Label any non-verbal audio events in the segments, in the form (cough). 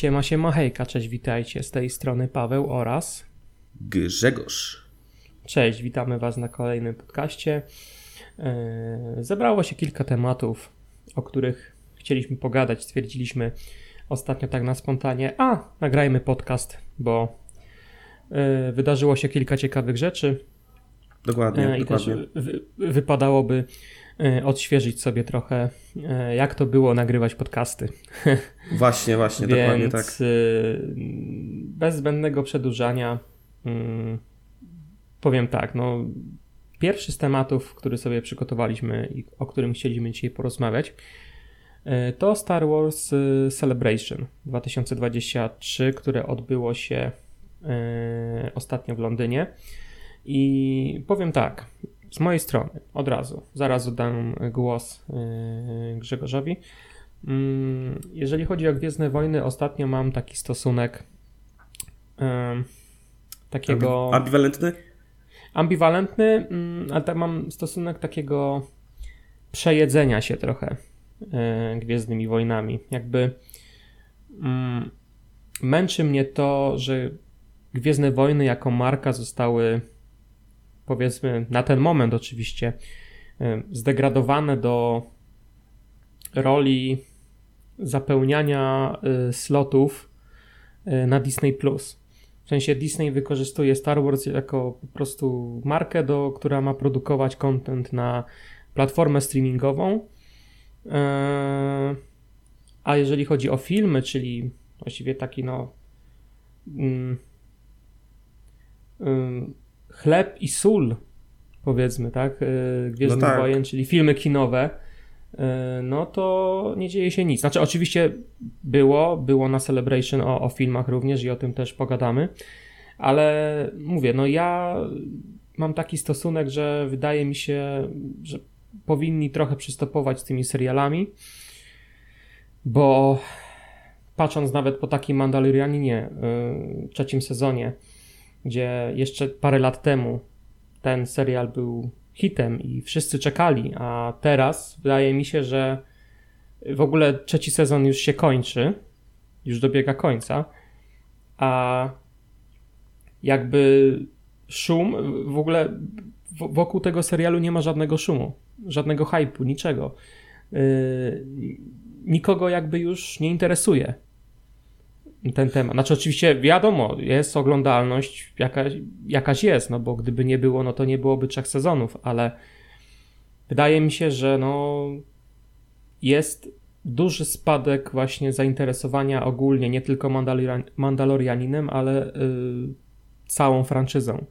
Siema, siema, hejka, cześć, witajcie. Z tej strony Paweł oraz Grzegorz. Cześć, witamy Was na kolejnym podcaście. E, zebrało się kilka tematów, o których chcieliśmy pogadać. Stwierdziliśmy ostatnio tak na spontanie, a nagrajmy podcast, bo e, wydarzyło się kilka ciekawych rzeczy. Dokładnie, E, I dokładnie. też wy, wypadałoby odświeżyć sobie trochę, e, jak to było nagrywać podcasty. (laughs) Właśnie, właśnie, dokładnie Więc tak. y, bez zbędnego przedłużania powiem tak, no pierwszy z tematów, który sobie przygotowaliśmy i o którym chcieliśmy dzisiaj porozmawiać y, to Star Wars y, Celebration 2023, które odbyło się y, ostatnio w Londynie i powiem tak, z mojej strony od razu, zaraz oddam głos y, Grzegorzowi. Mm, Jeżeli chodzi o Gwiezdne Wojny, ostatnio mam taki stosunek em, takiego Ambi- Ambiwalentny? ambiwalentny, mm, ale tak mam stosunek takiego przejedzenia się trochę e, Gwiezdnymi Wojnami. Jakby mm, męczy mnie to, że Gwiezdne Wojny jako marka zostały powiedzmy na ten moment oczywiście e, zdegradowane do roli zapełniania y, slotów y, na Disney Plus. W sensie Disney wykorzystuje Star Wars jako po prostu markę, do, która ma produkować content na platformę streamingową. E, A jeżeli chodzi o filmy, czyli właściwie taki no mm, ym, chleb i sól, powiedzmy, tak? y, Gwiezdnych No tak. Wojen, czyli filmy kinowe, y, no to nie dzieje się nic. Znaczy, oczywiście było, było na Celebration o, o filmach również i o tym też pogadamy, ale mówię, no ja mam taki stosunek, że wydaje mi się, że powinni trochę przystopować z tymi serialami, bo patrząc nawet po takim Mandalorianinie, y, trzecim sezonie, gdzie jeszcze parę lat temu ten serial był hitem i wszyscy czekali, a teraz wydaje mi się, że w ogóle trzeci sezon już się kończy, już dobiega końca, a jakby szum, w ogóle wokół tego serialu nie ma żadnego szumu, żadnego hypu, niczego. Yy, nikogo jakby już nie interesuje ten temat. Znaczy oczywiście wiadomo, jest oglądalność jakaś, jakaś jest, no bo gdyby nie było, no to nie byłoby trzech sezonów, ale wydaje mi się, że no jest duży spadek właśnie zainteresowania ogólnie, nie tylko Mandalorian, Mandalorianinem, ale y, całą franczyzą.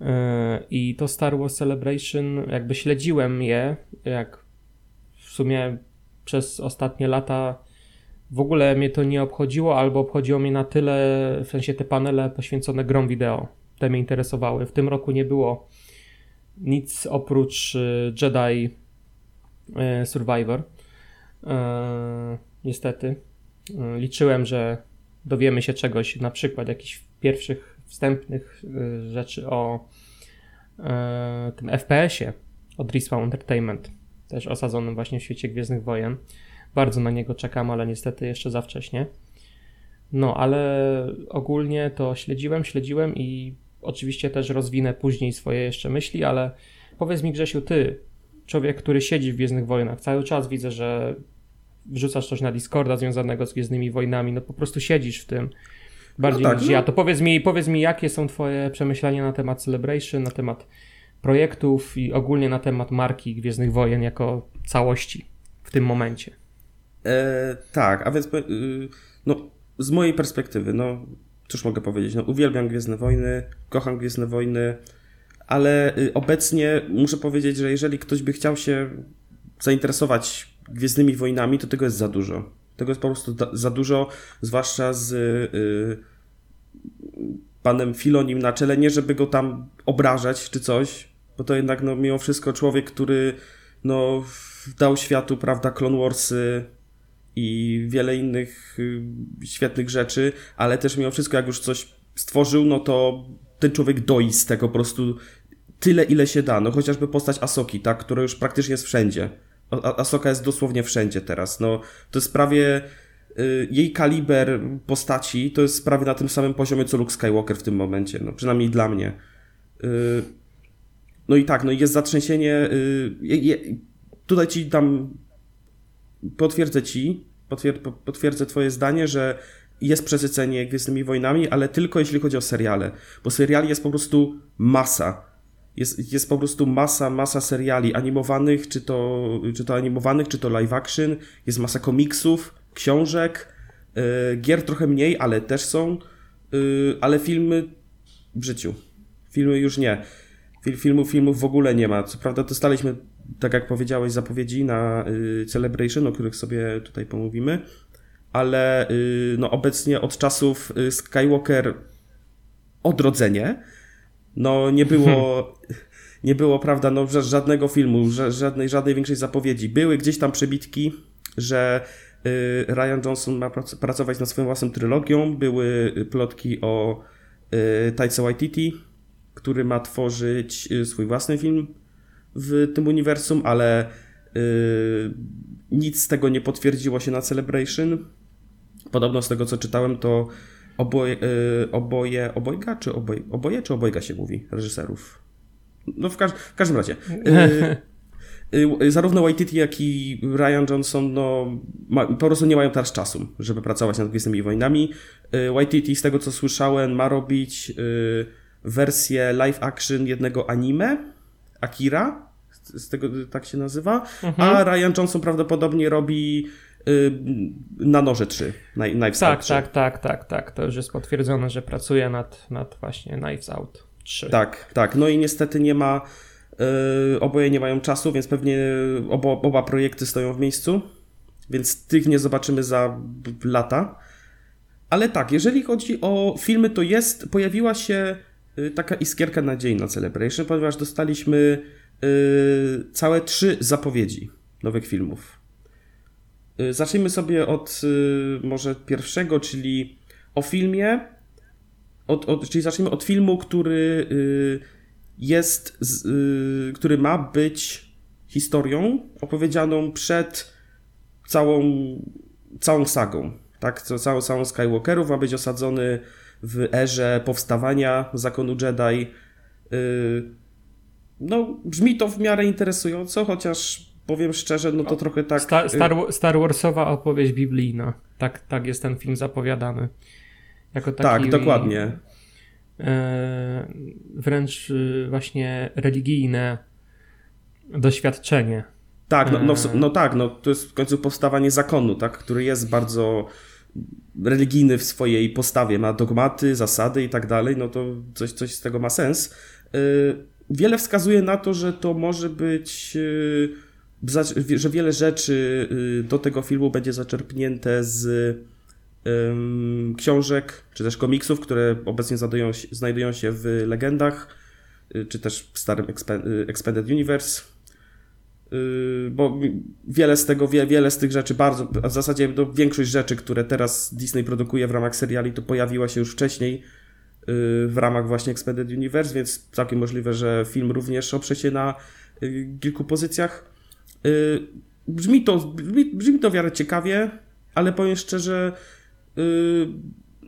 Y, I to Star Wars Celebration, jakby śledziłem je, jak w sumie przez ostatnie lata w ogóle mnie to nie obchodziło, albo obchodziło mnie na tyle, w sensie te panele poświęcone grom wideo, te mnie interesowały. W tym roku nie było nic oprócz y, Jedi y, Survivor. E, niestety. Y, Liczyłem, że dowiemy się czegoś, na przykład jakichś pierwszych wstępnych y, rzeczy o tym FPS-ie od Respawn Entertainment, też osadzonym właśnie w świecie Gwiezdnych Wojen. Bardzo na niego czekam, ale niestety jeszcze za wcześnie. No, ale ogólnie to śledziłem, śledziłem i oczywiście też rozwinę później swoje jeszcze myśli, ale powiedz mi Grzesiu, ty, człowiek, który siedzi w Gwiezdnych Wojnach, cały czas widzę, że wrzucasz coś na Discorda związanego z Gwiezdnymi Wojnami, no po prostu siedzisz w tym bardziej No tak, niż no. ja. To powiedz mi, powiedz mi, jakie są twoje przemyślenia na temat Celebration, na temat projektów i ogólnie na temat marki Gwiezdnych Wojen jako całości w tym momencie. E, tak, a więc y, no, z mojej perspektywy, no cóż mogę powiedzieć, no uwielbiam Gwiezdne Wojny, kocham Gwiezdne Wojny, ale y, obecnie muszę powiedzieć, że jeżeli ktoś by chciał się zainteresować Gwiezdnymi Wojnami, to tego jest za dużo. Tego jest po prostu za dużo, zwłaszcza z y, panem Filonim na czele, nie żeby go tam obrażać czy coś, bo to jednak no mimo wszystko człowiek, który no dał światu, prawda, Clone Warsy i wiele innych y, świetnych rzeczy, ale też mimo wszystko jak już coś stworzył, no to ten człowiek doi z tego po prostu tyle, ile się da. No chociażby postać Asoki, tak, która już praktycznie jest wszędzie. Asoka jest dosłownie wszędzie teraz. No to jest prawie y, jej kaliber postaci to jest prawie na tym samym poziomie co Luke Skywalker w tym momencie, no przynajmniej dla mnie. Y, no i tak, no jest zatrzęsienie. Tutaj ci dam. Potwierdzę ci, potwierdzę Twoje zdanie, że jest przesycenie Gwiezdnymi Wojnami, ale tylko jeśli chodzi o seriale, bo seriali jest po prostu masa. Jest, jest po prostu masa, masa seriali animowanych, czy to, czy to animowanych, czy to live action, jest masa komiksów, książek, yy, gier trochę mniej, ale też są, yy, ale filmy w życiu. Filmy już nie. Fil, filmów, filmów w ogóle nie ma. Co prawda dostaliśmy, tak jak powiedziałeś, zapowiedzi na yy, Celebration, o których sobie tutaj pomówimy, ale yy, no obecnie od czasów y, Skywalker odrodzenie, no nie było, (laughs) nie było, prawda, no żadnego filmu, żadnej, żadnej większej zapowiedzi. Były gdzieś tam przebitki, że y, Ryan Johnson ma pracować nad swoją własną trylogią. Były plotki o y, Taika Waititi, który ma tworzyć y, swój własny film w tym uniwersum, ale nic z tego nie potwierdziło się na Celebration. Podobno z tego co czytałem, to oboje, oboje obojga czy oboje, oboje czy obojga się mówi reżyserów. No w, każ, w każdym razie. Y, zarówno Waititi, jak i Ryan Johnson no, ma, po prostu nie mają teraz czasu, żeby pracować nad Gwiezdnymi Wojnami. Y, Waititi, z tego co słyszałem, ma robić y, wersję live action jednego anime, Akira, z tego tak się nazywa, mhm. a Ryan Johnson prawdopodobnie robi na noże 3, Knives tak, Out 3. Tak, tak, tak, tak, to już jest potwierdzone, że pracuje nad, nad właśnie Knives Out 3. Tak, tak, no i niestety nie ma Yy, oboje nie mają czasu, więc pewnie oba, oba projekty stoją w miejscu, więc tych nie zobaczymy za lata. Ale tak, jeżeli chodzi o filmy, to jest, pojawiła się yy, taka iskierka nadziei na Celebration, ponieważ dostaliśmy całe trzy zapowiedzi nowych filmów. Yy, zacznijmy sobie od yy, może pierwszego, czyli o filmie, od, od, czyli zacznijmy od filmu, który jest, y, który ma być historią opowiedzianą przed całą, całą sagą. Tak, całą, całą Skywalkerów ma być osadzony w erze powstawania zakonu Jedi. No, brzmi to w miarę interesująco, chociaż powiem szczerze, no to trochę tak. Star, y, Star, Star Warsowa opowieść biblijna. Tak, tak jest ten film zapowiadany. Jako taki, tak, dokładnie. E, wręcz y, właśnie religijne doświadczenie. Tak, no, no, e, no, tak, no to jest w końcu powstawanie zakonu, tak, który jest bardzo religijny w swojej postawie, ma dogmaty, zasady i tak dalej, no to coś, coś z tego ma sens. E, wiele wskazuje na to, że to może być, że wiele rzeczy do tego filmu będzie zaczerpnięte z książek, czy też komiksów, które obecnie znajdują, się w legendach, y, czy też w starym Expanded Universe. Bo wiele z tego, wiele z tych rzeczy bardzo, a w zasadzie no, większość rzeczy, które teraz Disney produkuje w ramach seriali, to pojawiła się już wcześniej w ramach właśnie Expanded Universe, więc całkiem możliwe, że film również oprze się na kilku pozycjach. Brzmi to, brzmi, brzmi to w miarę ciekawie, ale powiem szczerze,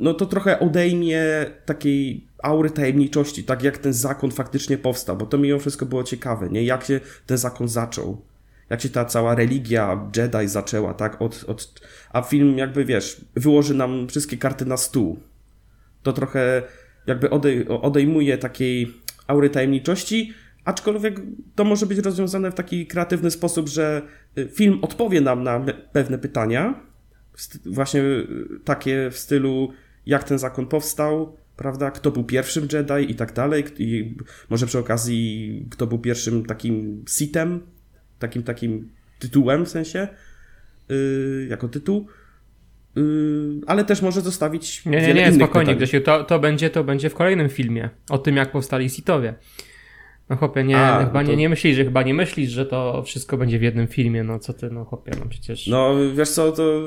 no to trochę odejmie takiej aury tajemniczości, tak jak ten zakon faktycznie powstał, bo to mimo wszystko było ciekawe, nie? Jak się ten zakon zaczął. Jak się ta cała religia Jedi zaczęła, tak? Od, od, a film jakby, wiesz, wyłoży nam wszystkie karty na stół. To trochę jakby odej, odejmuje takiej aury tajemniczości, aczkolwiek to może być rozwiązane w taki kreatywny sposób, że y, film odpowie nam na pewne pytania, właśnie y, takie w stylu jak ten zakon powstał, prawda, kto był pierwszym Jedi i tak dalej, i może przy okazji kto był pierwszym takim Sithem, takim takim tytułem w sensie, yy, jako tytuł, ale też może zostawić Nie, nie, nie, spokojnie Grzesiu, to, to, będzie, to będzie w kolejnym filmie, o tym jak powstali Sithowie. No chłopie, nie, A, chyba to... nie, nie myślisz, że chyba nie myślisz, że to wszystko będzie w jednym filmie, no co ty, no chłopie, no przecież... No, wiesz co, to...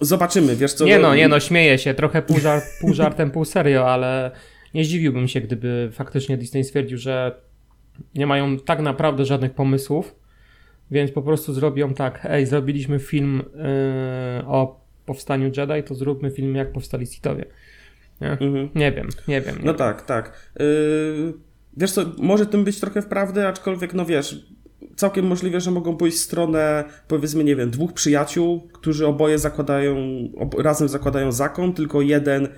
Zobaczymy, wiesz co... Nie no, nie no, śmieję się, trochę pół, żart, (laughs) pół żartem, pół serio, ale nie zdziwiłbym się, gdyby faktycznie Disney stwierdził, że nie mają tak naprawdę żadnych pomysłów więc po prostu zrobią tak, ej, zrobiliśmy film yy, o powstaniu Jedi, to zróbmy film jak powstali Sithowie. Nie? Mhm. nie wiem, nie wiem. Nie no wiem. tak, tak. Yy, wiesz co, może tym być trochę wprawdy, aczkolwiek no wiesz, całkiem możliwe, że mogą pójść w stronę, powiedzmy, nie wiem, dwóch przyjaciół, którzy oboje zakładają, ob razem zakładają zakon, tylko jeden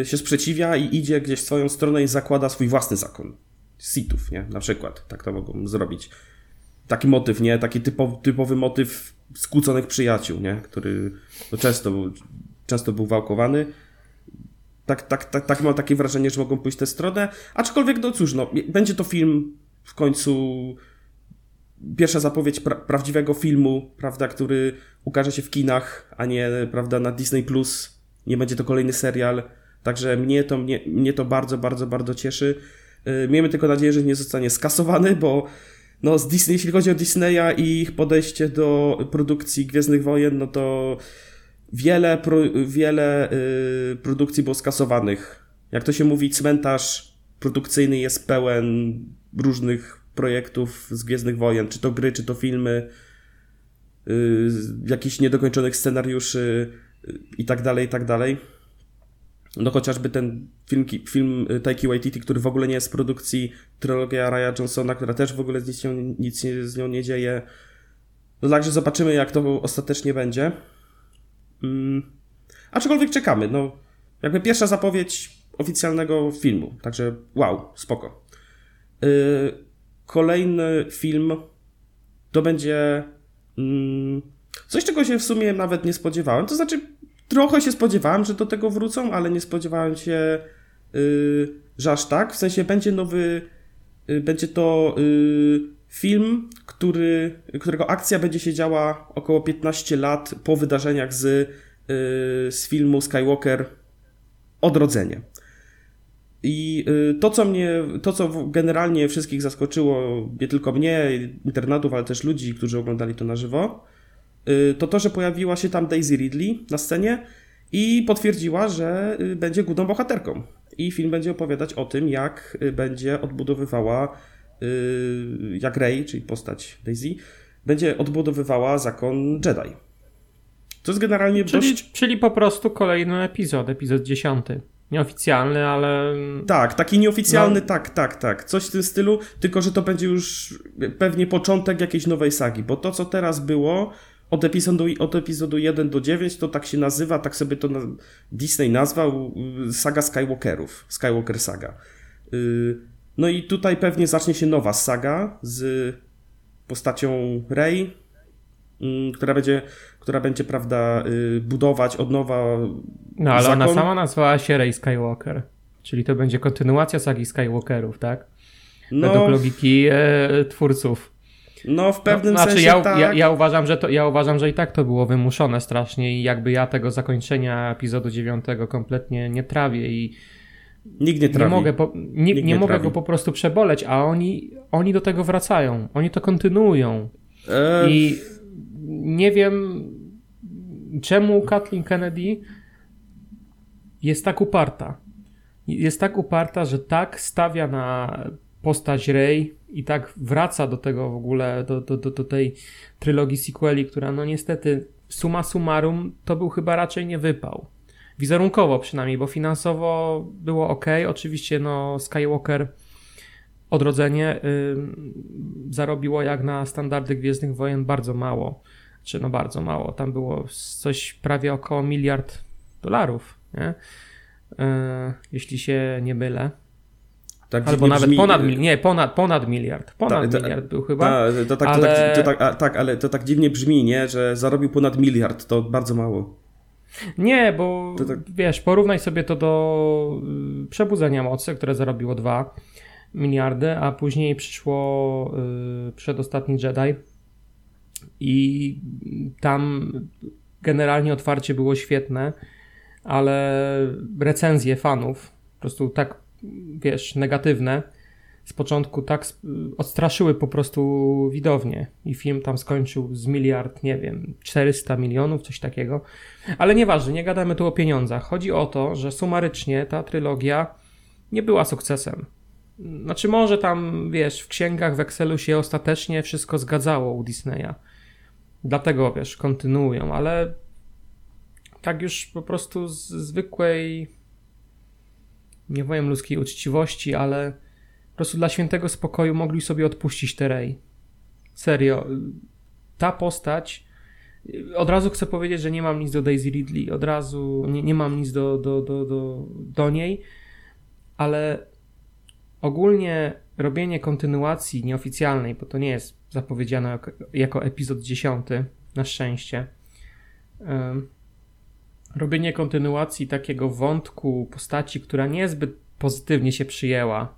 y, się sprzeciwia i idzie gdzieś w swoją stronę i zakłada swój własny zakon. Sithów, nie? Na przykład. Tak to mogą zrobić. Taki motyw, nie? Taki typowy, typowy motyw skłóconych przyjaciół, nie? Który no, często, często był wałkowany. Tak, tak, tak, tak mam takie wrażenie, że mogą pójść tę stronę. Aczkolwiek, no cóż, no, będzie to film w końcu pierwsza zapowiedź pra prawdziwego filmu, prawda, który ukaże się w kinach, a nie, prawda, na Disney+. Plus. Nie będzie to kolejny serial. Także mnie to, mnie, mnie to bardzo, bardzo, bardzo cieszy. Yy, miejmy tylko nadzieję, że nie zostanie skasowany, bo no z Disney, jeśli chodzi o Disneya i ich podejście do produkcji Gwiezdnych Wojen, no to wiele, pro, wiele yy, produkcji było skasowanych. Jak to się mówi, cmentarz produkcyjny jest pełen różnych projektów z Gwiezdnych Wojen, czy to gry, czy to filmy, yy, jakichś niedokończonych scenariuszy yy, i tak dalej, i tak dalej. No chociażby ten film, film y, Taiki Waititi, który w ogóle nie jest z produkcji, trylogia Raya Johnsona, która też w ogóle z nią, nic z nią nie dzieje. No także zobaczymy, jak to ostatecznie będzie. Mm. Aczkolwiek czekamy, no jakby pierwsza zapowiedź oficjalnego filmu, także wow, spoko. Yy, kolejny film to będzie mm, coś, czego się w sumie nawet nie spodziewałem. To znaczy, trochę się spodziewałem, że do tego wrócą, ale nie spodziewałem się, yy, że aż tak. W sensie będzie nowy, yy, będzie to yy, film, który, którego akcja będzie się działa około 15 lat po wydarzeniach z, yy, z filmu Skywalker Odrodzenie. I y, to, co mnie, to, co generalnie wszystkich zaskoczyło, nie tylko mnie, internatów, ale też ludzi, którzy oglądali to na żywo, y, to to, że pojawiła się tam Daisy Ridley na scenie i potwierdziła, że y, będzie główną bohaterką. I film będzie opowiadać o tym, jak będzie odbudowywała, jak Rey, czyli postać Daisy, będzie odbudowywała zakon Jedi. To jest generalnie czyli, dość... Czyli po prostu kolejny epizod, epizod dziesiąty. Nieoficjalny, ale. Tak, taki nieoficjalny, no. tak, tak, tak. Coś w tym stylu, tylko że to będzie już pewnie początek jakiejś nowej sagi, bo to, co teraz było od epizodu, od epizodu 1 do 9, to tak się nazywa, tak sobie to Disney nazwał y, saga Skywalkerów, Skywalker Saga. Y, no i tutaj pewnie zacznie się nowa saga z postacią Rey, mm, która będzie która będzie, prawda, y, budować od nowa. No ale zakon. ona sama nazwała się Rey Skywalker. Czyli to będzie kontynuacja sagi Skywalkerów, tak? No, Według logiki e, twórców. No, w pewnym no, znaczy, sensie ja, tak. ja, ja, uważam, że to, ja uważam, że i tak to było wymuszone strasznie i jakby ja tego zakończenia epizodu 9 kompletnie nie trawię i Nikt nie trawi. Nie mogę, po, nie, nie, nie mogę go po prostu przeboleć, a oni, oni do tego wracają. Oni to kontynuują. E... I nie wiem, czemu Kathleen Kennedy jest tak uparta. Jest tak uparta, że tak stawia na postać Rey i tak wraca do tego w ogóle, do, do, do, do tej trylogii sequeli, która no niestety suma summarum to był chyba raczej nie wypał. Wizerunkowo przynajmniej, bo finansowo było ok. Oczywiście no Skywalker odrodzenie yy, zarobiło jak na standardy Gwiezdnych Wojen bardzo mało czy no bardzo mało, tam było coś prawie około miliard dolarów, nie? E, jeśli się nie mylę. Tak Albo nawet brzmi... ponad, nie, ponad, ponad miliard. Ponad ta, ta, miliard był chyba. Ta, to tak, ale... to tak, to tak, tak, ale to tak dziwnie brzmi, nie? Że zarobił ponad miliard, to bardzo mało. Nie, bo tak... wiesz, porównaj sobie to do y, Przebudzenia Mocy, które zarobiło 2 miliardy, a później przyszło y, przedostatni Jedi i tam generalnie otwarcie było świetne, ale recenzje fanów, po prostu tak, wiesz, negatywne, z początku tak odstraszyły po prostu widownię i film tam skończył z miliard, nie wiem, 400 milionów, coś takiego. Ale nieważne, nie gadamy tu o pieniądzach. Chodzi o to, że sumarycznie ta trylogia nie była sukcesem. Znaczy może tam, wiesz, w księgach, w Excelu się ostatecznie wszystko zgadzało u Disneya. Dlatego, wiesz, kontynuują, ale tak już po prostu z zwykłej nie powiem ludzkiej uczciwości, ale po prostu dla świętego spokoju mogli sobie odpuścić te Rey. Serio. Ta postać od razu chcę powiedzieć, że nie mam nic do Daisy Ridley, od razu nie, nie mam nic do, do, do, do, do niej, ale ogólnie robienie kontynuacji nieoficjalnej, bo to nie jest zapowiedziane jako, jako epizod 10, na szczęście. Robienie kontynuacji takiego wątku postaci, która niezbyt pozytywnie się przyjęła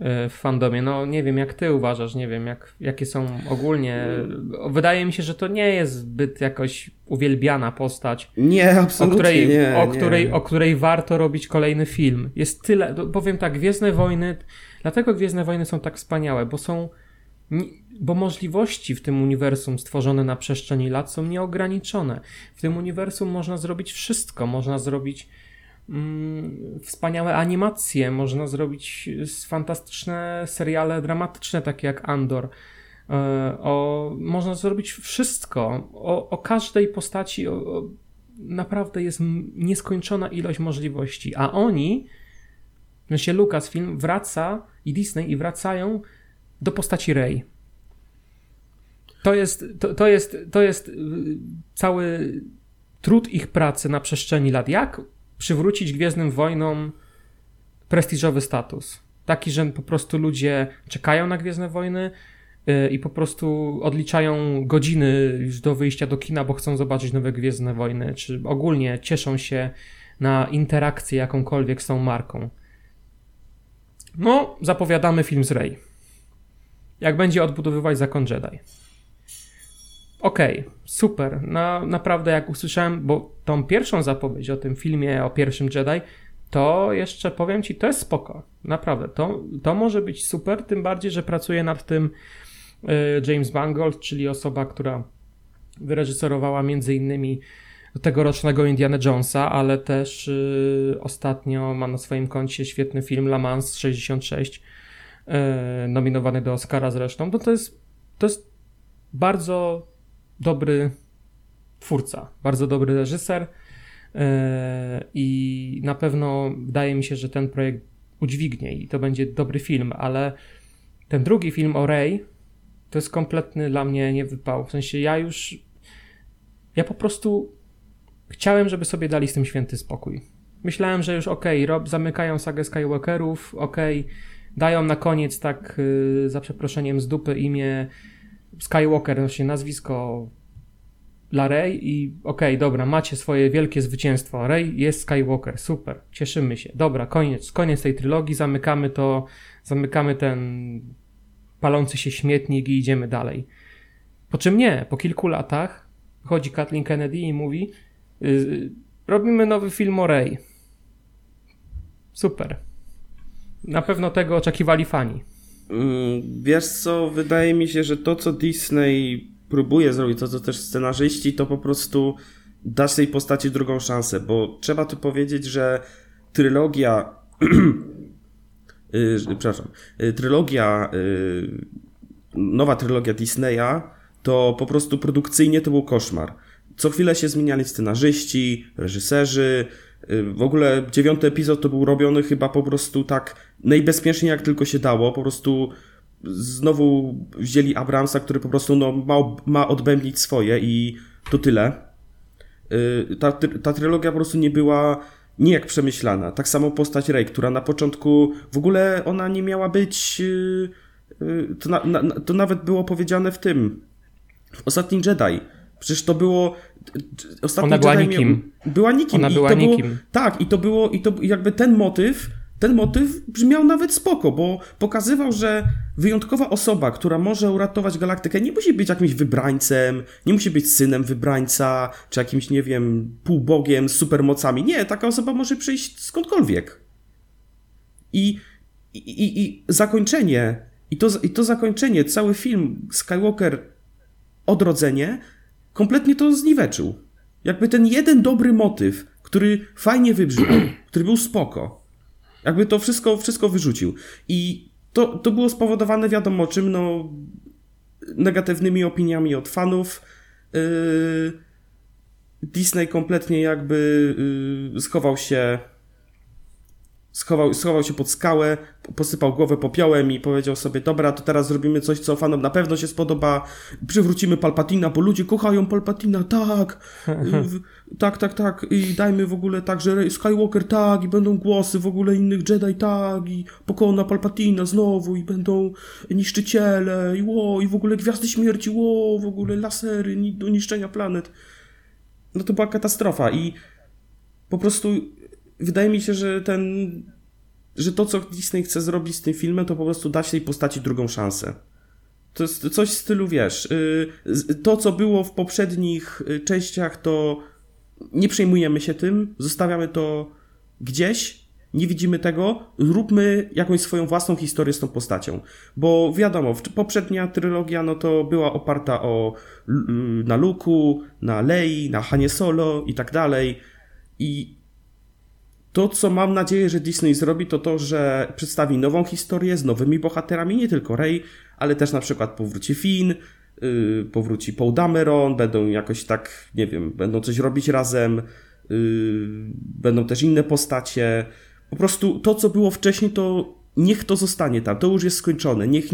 E, w fandomie. No nie wiem, jak ty uważasz, nie wiem, jak, jakie są ogólnie. Wydaje mi się, że to nie jest zbyt jakoś uwielbiana postać. Nie, absolutnie o której, nie, o, nie. której, o której warto robić kolejny film. Jest tyle, powiem tak, Gwiezdne Wojny, dlatego Gwiezdne Wojny są tak wspaniałe, bo są bo możliwości w tym uniwersum stworzone na przestrzeni lat są nieograniczone. W tym uniwersum można zrobić wszystko. Można zrobić mm, wspaniałe animacje, można zrobić fantastyczne seriale dramatyczne, takie jak Andor. E, o, można zrobić wszystko. O, o każdej postaci o, naprawdę jest nieskończona ilość możliwości, a oni, w sensie Lucasfilm wraca i Disney i wracają do postaci Rey. To jest, to, to, jest, to jest y, cały trud ich pracy na przestrzeni lat. Jak przywrócić Gwiezdnym Wojnom prestiżowy status. Taki, że po prostu ludzie czekają na Gwiezdne Wojny yy, i po prostu odliczają godziny już do wyjścia do kina, bo chcą zobaczyć nowe Gwiezdne Wojny, czy ogólnie cieszą się na interakcję jakąkolwiek z tą marką. No, zapowiadamy film z Rey. Jak będzie odbudowywać zakon Jedi. Okej, okay, super. Na, naprawdę, jak usłyszałem, bo tą pierwszą zapowiedź o tym filmie o pierwszym Jedi, to jeszcze powiem ci, to jest spoko. Naprawdę, to, to może być super, tym bardziej, że pracuje nad tym y, James Mangold, czyli osoba, która wyreżyserowała między innymi tegorocznego Indiana Jonesa, ale też y, ostatnio ma na swoim koncie świetny film La Mans 66, y, nominowany do Oscara zresztą. No to jest, to jest bardzo dobry twórca, bardzo dobry reżyser e, i na pewno wydaje mi się, że ten projekt udźwignie i to będzie dobry film, ale ten drugi film o Ray to jest kompletny dla mnie niewypał. W sensie ja już ja po prostu chciałem, żeby sobie dali z tym święty spokój. Myślałem, że już okej, okay, Rob zamykają sagę Skywalkerów, okej, okay, dają na koniec tak yy, za przeproszeniem z dupy imię Skywalker, właśnie nazwisko dla Rey i okej, okay, dobra, macie swoje wielkie zwycięstwo. Rey jest Skywalker, super, cieszymy się. Dobra, koniec, koniec tej trylogii, zamykamy to, zamykamy ten palący się śmietnik i idziemy dalej. Po czym nie, po kilku latach chodzi Kathleen Kennedy i mówi yy, robimy nowy film o Rey. Super. Na pewno tego oczekiwali fani. Mm, wiesz co, wydaje mi się, że to co Disney próbuje zrobić, to co też scenarzyści, to po prostu dasz tej postaci drugą szansę, bo trzeba tu powiedzieć, że trylogia (clears throat) yy, przepraszam, yy, trylogia yy, nowa trylogia Disneya to po prostu produkcyjnie to był koszmar. Co chwilę się zmieniali scenarzyści, reżyserzy, y, w ogóle dziewiąty epizod to był robiony chyba po prostu tak najbezpieczniej jak tylko się dało, po prostu znowu wzięli Abramsa, który po prostu no, ma, ma odbębnić swoje i to tyle. Y, ta, ta trylogia po prostu nie była nijak przemyślana. Tak samo postać Rey, która na początku w ogóle ona nie miała być. Y, y, to, na, na, to nawet było powiedziane w tym. W ostatnim Jedi. Przecież to było. Ostatni Ona była Jedi nikim. Miał, była nikim. Ona była nikim. Było, tak, i to było. I to jakby ten motyw ten motyw brzmiał nawet spoko, bo pokazywał, że wyjątkowa osoba, która może uratować galaktykę, nie musi być jakimś wybrańcem, nie musi być synem wybrańca, czy jakimś, nie wiem, półbogiem z supermocami. Nie, taka osoba może przyjść skądkolwiek. I, i, i zakończenie, i to, i to zakończenie, cały film Skywalker Odrodzenie, kompletnie to zniweczył. Jakby ten jeden dobry motyw, który fajnie wybrzmiał, (clears throat) który był spoko Jakby to wszystko, wszystko wyrzucił. I to, to było spowodowane wiadomo czym, no negatywnymi opiniami od fanów. Yy, Disney kompletnie jakby yy, schował się schował, schował się pod skałę, posypał głowę popiołem i powiedział sobie, dobra, to teraz zrobimy coś, co fanom na pewno się spodoba, przywrócimy Palpatina, bo ludzie kochają Palpatina, tak, (laughs) tak, tak, tak, i dajmy w ogóle tak, że Skywalker tak, i będą głosy w ogóle innych Jedi tak, i pokona Palpatina znowu, i będą niszczyciele, i ło, i w ogóle Gwiazdy Śmierci, ło, w ogóle lasery do niszczenia planet. No to była katastrofa i po prostu wydaje mi się, że ten, że to, co Disney chce zrobić z tym filmem, to po prostu dać tej postaci drugą szansę. To jest coś w stylu, wiesz, y, to, co było w poprzednich y, częściach, to nie przejmujemy się tym, zostawiamy to gdzieś, nie widzimy tego, róbmy jakąś swoją własną historię z tą postacią. Bo wiadomo, poprzednia trylogia, no to była oparta o, na Luku, na Lei, na Hanie Solo i tak dalej. I to, co mam nadzieję, że Disney zrobi, to to, że przedstawi nową historię z nowymi bohaterami, nie tylko Rey, ale też na przykład powróci Finn, yy, powróci Paul Dameron, będą jakoś tak, nie wiem, będą coś robić razem, yy, będą też inne postacie. Po prostu to, co było wcześniej, to niech to zostanie tam, to już jest skończone. Niech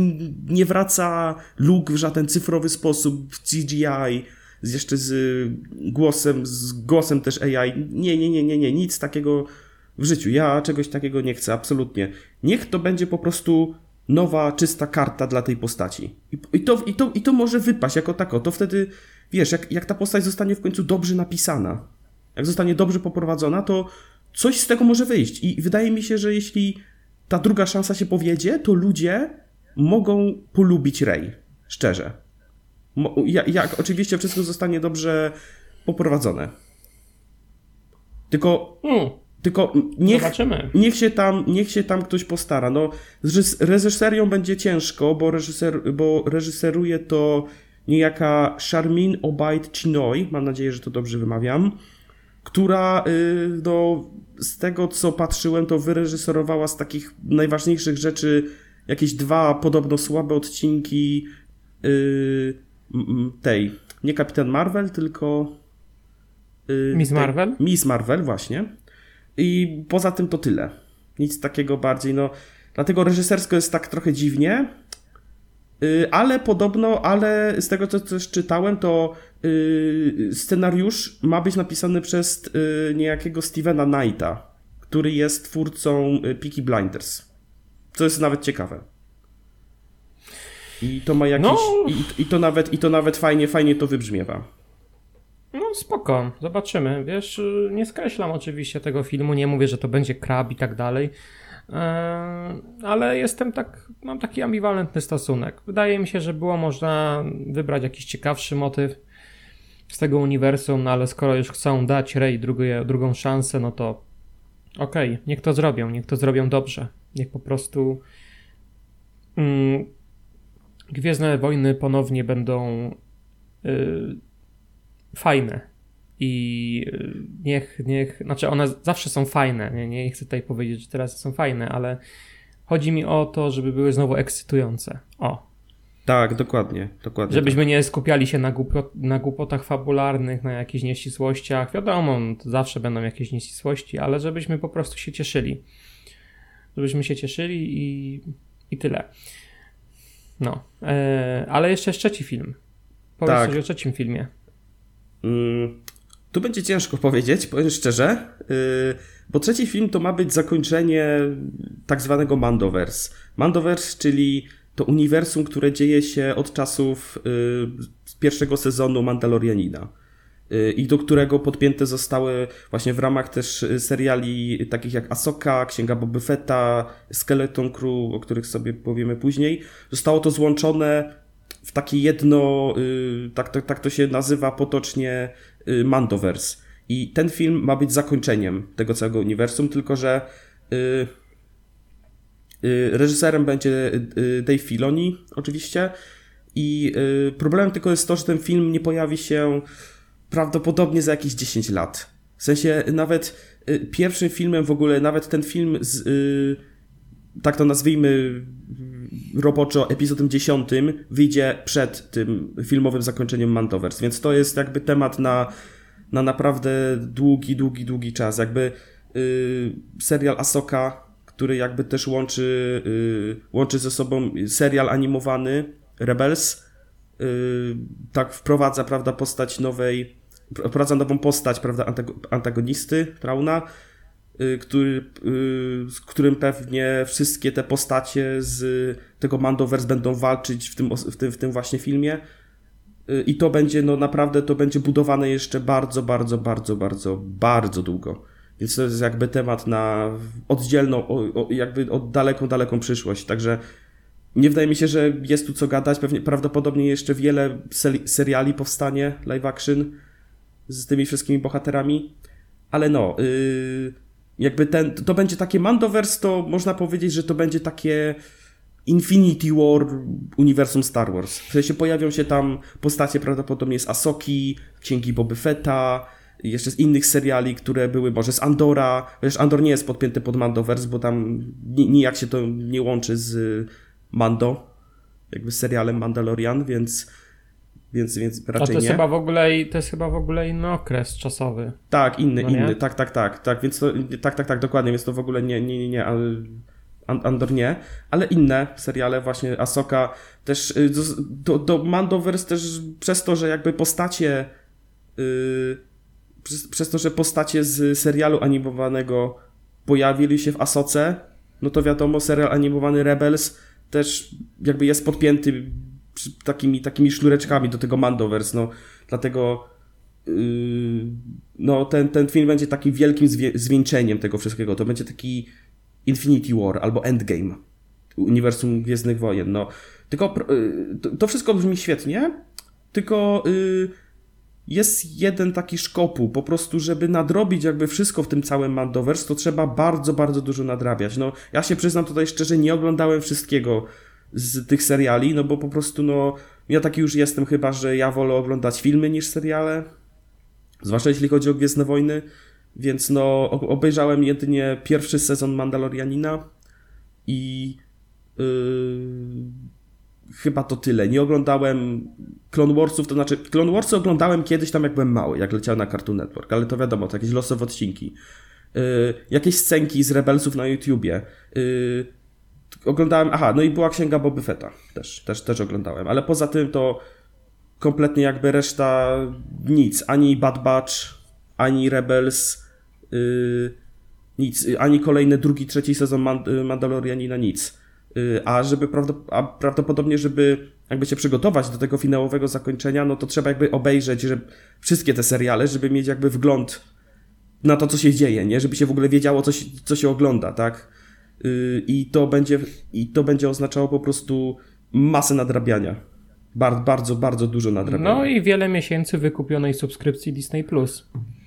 nie wraca Luke w żaden cyfrowy sposób, w CGI, jeszcze z głosem, z głosem też AI. Nie, nie, nie, nie, nie, nic takiego w życiu. Ja czegoś takiego nie chcę, absolutnie. Niech to będzie po prostu nowa, czysta karta dla tej postaci. I, i, to, i, to, I to może wypaść jako tako. To wtedy, wiesz, jak, jak ta postać zostanie w końcu dobrze napisana, jak zostanie dobrze poprowadzona, to coś z tego może wyjść. I wydaje mi się, że jeśli ta druga szansa się powiedzie, to ludzie mogą polubić Rey. Szczerze. Mo, jak, jak oczywiście wszystko zostanie dobrze poprowadzone. Tylko hmm. Tylko niech, niech, się tam, niech się tam ktoś postara. No, z reżyserią będzie ciężko, bo, reżyser, bo reżyseruje to niejaka Charmin Obaid Chinoy, mam nadzieję, że to dobrze wymawiam, która y, no, z tego co patrzyłem, to wyreżyserowała z takich najważniejszych rzeczy jakieś dwa podobno słabe odcinki y, tej, nie Kapitan Marvel, tylko y, Miss Marvel? Miss Marvel, właśnie. I poza tym to tyle. Nic takiego bardziej, no. Dlatego reżysersko jest tak trochę dziwnie, y, ale podobno, ale z tego co też czytałem, to y, scenariusz ma być napisany przez y, niejakiego Stevena Knighta, który jest twórcą Peaky Blinders. Co jest nawet ciekawe. I to ma jakiś. No. I, I, to nawet, I to nawet fajnie, fajnie to wybrzmiewa. No spoko, zobaczymy. Wiesz, nie skreślam oczywiście tego filmu, nie mówię, że to będzie krab i tak dalej, e, ale jestem tak, mam taki ambiwalentny stosunek. Wydaje mi się, że było można wybrać jakiś ciekawszy motyw z tego uniwersum, no ale skoro już chcą dać Rey drugie, drugą szansę, no to okej, okay, niech to zrobią, niech to zrobią dobrze. Niech po prostu mm, Gwiezdne Wojny ponownie będą y, fajne. I y, niech, niech, znaczy one zawsze są fajne, nie, nie chcę tutaj powiedzieć, że teraz są fajne, ale chodzi mi o to, żeby były znowu ekscytujące. O. Tak, dokładnie, dokładnie. Żebyśmy tak. nie skupiali się na, głupot, na głupotach fabularnych, na jakichś nieścisłościach. Wiadomo, zawsze będą jakieś nieścisłości, ale żebyśmy po prostu się cieszyli. Żebyśmy się cieszyli i, i tyle. No, e, ale jeszcze jest trzeci film. Powiedz tak. coś o trzecim filmie. Mm, tu będzie ciężko powiedzieć, powiem szczerze, y, bo trzeci film to ma być zakończenie tak zwanego Mandoverse. Mandoverse, czyli to uniwersum, które dzieje się od czasów y, pierwszego sezonu Mandalorianina y, i do którego podpięte zostały właśnie w ramach też seriali takich jak Asoka, Księga Boba Fetta, Skeleton Crew, o których sobie powiemy później. Zostało to złączone w takie jedno, y, tak, tak, tak to się nazywa potocznie y, Mandoverse. I ten film ma być zakończeniem tego całego uniwersum, tylko że y, reżyserem będzie Dave Filoni, oczywiście. I problemem tylko jest to, że ten film nie pojawi się prawdopodobnie za jakieś 10 lat. W sensie nawet pierwszym filmem w ogóle, nawet ten film z, tak to nazwijmy roboczo, epizodem 10 wyjdzie przed tym filmowym zakończeniem Mantoverse, więc to jest jakby temat na, na naprawdę długi, długi, długi czas. Jakby y, serial Asoka, który jakby też łączy, y, łączy ze sobą serial animowany Rebels, y, tak wprowadza, prawda, postać nowej, wprowadza nową postać, prawda, antagonisty, Trauna, który, y, z którym pewnie wszystkie te postacie z tego Mandoverse będą walczyć w tym, w tym, w tym właśnie filmie. Y, I to będzie, no naprawdę, to będzie budowane jeszcze bardzo, bardzo, bardzo, bardzo, bardzo długo. Więc to jest jakby temat na oddzielną, jakby od daleką, daleką przyszłość. Także nie wydaje mi się, że jest tu co gadać. Pewnie, prawdopodobnie jeszcze wiele seriali powstanie live action z tymi wszystkimi bohaterami. Ale no, yy, jakby ten, to będzie takie Mandoverse, to można powiedzieć, że to będzie takie Infinity War uniwersum Star Wars. W sensie pojawią się tam postacie prawdopodobnie z Asoki, księgi Boby Fetta, jeszcze z innych seriali, które były, może z Andora. Chociaż Andor nie jest podpięty pod Mandoverse, bo tam nijak się to nie łączy z Mando, jakby serialem Mandalorian, więc więc, więc raczej A to jest, nie. Chyba w ogóle, to jest chyba w ogóle inny okres czasowy. Tak, inny, no inny, tak, tak, tak, tak, więc to, tak, tak, tak, dokładnie, więc to w ogóle nie, nie, nie, nie, Andor nie, ale inne seriale, właśnie Asoka, też y, do, do Mandoverse też przez to, że jakby postacie yy, przez, przez to, że postacie z serialu animowanego pojawili się w Asoce, no to wiadomo, serial animowany Rebels też jakby jest podpięty takimi, takimi sznureczkami do tego Mandoverse, no. Dlatego yy, no ten, ten film będzie takim wielkim zwie, zwieńczeniem tego wszystkiego, to będzie taki Infinity War albo Endgame. Uniwersum Gwiezdnych Wojen, no. Tylko yy, to, to, wszystko brzmi świetnie, tylko yy, jest jeden taki szkopuł, po prostu, żeby nadrobić jakby wszystko w tym całym Mandoverse, to trzeba bardzo, bardzo dużo nadrabiać. No, ja się przyznam tutaj szczerze, nie oglądałem wszystkiego z tych seriali, no bo po prostu, no, ja taki już jestem chyba, że ja wolę oglądać filmy niż seriale, zwłaszcza jeśli chodzi o Gwiezdne Wojny, więc no, obejrzałem jedynie pierwszy sezon Mandalorianina i yy, chyba to tyle. Nie oglądałem Clone Warsów, to znaczy Clone Warsy oglądałem kiedyś tam jak byłem mały, jak leciał na Cartoon Network, ale to wiadomo, to jakieś losowe odcinki. Yy, jakieś scenki z Rebelsów na YouTubie. Yy, oglądałem, aha, no i była księga Boby Fetta, też, też, też oglądałem, ale poza tym to kompletnie jakby reszta nic, ani Bad Batch, ani Rebels, yy, nic, ani kolejny drugi, trzeci sezon Mand Mandalorianina, nic. Yy, a żeby a prawdopodobnie, żeby jakby się przygotować do tego finałowego zakończenia, no to trzeba jakby obejrzeć że wszystkie te seriale, żeby mieć jakby wgląd na to, co się dzieje, nie? Żeby się w ogóle wiedziało, co się, co się ogląda, tak? Yy, I to będzie, i to będzie oznaczało po prostu masę nadrabiania. Bardzo, bardzo, bardzo dużo nadrabiania. No i wiele miesięcy wykupionej subskrypcji Disney+.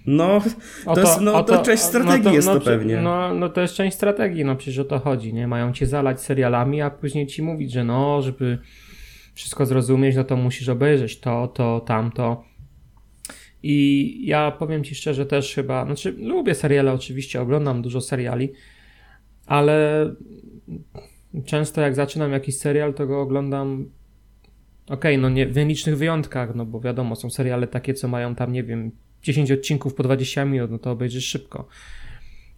No, to, to, jest, no, to, to część strategii no to, jest no, to pewnie. No, no to jest część strategii, no przecież o to chodzi, nie? Mają cię zalać serialami, a później ci mówić, że no, żeby wszystko zrozumieć, no to musisz obejrzeć to, to, tamto. I ja powiem ci szczerze też chyba, znaczy lubię seriale oczywiście, oglądam dużo seriali, ale często jak zaczynam jakiś serial, to go oglądam okej, okay, no nie, w nielicznych wyjątkach, no bo wiadomo, są seriale takie, co mają tam, nie wiem, 10 odcinków po 20 minut, no to obejrzysz szybko.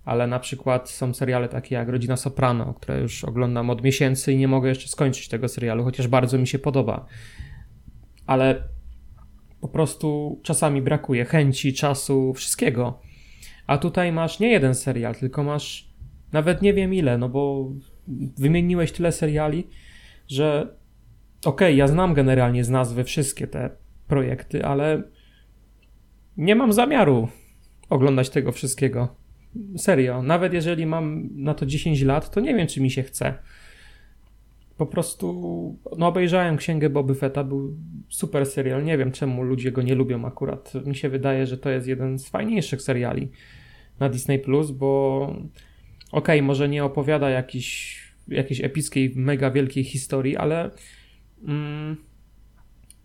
Ale na przykład są seriale takie jak Rodzina Soprano, które już oglądam od miesięcy i nie mogę jeszcze skończyć tego serialu, chociaż bardzo mi się podoba. Ale po prostu czasami brakuje chęci, czasu, wszystkiego. A tutaj masz nie jeden serial, tylko masz nawet nie wiem ile, no bo wymieniłeś tyle seriali, że okej, okay, ja znam generalnie z nazwy wszystkie te projekty, ale nie mam zamiaru oglądać tego wszystkiego. Serio. Nawet jeżeli mam na to 10 lat, to nie wiem, czy mi się chce. Po prostu, no obejrzałem Księgę Boby Fetta, był super serial. Nie wiem, czemu ludzie go nie lubią akurat. Mi się wydaje, że to jest jeden z fajniejszych seriali na Disney+, Plus, bo okej, okay, może nie opowiada jakiejś, jakiejś epickiej, mega wielkiej historii, ale mm,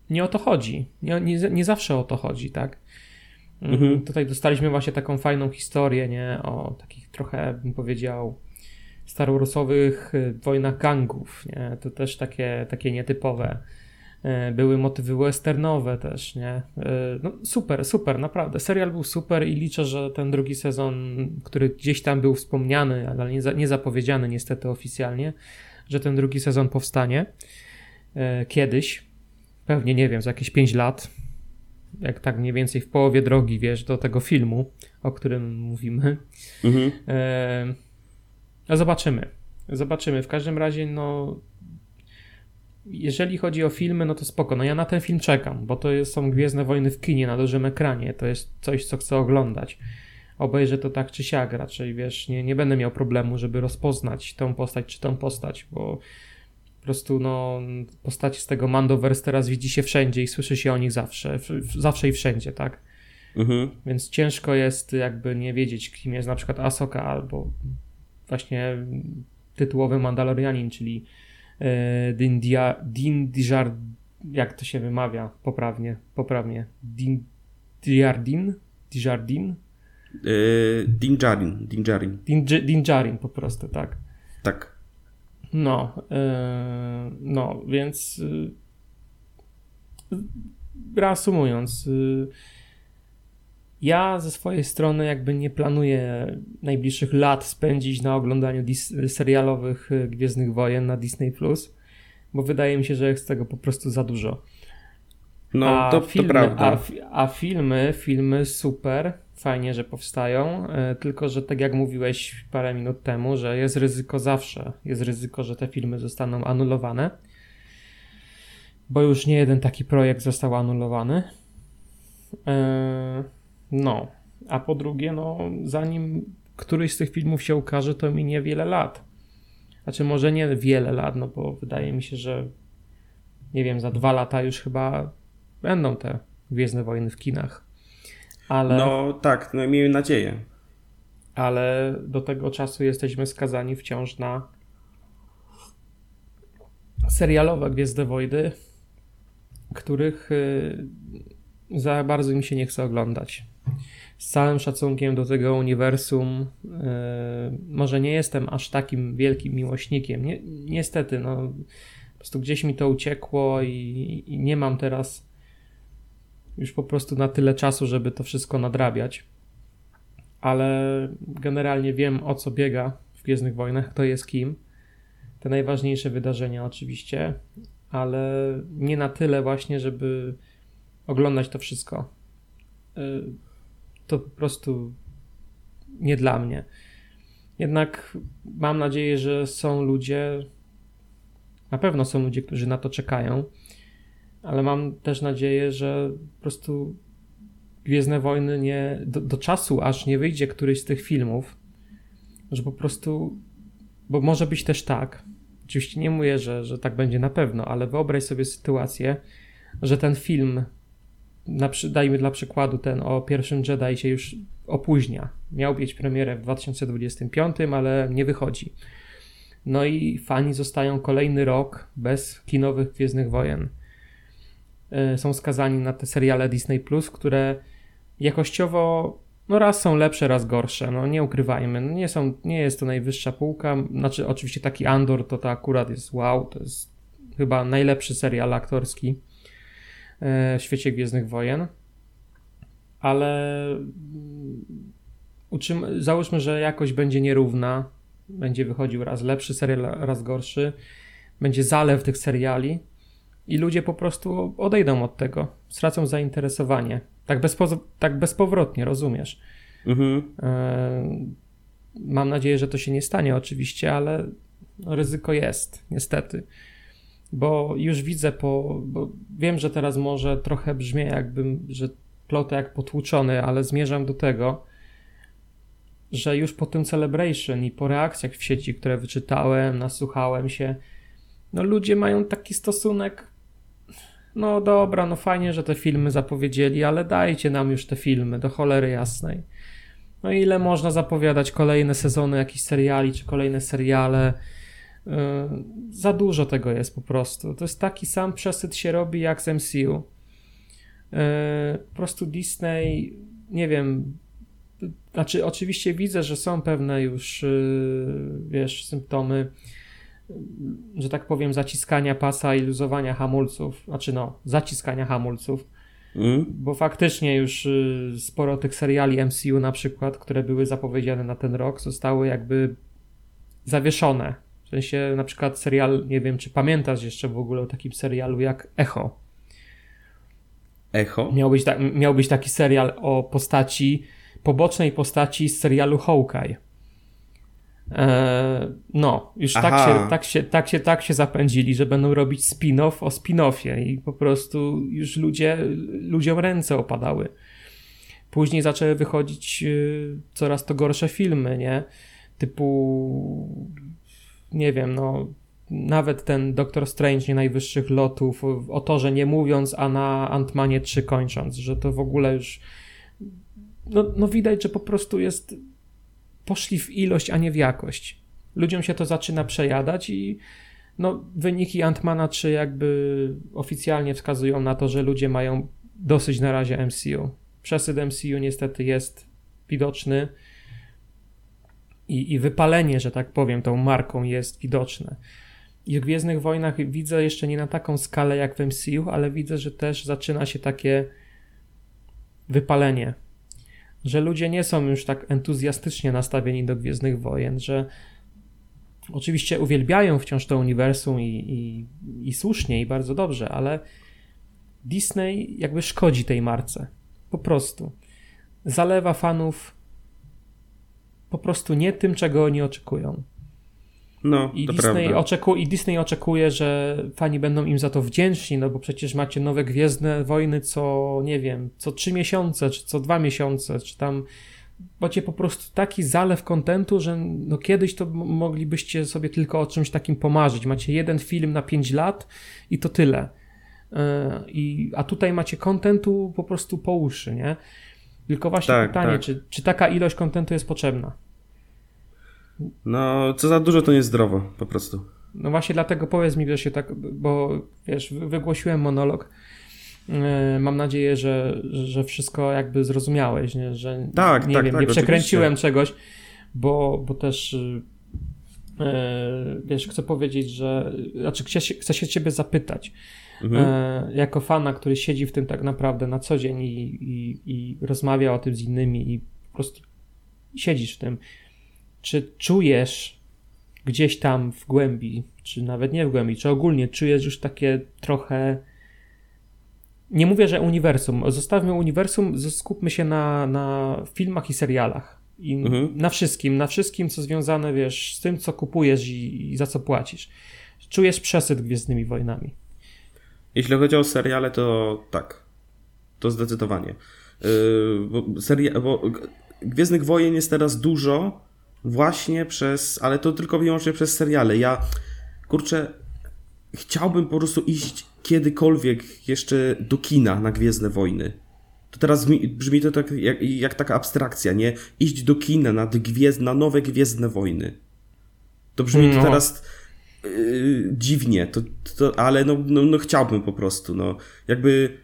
nie o to chodzi. Nie, nie, nie zawsze o to chodzi, tak? Mhm. Tutaj dostaliśmy właśnie taką fajną historię, nie? O takich trochę, bym powiedział, starorusowych y, wojnach gangów, nie? To też takie, takie nietypowe. Y, były motywy westernowe też, nie? Y, no super, super, naprawdę. Serial był super i liczę, że ten drugi sezon, który gdzieś tam był wspomniany, ale nie, nie zapowiedziany niestety oficjalnie, że ten drugi sezon powstanie kiedyś. Pewnie, nie wiem, za jakieś 5 lat, jak tak mniej więcej w połowie drogi, wiesz, do tego filmu, o którym mówimy. Mhm. E, zobaczymy. Zobaczymy. W każdym razie, no. Jeżeli chodzi o filmy, no to spoko. No ja na ten film czekam, bo to jest, są Gwiezdne Wojny w kinie na dużym ekranie. To jest coś, co chcę oglądać. Obejrzę to tak czy siak raczej, wiesz, nie, nie będę miał problemu, żeby rozpoznać tą postać czy tą postać, bo po prostu no, postaci z tego Mandoverse teraz widzi się wszędzie i słyszy się o nich zawsze, zawsze i wszędzie, tak? Mhm. Więc ciężko jest jakby nie wiedzieć, kim jest na przykład Asoka albo właśnie tytułowy Mandalorianin, czyli e, Din, Dia, Din Dijar, jak to się wymawia poprawnie, poprawnie, Din Diardin, Dijardin? Yy, Dinjarin, Dinjarin. Din, Dinjarin po prostu, tak. Tak. No, yy, no, więc yy, reasumując, yy, ja ze swojej strony jakby nie planuję najbliższych lat spędzić na oglądaniu serialowych y, Gwiezdnych Wojen na Disney+, Plus, bo wydaje mi się, że jest tego po prostu za dużo. No, a to, filmy, to prawda. A, a, filmy, filmy super, fajnie, że powstają, y, tylko że tak jak mówiłeś parę minut temu, że jest ryzyko zawsze, jest ryzyko, że te filmy zostaną anulowane, bo już nie jeden taki projekt został anulowany. Yy, no, a po drugie, no, zanim któryś z tych filmów się ukaże, to minie wiele lat. Znaczy, może nie wiele lat, no bo wydaje mi się, że nie wiem, za dwa lata już chyba będą te Gwiezdne Wojny w kinach. Ale... No tak, no miejmy nadzieję. Ale do tego czasu jesteśmy skazani wciąż na serialowe Gwiezdne Wojny, których y, za bardzo mi się nie chce oglądać z całym szacunkiem do tego uniwersum, yy, może nie jestem aż takim wielkim miłośnikiem. Ni niestety, no, po prostu gdzieś mi to uciekło i, i, nie mam teraz już po prostu na tyle czasu, żeby to wszystko nadrabiać. Ale generalnie wiem o co biega w Gwiezdnych Wojnach, kto jest kim. Te najważniejsze wydarzenia oczywiście, ale nie na tyle właśnie, żeby oglądać to wszystko. Yy, to po prostu nie dla mnie. Jednak mam nadzieję, że są ludzie, na pewno są ludzie, którzy na to czekają, ale mam też nadzieję, że po prostu Gwiezdne Wojny nie, do, do czasu, aż nie wyjdzie któryś z tych filmów, że po prostu, bo może być też tak, oczywiście nie mówię, że, że tak będzie na pewno, ale wyobraź sobie sytuację, że ten film na, dajmy dla przykładu ten o pierwszym Jedi się już opóźnia. Miał mieć premierę w 2025, ale nie wychodzi. No i fani zostają kolejny rok bez kinowych Gwiezdnych Wojen. E, są skazani na te seriale Disney+, Plus, które jakościowo no raz są lepsze, raz gorsze, no nie ukrywajmy, no nie, są, nie jest to najwyższa półka, znaczy oczywiście taki Andor to to akurat jest wow, to jest chyba najlepszy serial aktorski w świecie Gwiezdnych Wojen. Ale mm, załóżmy, że jakość będzie nierówna, będzie wychodził raz lepszy serial, raz gorszy, będzie zalew tych seriali i ludzie po prostu odejdą od tego, stracą zainteresowanie. Tak, bezpo, tak bezpowrotnie, rozumiesz? Mhm. E, mam nadzieję, że to się nie stanie oczywiście, ale ryzyko jest, niestety bo już widzę po, wiem, że teraz może trochę brzmi jakbym, że plotę jak potłuczony, ale zmierzam do tego, że już po tym Celebration i po reakcjach w sieci, które wyczytałem, nasłuchałem się, no ludzie mają taki stosunek, no dobra, no fajnie, że te filmy zapowiedzieli, ale dajcie nam już te filmy, do cholery jasnej. No ile można zapowiadać kolejne sezony jakichś seriali, czy kolejne seriale, za dużo tego jest po prostu. To jest taki sam przesyt się robi jak z MCU. E, po prostu Disney nie wiem, znaczy oczywiście widzę, że są pewne już, y, wiesz, symptomy, że tak powiem, zaciskania pasa i luzowania hamulców, znaczy no, zaciskania hamulców, mm. bo faktycznie już sporo tych seriali MCU na przykład, które były zapowiedziane na ten rok, zostały jakby zawieszone. Sensie na przykład serial, nie wiem, czy pamiętasz jeszcze w ogóle o takim serialu jak Echo. Echo? Miał być, ta, miał być taki serial o postaci, pobocznej postaci z serialu Hawkeye. Eee, no, już tak się, tak, się, tak, się, tak się zapędzili, że będą robić spin-off o spin-offie i po prostu już ludzie, ludziom ręce opadały. Później zaczęły wychodzić y, coraz to gorsze filmy, nie? Typu, nie wiem, no, nawet ten Doctor Strange nie najwyższych lotów, o to, że nie mówiąc, a na Antmanie 3 kończąc, że to w ogóle już no, no widać, że po prostu jest poszli w ilość, a nie w jakość. Ludziom się to zaczyna przejadać i no, wyniki Antmana 3 jakby oficjalnie wskazują na to, że ludzie mają dosyć na razie MCU. Przesyt MCU niestety jest widoczny i, i wypalenie, że tak powiem, tą marką jest widoczne. I w Gwiezdnych Wojnach widzę jeszcze nie na taką skalę jak w MCU, ale widzę, że też zaczyna się takie wypalenie że ludzie nie są już tak entuzjastycznie nastawieni do Gwiezdnych Wojen, że oczywiście uwielbiają wciąż to uniwersum i, i, i słusznie i bardzo dobrze, ale Disney jakby szkodzi tej marce. Po prostu. Zalewa fanów po prostu nie tym, czego oni oczekują. No, I Disney, oczeku, I Disney oczekuje, że fani będą im za to wdzięczni, no bo przecież macie nowe Gwiezdne Wojny co, nie wiem, co trzy miesiące, czy co dwa miesiące, czy tam macie po prostu taki zalew kontentu, że no kiedyś to moglibyście sobie tylko o czymś takim pomarzyć. Macie jeden film na pięć lat i to tyle. E, I, a tutaj macie kontentu po prostu po uszy, nie? Tylko właśnie tak, pytanie, tak. Czy, czy taka ilość kontentu jest potrzebna? No, co za dużo to niezdrowo, po prostu. No właśnie dlatego powiedz mi, że się tak, bo wiesz, wygłosiłem monolog. E, mam nadzieję, że, że wszystko jakby zrozumiałeś, nie? że tak, nie tak, wiem, tak, nie przekręciłem oczywiście. czegoś, bo, bo też e, wiesz, chcę powiedzieć, że znaczy chcę, chcę się ciebie zapytać, mhm. jako fana, który siedzi w tym tak naprawdę na co dzień i, i, i rozmawia o tym z innymi i po prostu siedzisz w tym czy czujesz gdzieś tam w głębi, czy nawet nie w głębi, czy ogólnie czujesz już takie trochę. Nie mówię, że uniwersum. Zostawmy uniwersum, skupmy się na, na filmach i serialach. I mhm. na wszystkim, na wszystkim, co związane, wiesz, z tym, co kupujesz i, i za co płacisz. Czujesz przesyt Gwiezdnymi Wojnami. Jeśli chodzi o seriale, to tak. To zdecydowanie. Yy, bo, seria, bo Gwiezdnych Wojen jest teraz dużo, właśnie przez, ale to tylko wyłącznie przez seriale. Ja, kurczę, chciałbym po prostu iść kiedykolwiek jeszcze do kina na Gwiezdne Wojny. To teraz brzmi to tak jak, jak taka abstrakcja, nie? Iść do kina na, gwiezdne, na nowe Gwiezdne Wojny. To brzmi no. to teraz yy, dziwnie, to, to, ale no, no, no chciałbym po prostu, no. Jakby,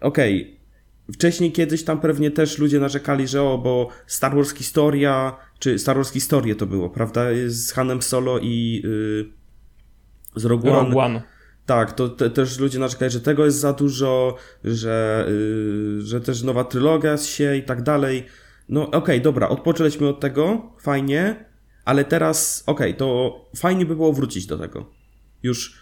okej, okay Wcześniej kiedyś tam pewnie też ludzie narzekali, że o, bo Star Wars Historia, czy Star Wars Historię to było, prawda? Z Hanem Solo i yy, z Rogue One. Rogue One. Tak, to te, też ludzie narzekali, że tego jest za dużo, że, yy, że też nowa trylogia się i tak dalej. No okej, okay, dobra, odpoczęliśmy od tego, fajnie, ale teraz, okej, okay, to fajnie by było wrócić do tego. Już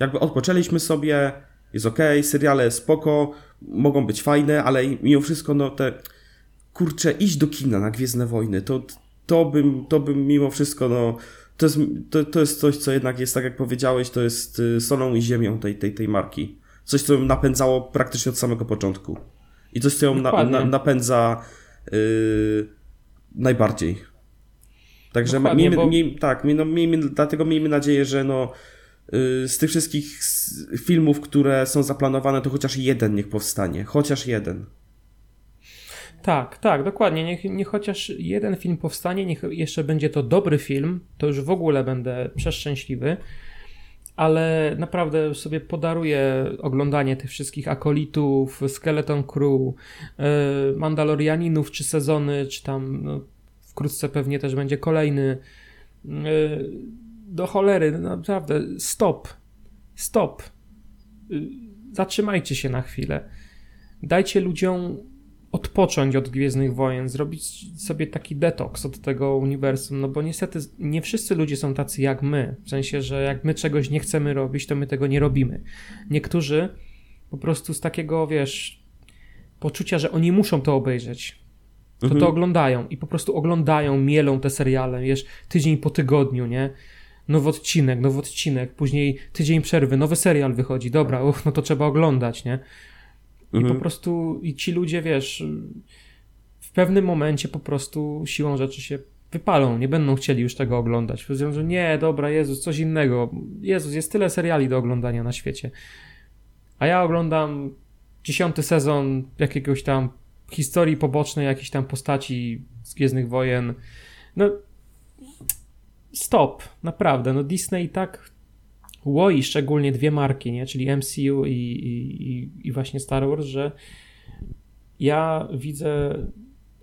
jakby odpoczęliśmy sobie, jest ok, seriale spoko, mogą być fajne, ale mimo wszystko, no te kurczę, iść do kina na Gwiezdne Wojny, to, to bym, to bym mimo wszystko, no to jest, to, to jest coś, co jednak jest, tak jak powiedziałeś, to jest y, solą i ziemią tej, tej, tej marki. Coś, co ją napędzało praktycznie od samego początku. I coś, co ją na, na, napędza yy, najbardziej. Także miejmy, bo... tak, no, miejmy, dlatego miejmy nadzieję, że no, Y, z tych wszystkich filmów, które są zaplanowane, to chociaż jeden niech powstanie. Chociaż jeden. Tak, tak, dokładnie. Niech, niech chociaż jeden film powstanie, niech jeszcze będzie to dobry film, to już w ogóle będę przeszczęśliwy. ale naprawdę sobie podaruję oglądanie tych wszystkich akolitów, Skeleton Crew, yy, Mandalorianinów, czy sezony, czy tam no, wkrótce pewnie też będzie kolejny. Yy, do cholery, naprawdę, stop, stop. Yy, zatrzymajcie się na chwilę. Dajcie ludziom odpocząć od Gwiezdnych Wojen, zrobić sobie taki detoks od tego uniwersum, no bo niestety nie wszyscy ludzie są tacy jak my, w sensie, że jak my czegoś nie chcemy robić, to my tego nie robimy. Niektórzy po prostu z takiego, wiesz, poczucia, że oni muszą to obejrzeć, to mhm. to oglądają i po prostu oglądają, mielą te seriale, wiesz, tydzień po tygodniu, nie? Nowy odcinek, nowy odcinek, później tydzień przerwy, nowy serial wychodzi, dobra, uch, no to trzeba oglądać, nie? I mhm. po prostu i ci ludzie, wiesz, w pewnym momencie po prostu siłą rzeczy się wypalą, nie będą chcieli już tego oglądać. Powiedzą, że nie, dobra, Jezus, coś innego. Jezus, jest tyle seriali do oglądania na świecie. A ja oglądam dziesiąty sezon jakiegoś tam historii pobocznej, jakiejś tam postaci z Gwiezdnych Wojen. No, stop, naprawdę. No Disney tak łoi szczególnie dwie marki, nie? czyli MCU i, i, i właśnie Star Wars, że ja widzę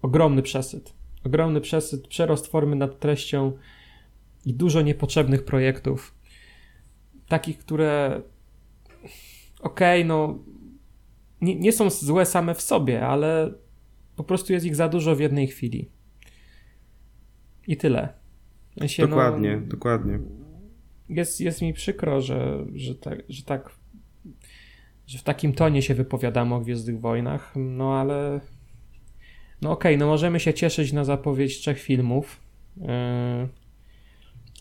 ogromny przesyt. Ogromny przesyt, przerost formy nad treścią i dużo niepotrzebnych projektów. Takich, które okej, okay, no nie, nie są złe same w sobie, ale po prostu jest ich za dużo w jednej chwili. I tyle. Się, dokładnie, no, dokładnie jest, jest mi przykro, że, że, tak, że tak że w takim tonie się wypowiadamy o Gwiezdnych Wojnach, no ale no okej, okay, no możemy się cieszyć na zapowiedź trzech filmów, yy,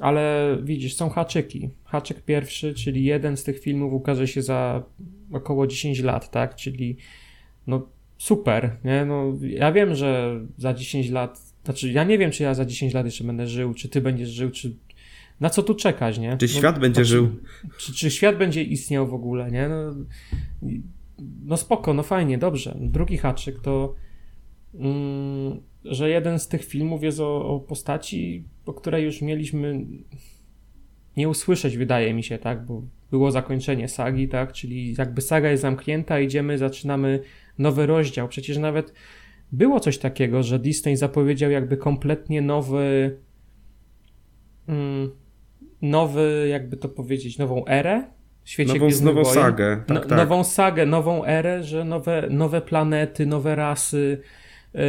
ale widzisz, są haczyki. Haczyk pierwszy, czyli jeden z tych filmów ukaże się za około 10 lat, tak, czyli no super, nie, no ja wiem, że za 10 lat, znaczy ja nie wiem, czy ja za 10 lat jeszcze będę żył, czy ty będziesz żył, czy na co tu czekać, nie? Czy no, świat będzie żył? Czy, czy, świat będzie istniał w ogóle, nie? No, no spoko, no fajnie, dobrze. Drugi haczyk to, mm, że jeden z tych filmów jest o, o postaci, o której już mieliśmy nie usłyszeć, wydaje mi się, tak? Bo było zakończenie sagi, tak? Czyli jakby saga jest zamknięta, idziemy, zaczynamy nowy rozdział. Przecież nawet było coś takiego, że Disney zapowiedział jakby kompletnie nowy. Mm, nowy, jakby to powiedzieć, nową erę w świecie nową, nową sagę. Tak, no, tak. Nową sagę, nową erę, że nowe, nowe planety, nowe rasy, yy,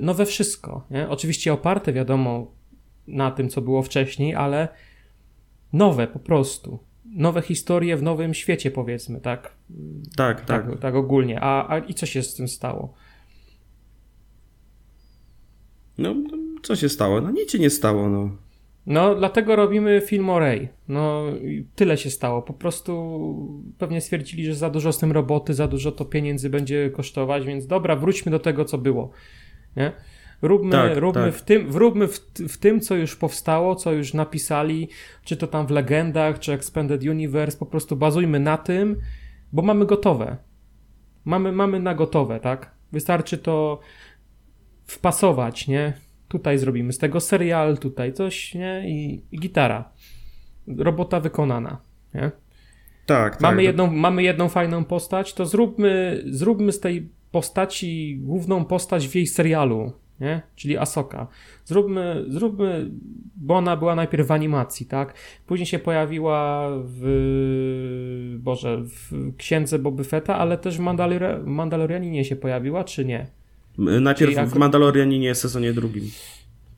nowe wszystko. Nie? Oczywiście oparte, wiadomo, na tym, co było wcześniej, ale nowe po prostu. Nowe historie w nowym świecie, powiedzmy, tak? Tak, tak. Tak, tak ogólnie. A, a i co się z tym stało? No, co się stało? No nic się nie stało, no. No, dlatego robimy film o Rey. No, tyle się stało. Po prostu pewnie stwierdzili, że za dużo z tym roboty, za dużo to pieniędzy będzie kosztować, więc dobra, wróćmy do tego, co było. Nie? Róbmy, tak, róbmy, tak. W tym, wróbmy w, w tym, co już powstało, co już napisali, czy to tam w legendach, czy Expanded Universe, po prostu bazujmy na tym, bo mamy gotowe. Mamy, mamy na gotowe, tak? Wystarczy to wpasować, nie? Tutaj zrobimy z tego serial, tutaj coś, nie? I, i gitara. Robota wykonana, nie? Tak, mamy tak. Jedną, mamy jedną fajną postać, to zróbmy, zróbmy z tej postaci główną postać w jej serialu, nie? Czyli Asoka. Zróbmy, zróbmy, bo ona była najpierw w animacji, tak? Później się pojawiła w, Boże, w Księdze Boby Fetta, ale też w Mandalorianinie się pojawiła, czy nie? Najpierw w Mandalorianinie sezonie drugim.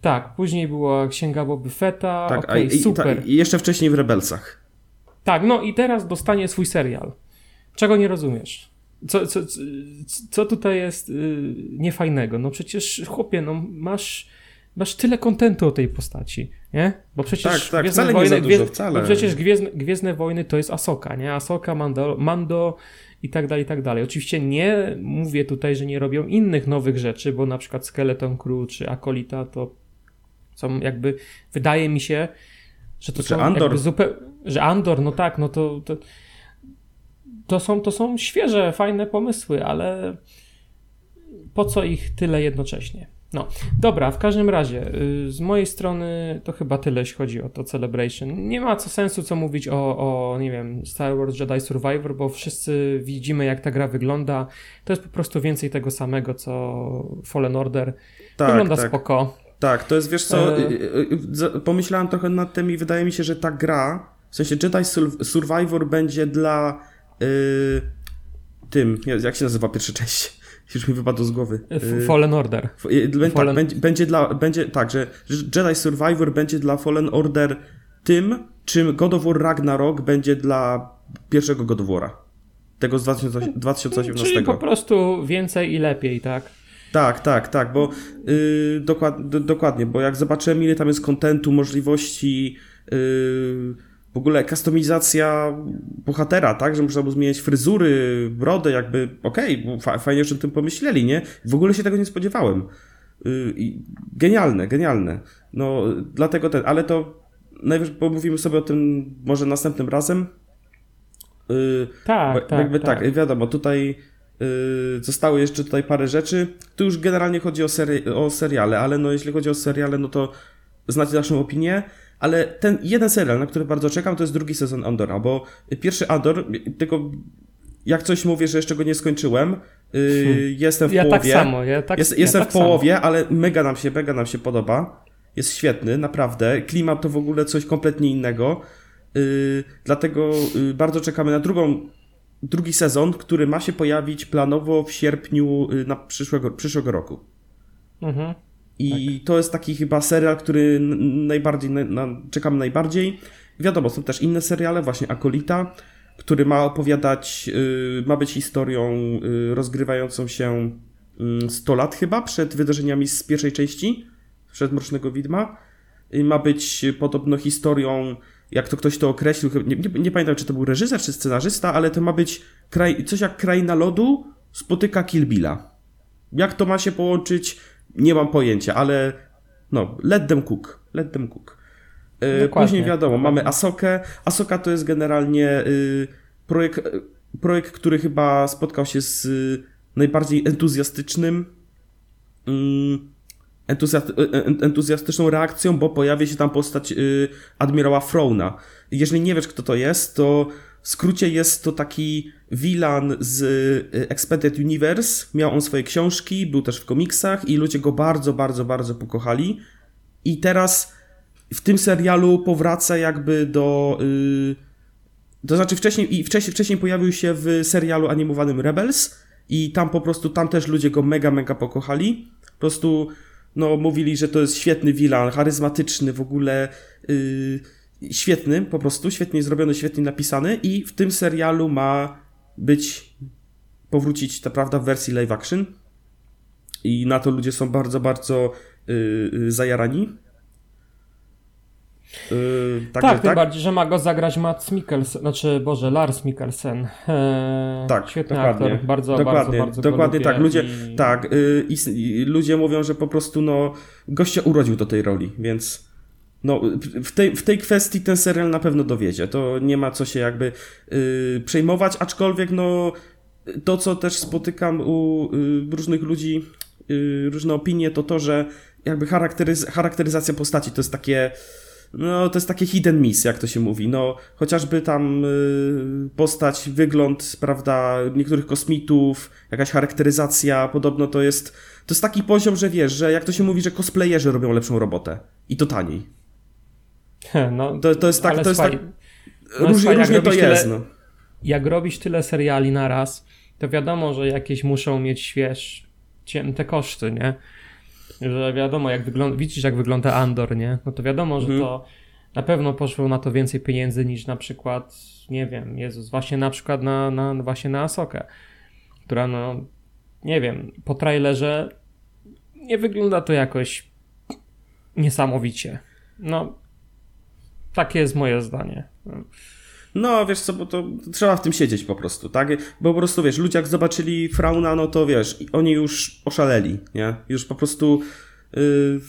Tak, później była Księga Boby Fetta, tak, okay, i, super. I, I jeszcze wcześniej w Rebelsach. Tak, no i teraz dostanie swój serial. Czego nie rozumiesz? Co, co, co tutaj jest yy, niefajnego? No przecież, chłopie, no masz, masz tyle kontentu o tej postaci, nie? Bo przecież tak, tak, Gwiezdne wcale Wojny, nie za dużo, wcale. Bo przecież Gwiezdne, Gwiezdne Wojny to jest Asoka, nie? Asoka, Mando, Mando i tak dalej, i tak dalej. Oczywiście nie mówię tutaj, że nie robią innych nowych rzeczy, bo na przykład Skeleton Crew czy Akolita to są jakby, wydaje mi się, że to są Andor. że Andor, no tak, no to, to, to, są, to są świeże, fajne pomysły, ale po co ich tyle jednocześnie? No, dobra, w każdym razie, y, z mojej strony to chyba tyle, jeśli chodzi o to Celebration. Nie ma co sensu co mówić o, o, nie wiem, Star Wars Jedi Survivor, bo wszyscy widzimy, jak ta gra wygląda. To jest po prostu więcej tego samego, co Fallen Order. Tak, wygląda tak. spoko. Tak, to jest, wiesz co, e... pomyślałem trochę nad tym i wydaje mi się, że ta gra, w sensie Jedi Survivor będzie dla yy, tym, jak się nazywa pierwsza część? Już mi wypadło z głowy. Y, Fallen Order. Tak, Fallen... będzie, będzie, dla, będzie tak, że Jedi Survivor będzie dla Fallen Order tym, czym God of War Ragnarok będzie dla pierwszego God of War'a. Tego z 2018. Czyli po prostu więcej i lepiej, tak? Tak, tak, tak, bo yy, dokład, dokładnie, bo jak zobaczyłem ile tam jest kontentu, możliwości, yy, w ogóle kustomizacja bohatera, tak, że można było zmieniać fryzury, brodę, jakby, okej, okay, fajnie, że o tym pomyśleli, nie? W ogóle się tego nie spodziewałem. Yy, genialne, genialne. No, dlatego ten, ale to najwyżej pomówimy sobie o tym może następnym razem. Yy, tak, tak, jakby tak. tak, wiadomo, tutaj yy, zostało jeszcze tutaj parę rzeczy. Tu już generalnie chodzi o, seri o seriale, ale no jeśli chodzi o seriale, no to znacie naszą opinię. Ale ten jeden serial, na który bardzo czekam, to jest drugi sezon Andora, bo pierwszy Andor, tylko jak coś mówię, że jeszcze go nie skończyłem, yy, hmm. jestem w ja tak połowie. Tak samo, ja tak, jest, ja jestem tak w połowie, samo. ale mega nam się, mega nam się podoba. Jest świetny, naprawdę. Klimat to w ogóle coś kompletnie innego. Yy, dlatego yy, bardzo czekamy na drugą, drugi sezon, który ma się pojawić planowo w sierpniu yy, na przyszłego, przyszłego roku. Mhm. I tak. to jest taki chyba serial, który najbardziej, na, na, czekam najbardziej. Wiadomo, są też inne seriale, właśnie Akolita, który ma opowiadać, yy, ma być historią yy, rozgrywającą się yy, 100 lat chyba przed wydarzeniami z pierwszej części, przed Mrocznego Widma. ma być podobno historią, jak to ktoś to określił, nie, nie, nie, pamiętam czy to był reżyser czy scenarzysta, ale to ma być kraj, coś jak Kraina Lodu spotyka Kill Billa. Jak to ma się połączyć nie mam pojęcia, ale no, let them cook, let them cook. E, Dokładnie. Później wiadomo, mamy Asokę. Asoka to jest generalnie y, projekt, projekt, który chyba spotkał się z y, najbardziej entuzjastycznym entuzjastyczną reakcją, bo pojawia się tam postać y, admirała Frowna. Jeżeli nie wiesz, kto to jest, to w skrócie jest to taki Wilan z y, Expanded Universe. Miał on swoje książki, był też w komiksach i ludzie go bardzo, bardzo, bardzo pokochali. I teraz w tym serialu powraca jakby do. Yy, to znaczy wcześniej, i wcześniej, wcześniej pojawił się w serialu animowanym Rebels i tam po prostu, tam też ludzie go mega, mega pokochali. Po prostu, no, mówili, że to jest świetny wilan, charyzmatyczny, w ogóle. Yy, świetny, po prostu, świetnie zrobiony, świetnie napisany i w tym serialu ma być, powrócić, ta prawda, w wersji live action i na to ludzie są bardzo, bardzo yy, zajarani. Yy, tak, tak, tym bardziej, że ma go zagrać Mats Mikkelsen, znaczy, Boże, Lars Mikkelsen. Eee, tak, świetny dokładnie. aktor, bardzo, dokładnie, bardzo, bardzo Dokładnie tak, ludzie, i... tak, yy, i, ludzie mówią, że po prostu, no, gościa urodził do tej roli, więc no, w tej, w tej kwestii ten serial na pewno dowiedzie. To nie ma co się jakby yy, przejmować, aczkolwiek no, to, co też spotykam u yy, różnych ludzi, yy, różne opinie, to to, że jakby charakteryz charakteryzacja postaci to jest takie no, to jest takie hidden miss, jak to się mówi. No, chociażby tam y, postać, wygląd, prawda, niektórych kosmitów, jakaś charakteryzacja, podobno to jest, to jest taki poziom, że wiesz, że jak to się mówi, że cosplayerzy robią lepszą robotę. I to taniej. (laughs) No, to, to jest tak, to jest tak no różnie, różnie to jest. Tyle, no. Jak robisz tyle seriali na raz, to wiadomo, że jakieś muszą mieć śwież, te koszty, nie? Że wiadomo, jak wygląda, widzisz jak wygląda Andor, nie? No to wiadomo, że hmm. to na pewno poszło na to więcej pieniędzy niż na przykład, nie wiem, Jezus, właśnie na przykład na, na właśnie na Asokę, która no, nie wiem, po trailerze nie wygląda to jakoś niesamowicie. No, takie jest moje zdanie. No, wiesz co, bo to, trzeba w tym siedzieć po prostu, tak? Bo po prostu, wiesz, ludzie jak zobaczyli Frauna, no to wiesz, oni już oszaleli, nie? Już po prostu yy,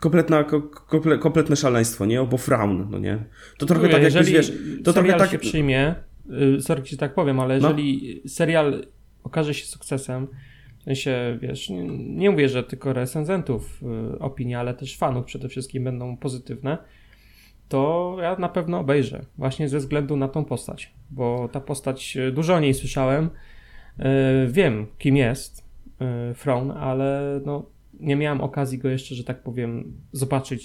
kompletna, komple, kompletne szaleństwo, nie? Bo Fraun, no nie? To trochę Mówię, tak jakbyś, wiesz... To trochę tak... się przyjmie, yy, sorry, ci tak powiem, ale no. jeżeli no. serial okaże się sukcesem, W sensie, wiesz, nie, nie mówię, że tylko recenzentów y, opinie, ale też fanów przede wszystkim będą pozytywne, to ja na pewno obejrzę, właśnie ze względu na tą postać, bo ta postać, y, dużo o niej słyszałem, y, wiem kim jest y, Frown, ale no, nie miałem okazji go jeszcze, że tak powiem, zobaczyć,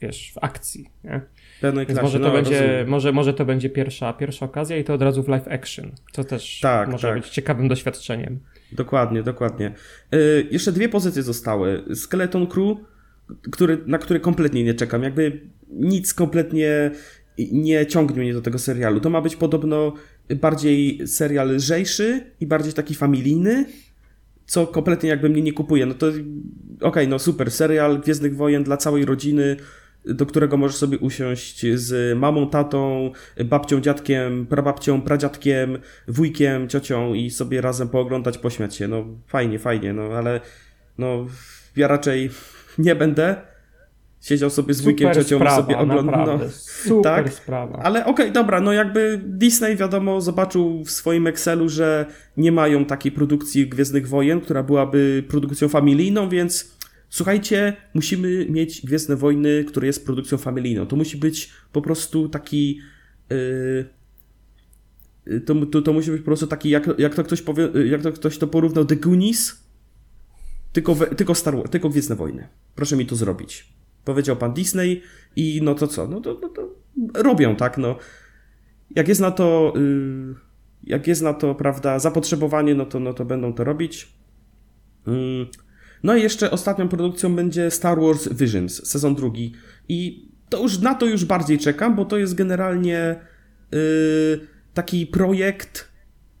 wiesz, w akcji, nie? Pełnej Więc klasie, może to, no, będzie, rozumiem. może, może to będzie pierwsza, pierwsza okazja i to od razu w live action, co też Tak, może tak. być ciekawym doświadczeniem. Dokładnie, dokładnie. Jeszcze dwie pozycje zostały. Skeleton Crew, który, na który kompletnie nie czekam. Jakby nic kompletnie nie ciągnie mnie do tego serialu. To ma być podobno bardziej serial lżejszy i bardziej taki familijny, co kompletnie jakby mnie nie kupuje. No to okej, no super, serial Gwiezdnych Wojen dla całej rodziny, do którego możesz sobie usiąść z mamą, tatą, babcią, dziadkiem, prababcią, pradziadkiem, wujkiem, ciocią i sobie razem pooglądać, pośmiać się. No fajnie, fajnie, no ale no ja raczej nie będę siedział sobie z wujkiem, Super ciocią sprawa, i sobie oglądał. No, tak? sprawa. ale okej, dobra, no jakby Disney wiadomo zobaczył w swoim Excelu, że nie mają takiej produkcji Gwiezdnych Wojen, która byłaby produkcją familijną, więc słuchajcie, musimy mieć Gwiezdne Wojny, które jest produkcją familijną. To musi być po prostu taki... Yy, to, to, to musi być po prostu taki, jak, jak to ktoś powie, jak to ktoś to porównał The Goonies, tylko, we, tylko Star tylko Gwiezdne Wojny. Proszę mi to zrobić. Powiedział pan Disney i no to co? No to, no to robią, tak, no. Jak jest na to, yy, jak jest na to, prawda, zapotrzebowanie, no to, no to będą to robić. Yy. No i jeszcze ostatnią produkcją będzie Star Wars Visions, sezon drugi. I to już, na to już bardziej czekam, bo to jest generalnie yy, taki projekt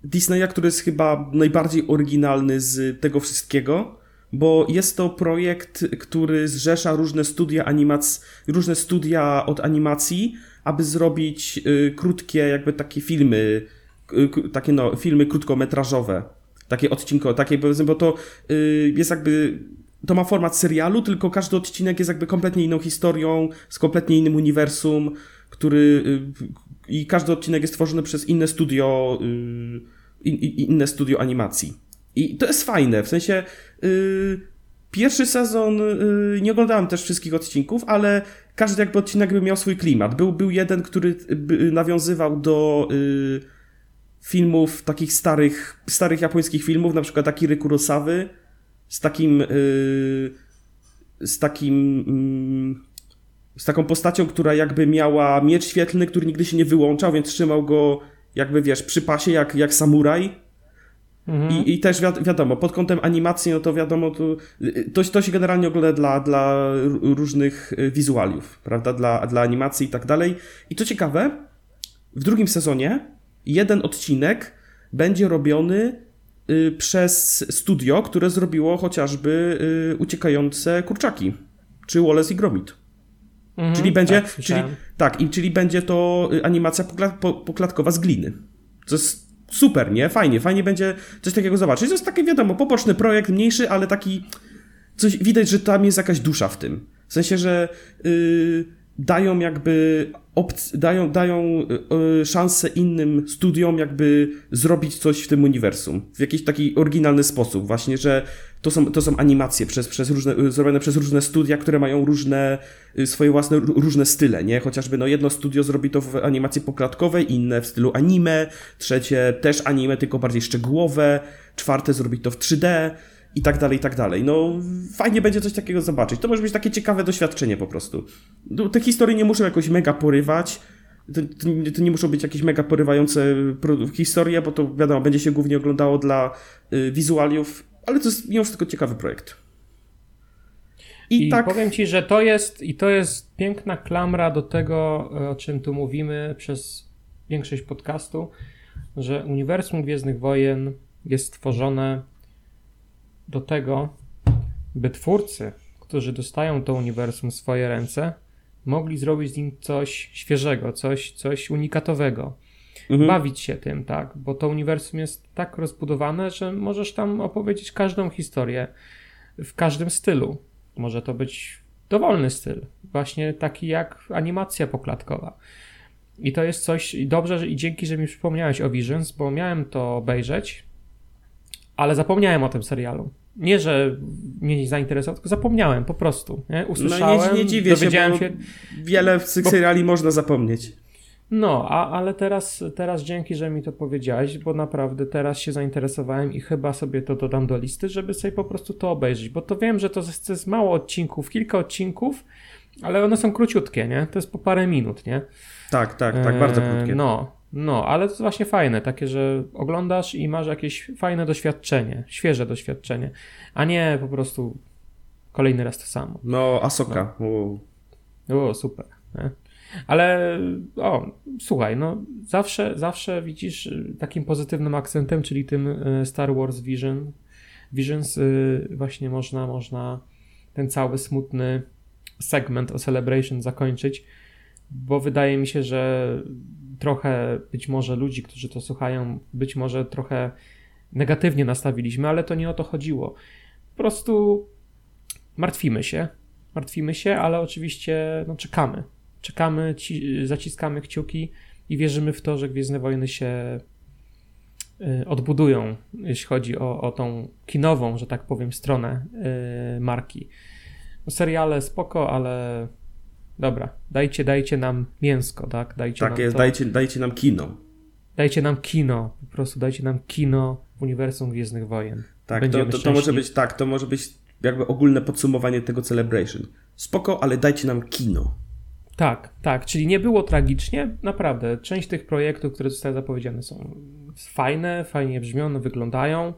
Disneya, który jest chyba najbardziej oryginalny z tego wszystkiego, bo jest to projekt, który zrzesza różne studia animacji, różne studia od animacji, aby zrobić y, krótkie, jakby takie filmy, y, takie no, filmy krótkometrażowe, takie odcinko, takie powiedzmy, bo to y, jest jakby, to ma format serialu, tylko każdy odcinek jest jakby kompletnie inną historią, z kompletnie innym uniwersum, który y, i każdy odcinek jest tworzony przez inne studio, y, in, in, inne studio animacji. I to jest fajne, w sensie pierwszy sezon y, nie oglądałem też wszystkich odcinków, ale każdy jakby odcinek miał swój klimat. Był, był jeden, który by nawiązywał do y, filmów, takich starych, starych japońskich filmów, na przykład Akiry Kurosawy, z takim y, z takim mm, z taką postacią, która jakby miała miecz świetlny, który nigdy się nie wyłączał, więc trzymał go jakby, wiesz, przy pasie, jak, jak samuraj. Mhm. I, I też wiad- wiadomo, pod kątem animacji, no to wiadomo, to, to, to się generalnie ogląda dla, dla różnych y, wizualiów, prawda, dla, dla animacji i tak dalej. I co ciekawe, w drugim sezonie jeden odcinek będzie robiony y, przez studio, które zrobiło chociażby y, uciekające kurczaki, czy Wallace i Gromit. Mhm, Czyli będzie, tak, czyli, tak, i czyli będzie to animacja pokla, po, poklatkowa z gliny. To jest super, nie? Fajnie, fajnie będzie coś takiego zobaczyć. To jest taki, wiadomo, poboczny projekt, mniejszy, ale taki, coś, widać, że tam jest jakaś dusza w tym. W sensie, że y, dają jakby, opc- dają, dają y, y, szansę innym studiom jakby zrobić coś w tym uniwersum. W jakiś taki oryginalny sposób. Właśnie, że to są, to są animacje przez, przez różne, y, zrobione przez różne studia, które mają różne, y, swoje własne, różne style, nie? Chociażby no jedno studio zrobi to w animacji poklatkowej, inne w stylu anime, trzecie też anime, tylko bardziej szczegółowe, czwarte zrobi to w 3D i tak dalej, i tak dalej. No, fajnie będzie coś takiego zobaczyć. To może być takie ciekawe doświadczenie po prostu. No, Te historie nie muszą jakoś mega porywać, to, to, to nie muszą być jakieś mega porywające pro- historie, bo to wiadomo, będzie się głównie oglądało dla y, wizualiów, ale to jest mimo wszystko ciekawy projekt. I, I tak, powiem ci, że to jest i to jest piękna klamra do tego, e, o czym tu mówimy przez większość podcastu, że uniwersum Gwiezdnych Wojen jest stworzone do tego, by twórcy, którzy dostają to uniwersum w swoje ręce, mogli zrobić z nim coś świeżego, coś, coś unikatowego. Mhm. Bawić się tym, tak, bo to uniwersum jest tak rozbudowane, że możesz tam opowiedzieć każdą historię w każdym stylu. Może to być dowolny styl, właśnie taki jak animacja poklatkowa. I to jest coś, i dobrze, że, i dzięki, że mi przypomniałeś o Visions, bo miałem to obejrzeć, ale zapomniałem o tym serialu. Nie, że mnie nie zainteresował, tylko zapomniałem po prostu. Nie? Usłyszałem, no nie, nie dziwię się, bo się, wiele z tych seriali można zapomnieć. No, a, ale teraz, teraz dzięki, że mi to powiedziałeś, bo naprawdę teraz się zainteresowałem i chyba sobie to dodam do listy, żeby sobie po prostu to obejrzeć, bo to wiem, że to jest, to jest mało odcinków, kilka odcinków, ale one są króciutkie, nie? To jest po parę minut, nie? Tak, tak, tak, bardzo krótkie. No, no, ale to jest właśnie fajne, takie, że oglądasz i masz jakieś fajne doświadczenie, świeże doświadczenie, a nie po prostu kolejny raz to samo. No, Asoka. No. O, super. Nie? Ale o, słuchaj, no zawsze, zawsze widzisz takim pozytywnym akcentem, czyli tym e, Star Wars Vision, Visions e, właśnie można, można ten cały smutny segment o Celebration zakończyć, bo wydaje mi się, że trochę być może ludzi, którzy to słuchają, być może trochę negatywnie nastawiliśmy, ale to nie o to chodziło. Po prostu martwimy się, martwimy się, ale oczywiście no, czekamy. Czekamy, ci, zaciskamy kciuki i wierzymy w to, że Gwiezdne Wojny się y, odbudują, jeśli chodzi o, o tą kinową, że tak powiem, stronę y, marki. Seriale spoko, ale dobra, dajcie, dajcie nam mięsko, tak? Dajcie tak nam jest, to. Dajcie, dajcie nam kino. Dajcie nam kino, po prostu dajcie nam kino w uniwersum Gwiezdnych Wojen. Tak, to, to, to, może być, tak, to może być jakby ogólne podsumowanie tego Celebration. Spoko, ale dajcie nam kino. Tak, tak, czyli nie było tragicznie, naprawdę. Część tych projektów, które zostały zapowiedziane są fajne, fajnie brzmią, wyglądają.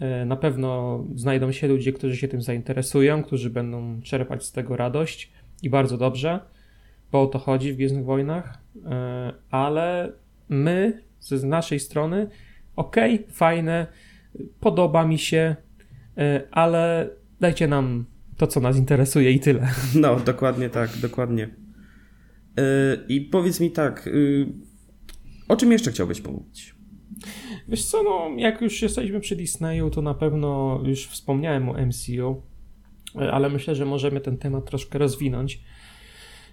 E, na pewno znajdą się ludzie, którzy się tym zainteresują, którzy będą czerpać z tego radość i bardzo dobrze, bo o to chodzi w Gwiezdnych Wojnach, e, ale my z naszej strony, ok, fajne, podoba mi się, e, ale dajcie nam to, co nas interesuje i tyle. No, dokładnie tak, dokładnie. I powiedz mi tak, o czym jeszcze chciałbyś pomówić? Wiesz co, no, jak już jesteśmy przy Disneyu, to na pewno już wspomniałem o MCU, ale myślę, że możemy ten temat troszkę rozwinąć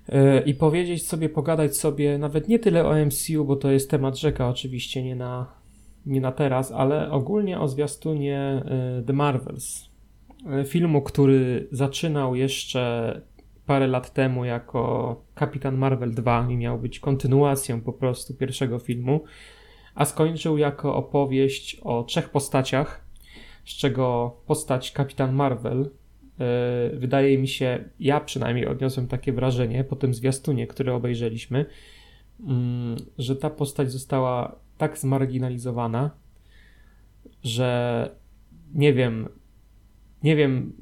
e, i powiedzieć sobie, pogadać sobie nawet nie tyle o MCU, bo to jest temat rzeka oczywiście, nie na, nie na teraz, ale ogólnie o zwiastunie e, The Marvels. E, filmu, który zaczynał jeszcze parę lat temu jako Kapitan Marvel 2 i miał być kontynuacją po prostu pierwszego filmu a skończył jako opowieść o trzech postaciach, z czego postać Kapitan Marvel yy, wydaje mi się, ja przynajmniej odniosłem takie wrażenie po tym zwiastunie, który obejrzeliśmy, yy, że ta postać została tak zmarginalizowana, że nie wiem, nie wiem,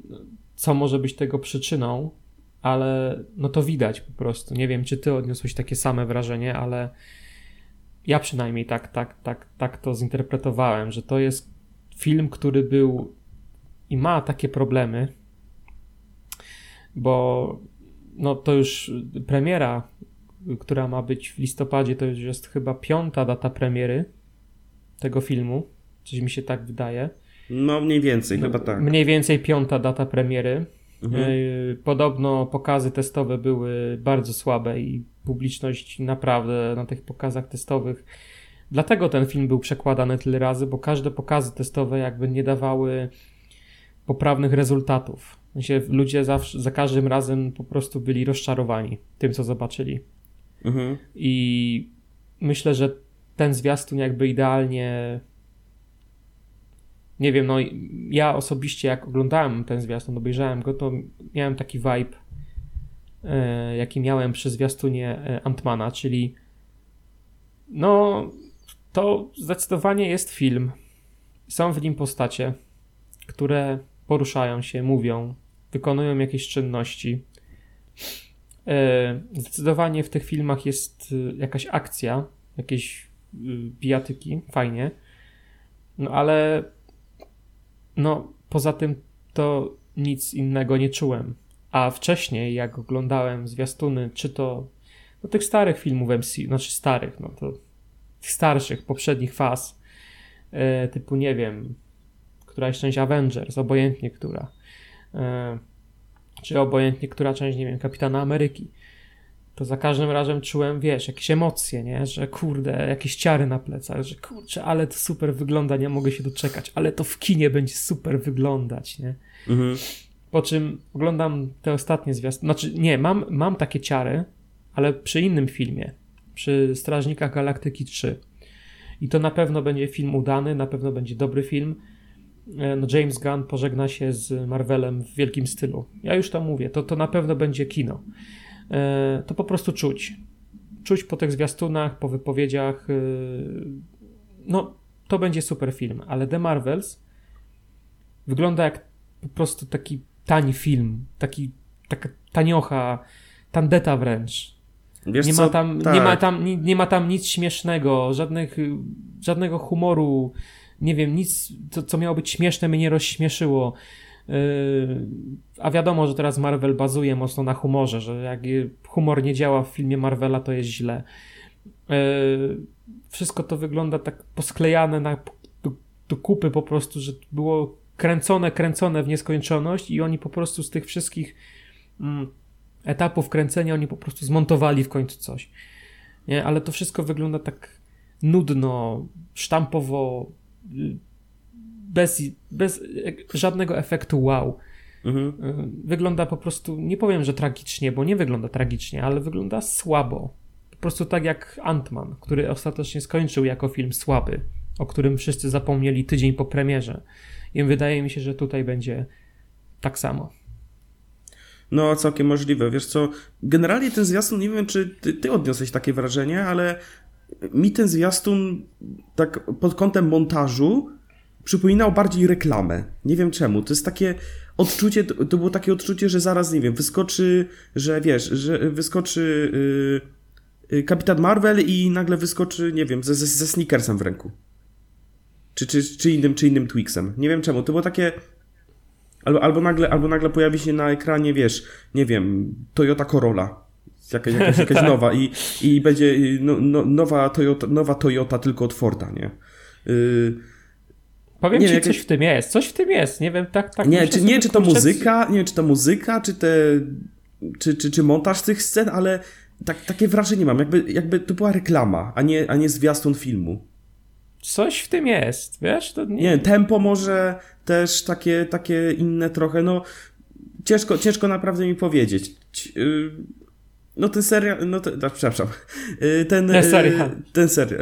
co może być tego przyczyną, ale no to widać po prostu. Nie wiem, czy ty odniosłeś takie same wrażenie, ale ja przynajmniej tak, tak, tak, tak to zinterpretowałem, że to jest film, który był i ma takie problemy, bo no to już premiera, która ma być w listopadzie, to już jest chyba piąta data premiery tego filmu. Coś mi się tak wydaje. No mniej więcej, no, chyba tak. Mniej więcej piąta data premiery. Mhm. E, podobno pokazy testowe były bardzo słabe i publiczność naprawdę na tych pokazach testowych. Dlatego ten film był przekładany tyle razy, bo każde pokazy testowe jakby nie dawały poprawnych rezultatów. Ludzie zawsze, za każdym razem po prostu byli rozczarowani tym, co zobaczyli. Mhm. I myślę, że ten zwiastun jakby idealnie nie wiem, no ja osobiście jak oglądałem ten zwiastun, obejrzałem go, to miałem taki vibe, e, jaki miałem przy zwiastunie e, Antmana, czyli no to zdecydowanie jest film. Są w nim postacie, które poruszają się, mówią, wykonują jakieś czynności. E, zdecydowanie w tych filmach jest jakaś akcja, jakieś bijatyki, fajnie. No ale no, poza tym to nic innego nie czułem. A wcześniej, jak oglądałem zwiastuny, czy to no, tych starych filmów MCU, znaczy starych, no to tych starszych, poprzednich faz, e, typu, nie wiem, któraś część Avengers, obojętnie która, e, czy obojętnie która część, nie wiem, Kapitana Ameryki, to za każdym razem czułem, wiesz, jakieś emocje, nie? Że kurde, jakieś ciary na plecach, że kurczę, ale to super wygląda, nie mogę się doczekać, ale to w kinie będzie super wyglądać, nie? Mhm. Po czym oglądam te ostatnie zwiastuny, znaczy nie, mam, mam takie ciary, ale przy innym filmie, przy Strażnikach Galaktyki 3. I to na pewno będzie film udany, na pewno będzie dobry film. E, no James Gunn pożegna się z Marvelem w wielkim stylu. Ja już to mówię, to, to na pewno będzie kino. E, to po prostu czuć. Czuć po tych zwiastunach, po wypowiedziach. E, no, to będzie super film, ale The Marvels wygląda jak po prostu taki tani film, taki, taka taniocha, tandeta wręcz. Wiesz nie, ma tam, tak. nie, ma tam, nie, nie, ma tam nic śmiesznego, żadnych, żadnego humoru, nie wiem, nic, co, co miało być śmieszne, mnie nie rozśmieszyło. Yy, a wiadomo, że teraz Marvel bazuje mocno na humorze, że jak humor nie działa w filmie Marvela, to jest źle. Yy, wszystko to wygląda tak posklejane na, do, do kupy po prostu, że było kręcone, kręcone w nieskończoność i oni po prostu z tych wszystkich mm, etapów kręcenia oni po prostu zmontowali w końcu coś. Nie? Ale to wszystko wygląda tak nudno, sztampowo, bez, bez żadnego efektu wow. Mhm. Wygląda po prostu, nie powiem, że tragicznie, bo nie wygląda tragicznie, ale wygląda słabo. Po prostu tak jak Ant-Man, który ostatecznie skończył jako film słaby, o którym wszyscy zapomnieli tydzień po premierze. I wydaje mi się, że tutaj będzie tak samo. No, całkiem możliwe. Wiesz co, generalnie ten zwiastun, nie wiem, czy ty, ty odniosłeś takie wrażenie, ale mi ten zwiastun tak pod kątem montażu przypominał bardziej reklamę. Nie wiem czemu. To jest takie odczucie, to, było takie odczucie, że zaraz, nie wiem, wyskoczy, że wiesz, że wyskoczy yy, Kapitan Marvel i nagle wyskoczy, nie wiem, ze, ze, ze sneakersem w ręku. Czy, czy, czy, innym, czy innym Twixem. Nie wiem czemu. To było takie Albo, albo, nagle, albo nagle pojawi się na ekranie, wiesz, nie wiem, Toyota Corolla. Jakaś, jakaś, jakaś (laughs) nowa i, i będzie no, no, nowa, Toyota, nowa Toyota tylko od Forda, nie? Yy, Powiem nie, ci, jakieś... coś w tym jest, coś w tym jest, nie wiem, tak, tak. Nie, czy, nie czy to muzyka, nie wiem, czy to muzyka, czy te, czy, czy, czy montaż tych scen, ale tak, takie wrażenie mam, jakby, jakby to była reklama, a nie, a nie zwiastun filmu. Coś w tym jest, wiesz? To nie... nie, tempo może też takie, takie inne trochę, no ciężko, ciężko naprawdę mi powiedzieć. Y, no ten serial, no ten, przepraszam, y, ten, ten serial, ten serial,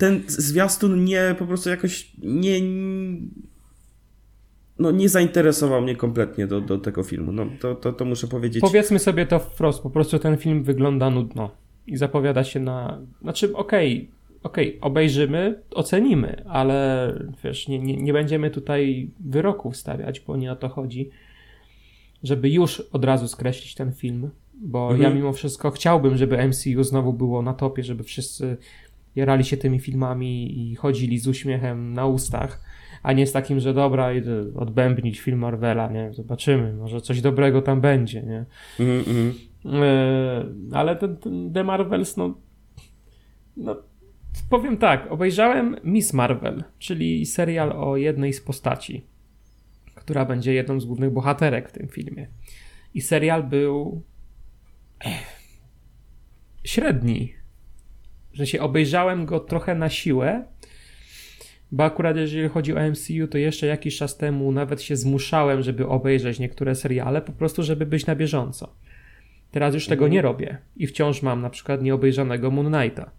ten zwiastun nie, po prostu jakoś nie, no nie zainteresował mnie kompletnie do, do tego filmu, no to, to, to muszę powiedzieć. Powiedzmy sobie to wprost, po prostu ten film wygląda nudno i zapowiada się na, znaczy okej, okay, okej, okay, obejrzymy, ocenimy, ale wiesz, nie, nie, nie będziemy tutaj wyroków stawiać, bo nie o to chodzi, żeby już od razu skreślić ten film, bo mhm. ja mimo wszystko chciałbym, żeby MCU znowu było na topie, żeby wszyscy jarali się tymi filmami i chodzili z uśmiechem na ustach, a nie z takim, że dobra, idę odbębnić film Marvela, nie, zobaczymy, może coś dobrego tam będzie, nie. Mhm. E, ale ten, ten The Marvels, no, no Powiem tak, obejrzałem Miss Marvel, czyli serial o jednej z postaci, która będzie jedną z głównych bohaterek w tym filmie. I serial był średni. Że się obejrzałem go trochę na siłę, bo akurat jeżeli chodzi o MCU, to jeszcze jakiś czas temu nawet się zmuszałem, żeby obejrzeć niektóre seriale, po prostu żeby być na bieżąco. Teraz już tego mhm. nie robię i wciąż mam na przykład nieobejrzanego Moon Knighta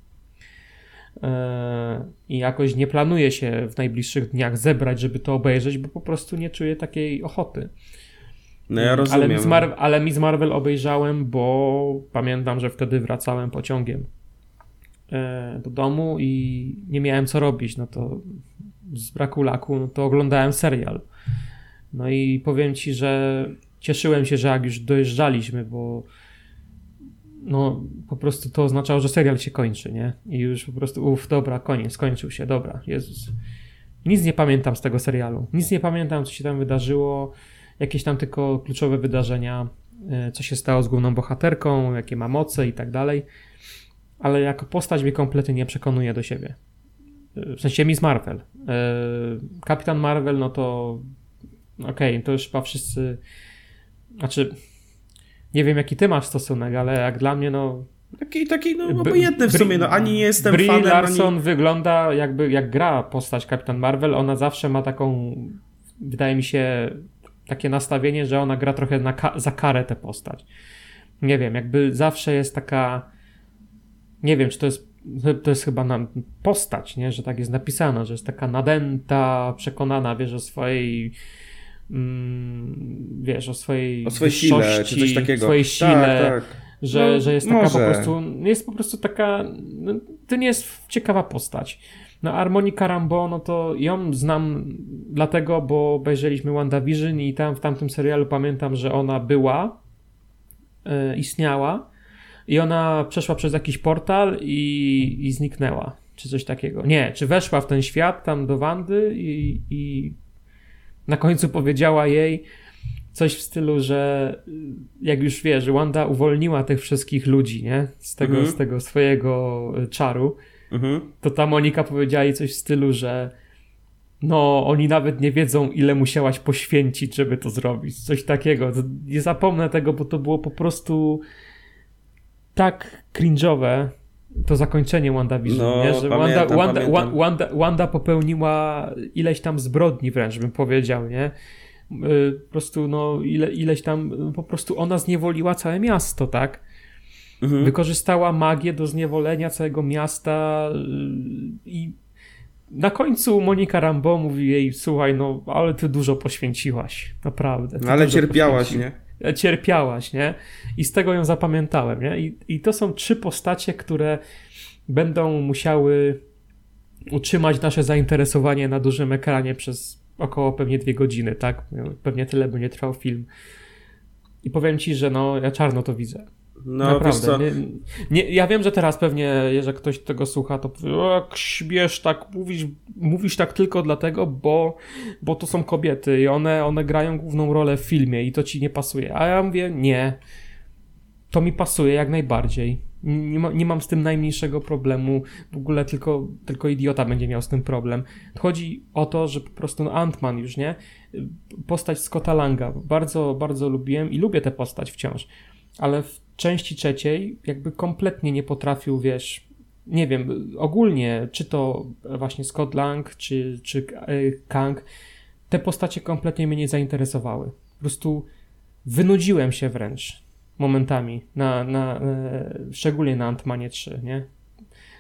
i jakoś nie planuję się w najbliższych dniach zebrać, żeby to obejrzeć, bo po prostu nie czuję takiej ochoty. No ja rozumiem. Ale Miss, Mar- ale Miss Marvel obejrzałem, bo pamiętam, że wtedy wracałem pociągiem do domu i nie miałem co robić, no to z braku laku, no to oglądałem serial. No i powiem ci, że cieszyłem się, że jak już dojeżdżaliśmy, bo no po prostu to oznaczało, że serial się kończy, nie? I już po prostu, uff, dobra, koniec, skończył się, dobra, Jezus. Nic nie pamiętam z tego serialu. Nic nie pamiętam, co się tam wydarzyło. Jakieś tam tylko kluczowe wydarzenia, e, co się stało z główną bohaterką, jakie ma moce i tak dalej. Ale jako postać mnie kompletnie nie przekonuje do siebie. W sensie Miss Marvel. E, Kapitan Marvel, no to okej, okay, to już chyba wszyscy... Znaczy, Nie wiem, jaki ty masz stosunek, ale jak dla mnie, no... Taki, taki, no obojętny w sumie, no ani nie jestem Brie fanem, Larson ani... wygląda jakby, jak gra postać Kapitan Marvel, ona zawsze ma taką, wydaje mi się, takie nastawienie, że ona gra trochę na ka za karę tę postać. Nie wiem, jakby zawsze jest taka, nie wiem, czy to jest to jest chyba na postać, nie? że tak jest napisana, że jest taka nadęta, przekonana, wiesz, o swojej mm, wiesz, o swojej o swojej sile, czy coś takiego. swojej Tak, sile, tak. że, No, że jest taka może. po prostu, jest po prostu taka, no, to nie jest ciekawa postać. No Harmonika Rambo, no to ją znam dlatego, bo obejrzeliśmy WandaVision i tam w tamtym serialu pamiętam, że ona była, e, istniała i ona przeszła przez jakiś portal i, i zniknęła, czy coś takiego. Nie, czy weszła w ten świat tam do Wandy i, i na końcu powiedziała jej coś w stylu, że y, jak już wiesz, Wanda uwolniła tych wszystkich ludzi, nie? Z tego, Mhm. z tego swojego y, czaru, Mhm. to ta Monika powiedziała jej coś w stylu, że no, oni nawet nie wiedzą, ile musiałaś poświęcić, żeby to zrobić. Coś takiego. Nie zapomnę tego, bo to było po prostu tak cringe'owe, to zakończenie WandaVision, No, nie? że Wanda, pamiętam, Wanda, pamiętam. Wa- Wanda, Wanda popełniła ileś tam zbrodni wręcz, bym powiedział, nie? Y, Po prostu, no, ile, ileś tam, po prostu ona zniewoliła całe miasto, tak? Mhm. Wykorzystała magię do zniewolenia całego miasta yy, i na końcu Monika Rambo mówi jej, słuchaj, no ale ty dużo poświęciłaś, naprawdę. No, ale cierpiałaś, poświęci- nie? Cierpiałaś, nie? I z tego ją zapamiętałem, nie? I, I to są trzy postacie, które będą musiały utrzymać nasze zainteresowanie na dużym ekranie przez około pewnie dwie godziny, tak? Pewnie tyle będzie trwał film. I powiem ci, że no, ja czarno to widzę. No, Naprawdę. Nie, nie, ja wiem, że teraz pewnie, jeżeli ktoś tego słucha, to powie, "O, jak śmiesz tak, mówisz, mówisz tak tylko dlatego, bo, bo to są kobiety i one, one grają główną rolę w filmie i to ci nie pasuje. A ja mówię, nie. To mi pasuje jak najbardziej. Nie, ma, nie mam z tym najmniejszego problemu. W ogóle tylko, tylko idiota będzie miał z tym problem. Chodzi o to, że po prostu no Ant-Man już, nie? Postać Scotta Langa. Bardzo, bardzo lubiłem i lubię tę postać wciąż. Ale w części trzeciej jakby kompletnie nie potrafił, wiesz, nie wiem, ogólnie, czy to właśnie Scott Lang, czy, czy e, Kang, te postacie kompletnie mnie nie zainteresowały. Po prostu wynudziłem się wręcz momentami, na, na, e, szczególnie na Antmanie 3, nie?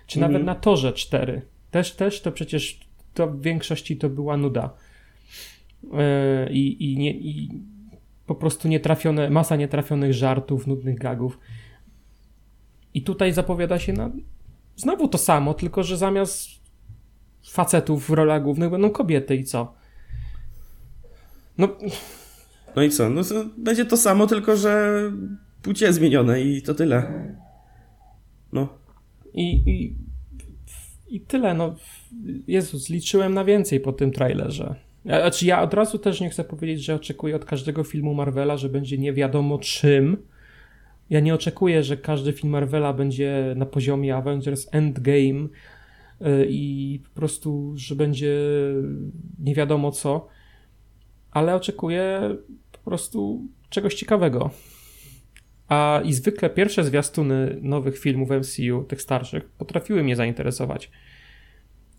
Czy Mhm. nawet na Torze 4. Też, też to przecież to w większości to była nuda. E, I, i, nie, i po prostu nietrafione, masa nietrafionych żartów, nudnych gagów. I tutaj zapowiada się na znowu to samo, tylko że zamiast facetów w rolach głównych będą kobiety i co? No, no i co? No to będzie to samo, tylko że płcie zmienione i to tyle. No. i, i, i tyle, no. Jezus, liczyłem na więcej po tym trailerze. Znaczy ja od razu też nie chcę powiedzieć, że oczekuję od każdego filmu Marvela, że będzie nie wiadomo czym. Ja nie oczekuję, że każdy film Marvela będzie na poziomie Avengers Endgame y, i po prostu, że będzie nie wiadomo co, ale oczekuję po prostu czegoś ciekawego. A i zwykle pierwsze zwiastuny nowych filmów MCU, tych starszych, potrafiły mnie zainteresować.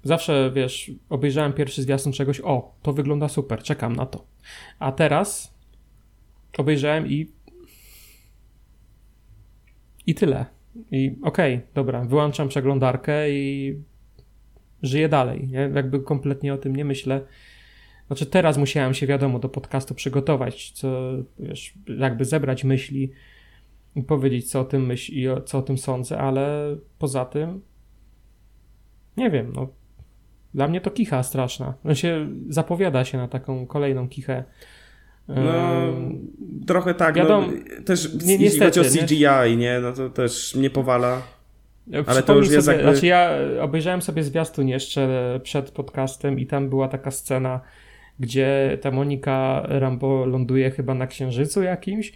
Zawsze, wiesz, obejrzałem pierwszy zwiastun czegoś, o, to wygląda super, czekam na to. A teraz obejrzałem i i tyle. I okej, dobra, wyłączam przeglądarkę i żyję dalej. Nie? Jakby kompletnie o tym nie myślę. Znaczy teraz musiałem się, wiadomo, do podcastu przygotować, co, wiesz, jakby zebrać myśli i powiedzieć, co o tym myśl i o, co o tym sądzę, ale poza tym nie wiem, no dla mnie to kicha straszna. No się zapowiada się na taką kolejną kichę. No, trochę tak, wiadomo, no, też nie- jeśli chodzi o CGI, nie? No to też mnie powala. Ale to już jest sobie, jakby- Znaczy ja obejrzałem sobie zwiastun jeszcze przed podcastem i tam była taka scena, gdzie ta Monika Rambo ląduje chyba na księżycu jakimś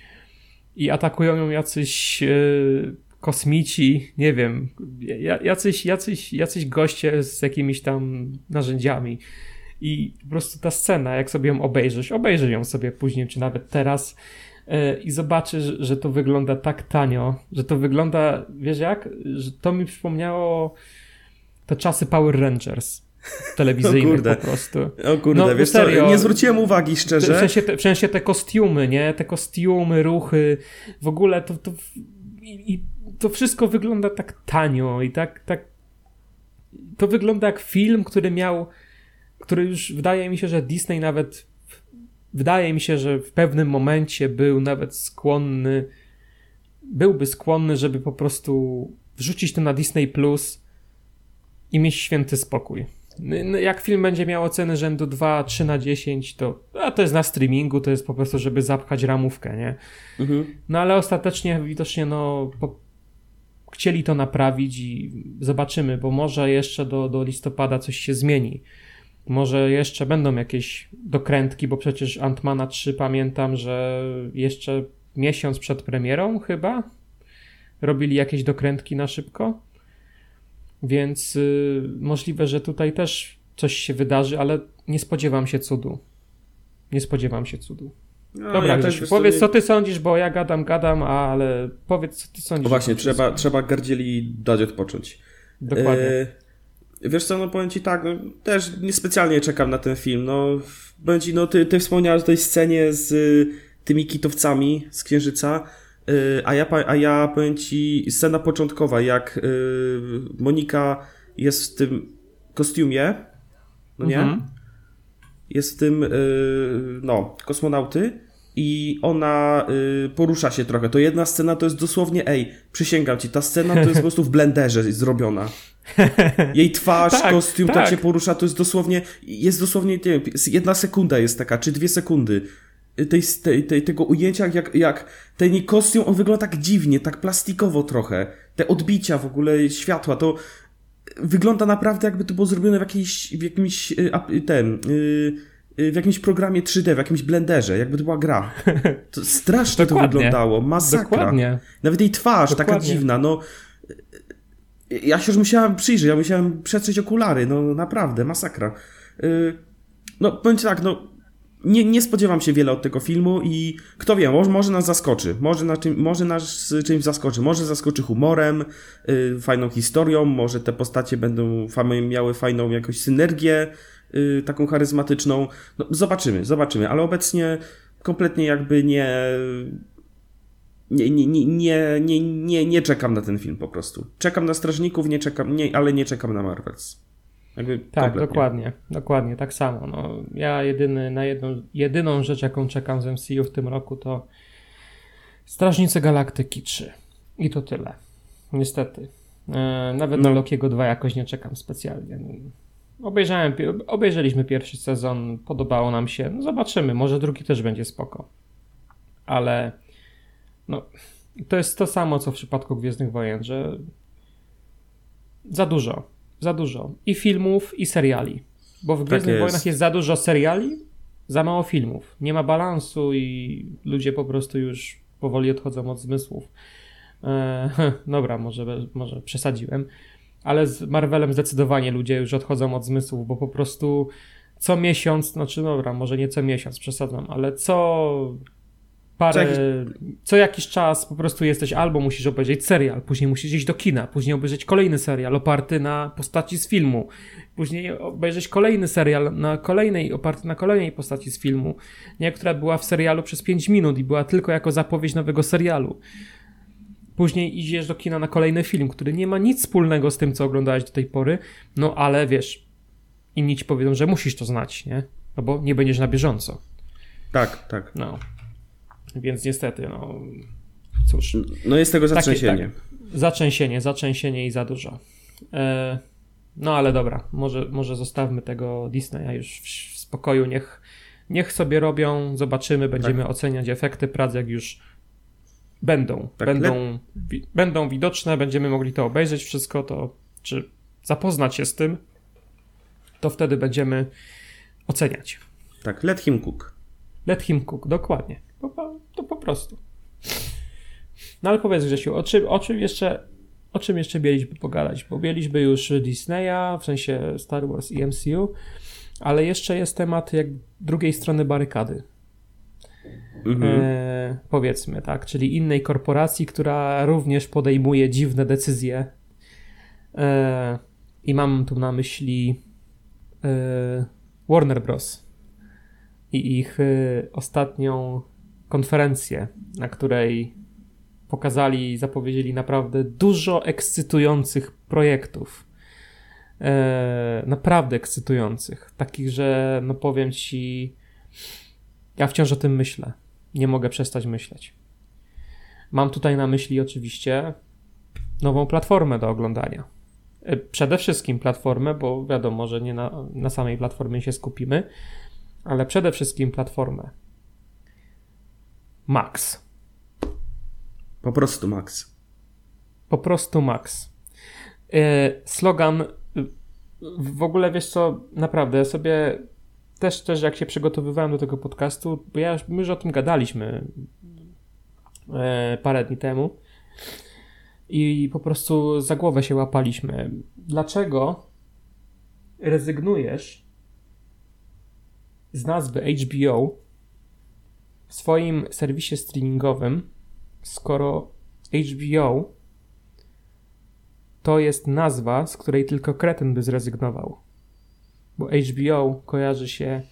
i atakują ją jacyś e, kosmici, nie wiem, ja- jacyś, jacyś, jacyś goście z jakimiś tam narzędziami. I po prostu ta scena, jak sobie ją obejrzysz, obejrzyj ją sobie później, czy nawet teraz, e, i zobaczysz, że to wygląda tak tanio, że to wygląda, wiesz jak? Że to mi przypomniało te czasy Power Rangers (laughs) telewizyjnych po prostu. O kurde, no, wiesz serio, co, nie zwróciłem uwagi szczerze. W sensie, te, w sensie te kostiumy, nie? Te kostiumy, ruchy, w ogóle to, to i, i to wszystko wygląda tak tanio i tak, tak to wygląda jak film, który miał który już wydaje mi się, że Disney nawet wydaje mi się, że w pewnym momencie był nawet skłonny byłby skłonny, żeby po prostu wrzucić to na Disney Plus i mieć święty spokój. Jak film będzie miał oceny rzędu 2, 3 na 10, to a to jest na streamingu, to jest po prostu, żeby zapchać ramówkę, nie? Mhm. No ale ostatecznie widocznie no po, chcieli to naprawić i zobaczymy, bo może jeszcze do, do listopada coś się zmieni. Może jeszcze będą jakieś dokrętki, bo przecież Antmana 3 pamiętam, że jeszcze miesiąc przed premierą chyba robili jakieś dokrętki na szybko. Więc y, możliwe, że tutaj też coś się wydarzy, ale nie spodziewam się cudu. Nie spodziewam się cudu. No, Dobra, ja Grzesiu, powiedz co ty sądzisz, bo ja gadam, gadam, ale powiedz co ty sądzisz. O właśnie, trzeba, trzeba Gardzieli dać odpocząć. Dokładnie. E... Wiesz co, no powiem ci tak, no, też niespecjalnie czekam na ten film, no ci, no ty, ty wspomniałeś o tej scenie z y, tymi kitowcami z Księżyca, y, a, ja, a ja powiem ci, scena początkowa, jak y, Monika jest w tym kostiumie, no nie? Mhm. Jest w tym, no, kosmonauty i ona y, porusza się trochę. To jedna scena to jest dosłownie, ej, przysięgam ci, ta scena to jest po prostu w blenderze zrobiona. (laughs) Jej twarz, tak, kostium, tak. tak się porusza, to jest dosłownie, jest dosłownie, nie wiem, jedna sekunda jest taka, czy dwie sekundy tej, tej, tej, tego ujęcia, jak, jak ten kostium, on wygląda tak dziwnie, tak plastikowo trochę. Te odbicia w ogóle światła, to wygląda naprawdę jakby to było zrobione w, jakiejś, w jakimś, y, ten, y, w jakimś programie 3D, w jakimś blenderze, jakby to była gra. (laughs) To strasznie to wyglądało, masakra. Dokładnie. Nawet jej twarz Dokładnie. taka dziwna, no ja się już musiałem przyjrzeć, ja musiałem przetrzeć okulary, no naprawdę, masakra. Yy, no, powiem tak, no, nie, nie spodziewam się wiele od tego filmu i kto wie, może, może nas zaskoczy, może, na czym, może nas czymś zaskoczy, może zaskoczy humorem, yy, fajną historią, może te postacie będą miały fajną jakąś synergię, taką charyzmatyczną. No, zobaczymy, zobaczymy, ale obecnie kompletnie jakby nie nie, nie, nie, nie, nie, nie, czekam na ten film po prostu. Czekam na Strażników, nie czekam, nie, ale nie czekam na Marvels. Jakby tak, kompletnie. dokładnie, dokładnie, tak samo. No, ja jedyny, na jedną, jedyną rzecz, jaką czekam z MCU w tym roku to Strażnicy Galaktyki 3. I to tyle. Niestety. E, nawet no. na Lokiego 2 jakoś nie czekam specjalnie. Obejrzałem, obejrzeliśmy pierwszy sezon, podobało nam się. No zobaczymy, może drugi też będzie spoko. Ale no, to jest to samo, co w przypadku Gwiezdnych Wojen, że za dużo, za dużo. I filmów, i seriali. Bo w Gwiezdnych tak. Wojnach jest za dużo seriali, za mało filmów. Nie ma balansu i ludzie po prostu już powoli odchodzą od zmysłów. Eee, (laughs) dobra, może, może przesadziłem, ale z Marvelem zdecydowanie ludzie już odchodzą od zmysłów, bo po prostu co miesiąc, znaczy dobra, może nie co miesiąc, przesadzam, ale co parę, co jakiś... co jakiś czas po prostu jesteś albo musisz obejrzeć serial, później musisz iść do kina, później obejrzeć kolejny serial oparty na postaci z filmu, później obejrzeć kolejny serial na kolejnej, oparty na kolejnej postaci z filmu, nie, która była w serialu przez 5 minut i była tylko jako zapowiedź nowego serialu. Później idziesz do kina na kolejny film, który nie ma nic wspólnego z tym, co oglądałeś do tej pory, no ale wiesz, inni ci powiedzą, że musisz to znać, nie? No bo nie będziesz na bieżąco. Tak, tak. No. Więc niestety, no cóż. No jest tego zatrzęsienie. Takie, tak, zatrzęsienie, zatrzęsienie i za dużo. E, no ale dobra, może, może zostawmy tego Disneya już w, w spokoju, niech, niech sobie robią, zobaczymy, będziemy tak. oceniać efekty prac, jak już będą, tak, będą, wi będą widoczne, będziemy mogli to obejrzeć wszystko, to czy zapoznać się z tym, to wtedy będziemy oceniać. Tak, let him cook. Let him cook, dokładnie. To, to po prostu. No ale powiedz Grzesiu, o czym, o czym jeszcze o czym jeszcze mieliśmy pogadać? Bo mieliśmy już Disneya, w sensie Star Wars i MCU, ale jeszcze jest temat jak drugiej strony barykady. Mhm. e, powiedzmy, tak, czyli innej korporacji, która również podejmuje dziwne decyzje. E, I mam tu na myśli e, Warner Bros. i ich e, ostatnią konferencję, na której pokazali i zapowiedzieli naprawdę dużo ekscytujących projektów. E, naprawdę ekscytujących. Takich, że no powiem ci, ja wciąż o tym myślę. Nie mogę przestać myśleć. Mam tutaj na myśli oczywiście nową platformę do oglądania. E, przede wszystkim platformę, bo wiadomo, że nie na, na samej platformie się skupimy, ale przede wszystkim platformę. Max. Po prostu Max. Po prostu Max. E, slogan w ogóle wiesz co, naprawdę sobie też, też jak się przygotowywałem do tego podcastu, bo ja, my już o tym gadaliśmy e, parę dni temu i po prostu za głowę się łapaliśmy. Dlaczego rezygnujesz z nazwy HBO w swoim serwisie streamingowym, skoro HBO to jest nazwa, z której tylko kretyn by zrezygnował. Bo HBO kojarzy się.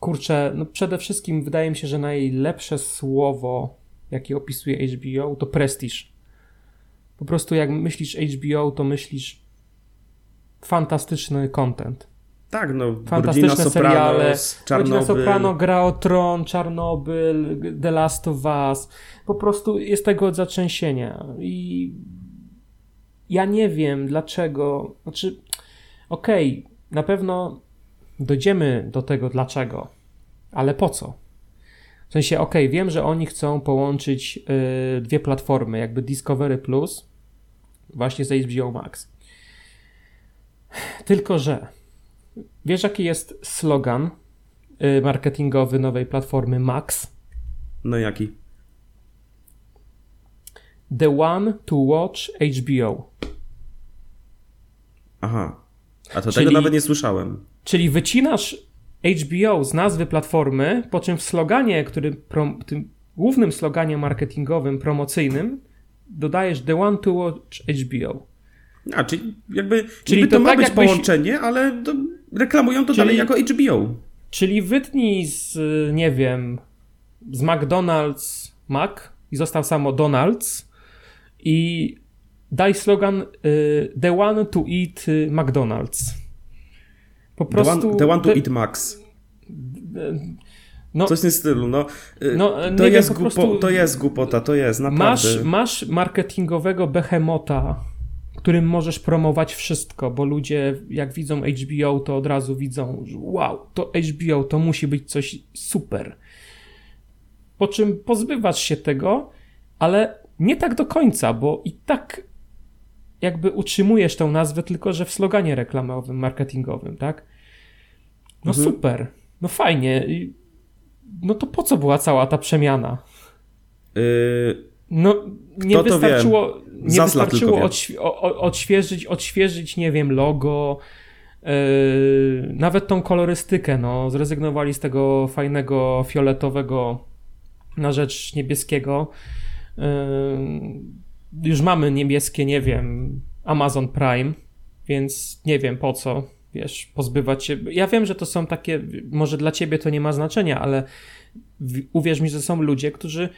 Kurczę, no przede wszystkim wydaje mi się, że najlepsze słowo, jakie opisuje HBO, to prestiż. Po prostu jak myślisz HBO, to myślisz fantastyczny content. Tak, no, fantastyczne Sopranos, seriale. Czarnobyl. Soprano, Gra o Tron, Czarnobyl, The Last of Us. Po prostu jest tego od zatrzęsienia. I ja nie wiem dlaczego. Znaczy, okej, okay, na pewno dojdziemy do tego dlaczego, ale po co? W sensie, okej, okay, wiem, że oni chcą połączyć yy, dwie platformy, jakby Discovery Plus właśnie z HBO Max. Tylko, że wiesz, jaki jest slogan yy, marketingowy nowej platformy Max? No jaki? The one to watch HBO. Aha. A to czyli, tego nawet nie słyszałem. Czyli wycinasz HBO z nazwy platformy, po czym w sloganie, który prom, tym głównym sloganie marketingowym, promocyjnym, dodajesz The One to Watch HBO. A, czyli jakby czyli to, to ma tak być jakbyś... połączenie, ale to reklamują to czyli, dalej jako HBO. Czyli wytnij z, nie wiem, z McDonald's Mac i został samo Donald's i daj slogan y, The One to Eat y, McDonald's. Po prostu... The One, the one to the, Eat Max. No, Coś w tym stylu, no. Y, no to, jest wiem, głupo, prostu, to jest głupota, to jest, naprawdę. Masz, masz marketingowego behemota, którym możesz promować wszystko, bo ludzie jak widzą HBO, to od razu widzą, że wow, to HBO, to musi być coś super. Po czym pozbywasz się tego, ale nie tak do końca, bo i tak jakby utrzymujesz tą nazwę, tylko że w sloganie reklamowym, marketingowym, tak? No mhm. super, no fajnie. No to po co była cała ta przemiana? Yy, no nie wystarczyło, nie wystarczyło odświe odświeżyć, odświeżyć, nie wiem, logo, yy, nawet tą kolorystykę, no zrezygnowali z tego fajnego fioletowego na rzecz niebieskiego. Yy, już mamy niebieskie, nie wiem, Amazon Prime, więc nie wiem po co, wiesz, pozbywać się. Ja wiem, że to są takie, może dla ciebie to nie ma znaczenia, ale uwierz mi, że są ludzie, którzy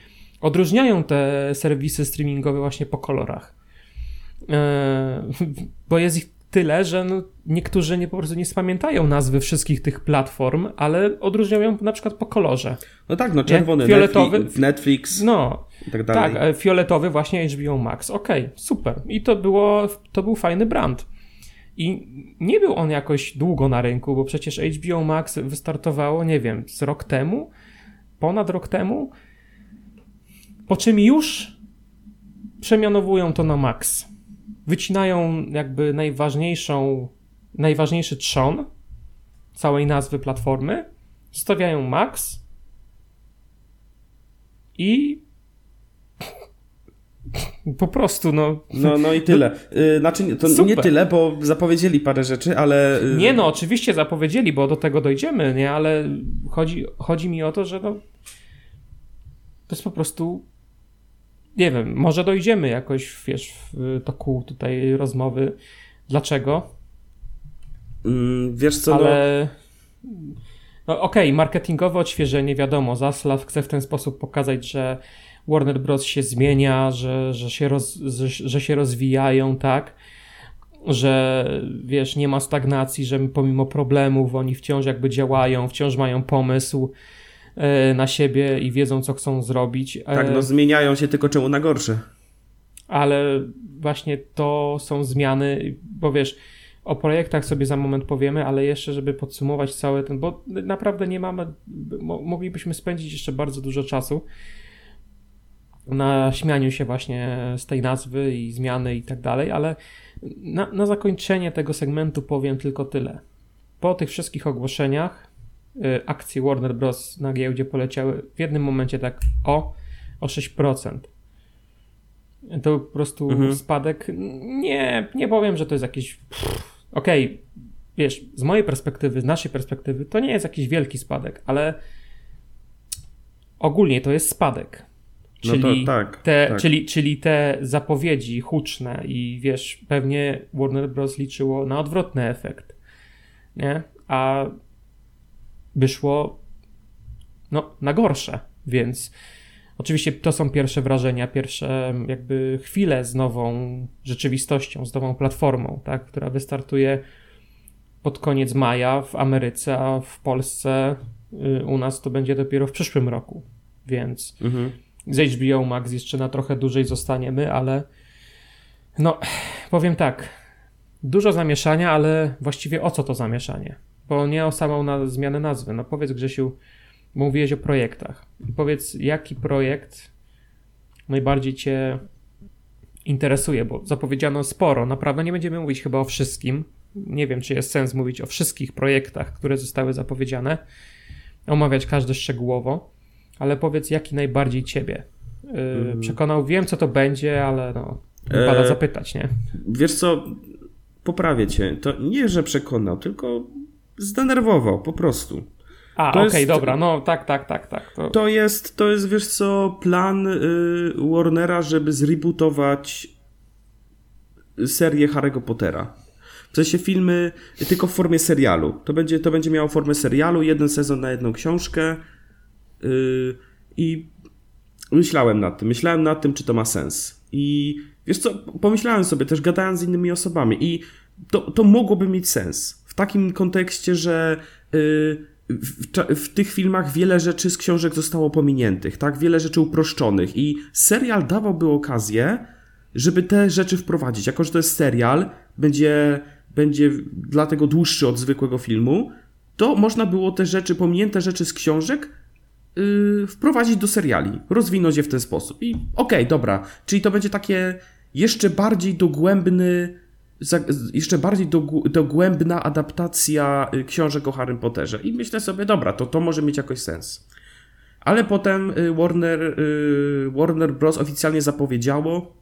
odróżniają te serwisy streamingowe właśnie po kolorach. E, (laughs) bo jest ich tyle, że no niektórzy nie, po prostu nie spamiętają nazwy wszystkich tych platform, ale odróżniają na przykład po kolorze. No tak, no czerwony, fioletowy, Netflix, Netflix no, i tak dalej. Tak, e, fioletowy właśnie HBO Max. Okej, okay, super. I to, było, to był fajny brand. I nie był on jakoś długo na rynku, bo przecież HBO Max wystartowało, nie wiem, z rok temu, ponad rok temu, po czym już przemianowują to na Max wycinają jakby najważniejszą, najważniejszy trzon całej nazwy platformy, zostawiają max i (laughs) po prostu, no. No, no i tyle. Y, znaczy, to Super. nie tyle, bo zapowiedzieli parę rzeczy, ale. Y, nie, no, oczywiście zapowiedzieli, bo do tego dojdziemy, nie, ale chodzi, chodzi mi o to, że no, jest po prostu nie wiem, może dojdziemy jakoś, wiesz, w toku tutaj rozmowy. Dlaczego? Mm, wiesz co, no- Ale... no... no okej, okay, marketingowe odświeżenie, wiadomo, Zaslav chce w ten sposób pokazać, że Warner Bros. się zmienia, że, że, się, roz, że, że się rozwijają, tak? Że wiesz, nie ma stagnacji, że pomimo problemów oni wciąż jakby działają, wciąż mają pomysł na siebie i wiedzą, co chcą zrobić. E, tak, no zmieniają się tylko czemu na gorsze. Ale właśnie to są zmiany, bo wiesz, o projektach sobie za moment powiemy, ale jeszcze, żeby podsumować cały ten, bo naprawdę nie mamy, moglibyśmy spędzić jeszcze bardzo dużo czasu na śmianiu się właśnie z tej nazwy i zmiany i tak dalej, ale na, na zakończenie tego segmentu powiem tylko tyle. Po tych wszystkich ogłoszeniach akcje Warner Bros. na giełdzie poleciały w jednym momencie tak o, o 6%. To po prostu mhm. spadek. Nie, nie powiem, że to jest jakiś. Okej, okay, wiesz, z mojej perspektywy, z naszej perspektywy, to nie jest jakiś wielki spadek, ale ogólnie to jest spadek. Czyli, no tak, te, tak. Czyli, czyli te zapowiedzi huczne i wiesz, pewnie Warner Bros. liczyło na odwrotny efekt, nie? A wyszło no, na gorsze, więc oczywiście to są pierwsze wrażenia, pierwsze jakby chwile z nową rzeczywistością, z nową platformą, tak, która wystartuje pod koniec maja w Ameryce, a w Polsce y, u nas to będzie dopiero w przyszłym roku, więc mhm. z HBO Max jeszcze na trochę dłużej zostaniemy, ale no, powiem tak, dużo zamieszania, ale właściwie o co to zamieszanie? Bo nie o samą na, zmianę nazwy. No powiedz Grzesiu, mówiłeś o projektach. I powiedz, jaki projekt najbardziej Cię interesuje, bo zapowiedziano sporo. Naprawdę nie będziemy mówić chyba o wszystkim. Nie wiem, czy jest sens mówić o wszystkich projektach, które zostały zapowiedziane, omawiać każdy szczegółowo ale powiedz, jaki najbardziej ciebie yy, przekonał. Wiem, co to będzie, ale no, wypada e, zapytać, nie? Wiesz co, poprawię cię. To nie, że przekonał, tylko zdenerwował, po prostu. A, okej, okay, dobra, no tak, tak, tak, tak. To... to... jest, to jest, wiesz co, plan y, Warnera, żeby zrebootować serię Harry'ego Pottera. W sensie filmy tylko w formie serialu. To będzie, to będzie miało formę serialu, jeden sezon na jedną książkę Yy, I myślałem nad tym, myślałem nad tym, czy to ma sens. I wiesz co, pomyślałem sobie też, gadając z innymi osobami, i to, to mogłoby mieć sens. W takim kontekście, że yy, w, w, tych filmach wiele rzeczy z książek zostało pominiętych, tak? Wiele rzeczy uproszczonych i serial dawałby okazję, żeby te rzeczy wprowadzić. Jako, że to jest serial, będzie, będzie dlatego dłuższy od zwykłego filmu, to można było te rzeczy, pominięte rzeczy z książek yy, wprowadzić do seriali, rozwinąć je w ten sposób. I okej, okay, dobra, czyli to będzie takie jeszcze bardziej dogłębny, jeszcze bardziej dogłębna adaptacja y, książek o Harry Potterze. I myślę sobie, dobra, to to może mieć jakoś sens. Ale potem y, Warner, y, Warner Bros. oficjalnie zapowiedziało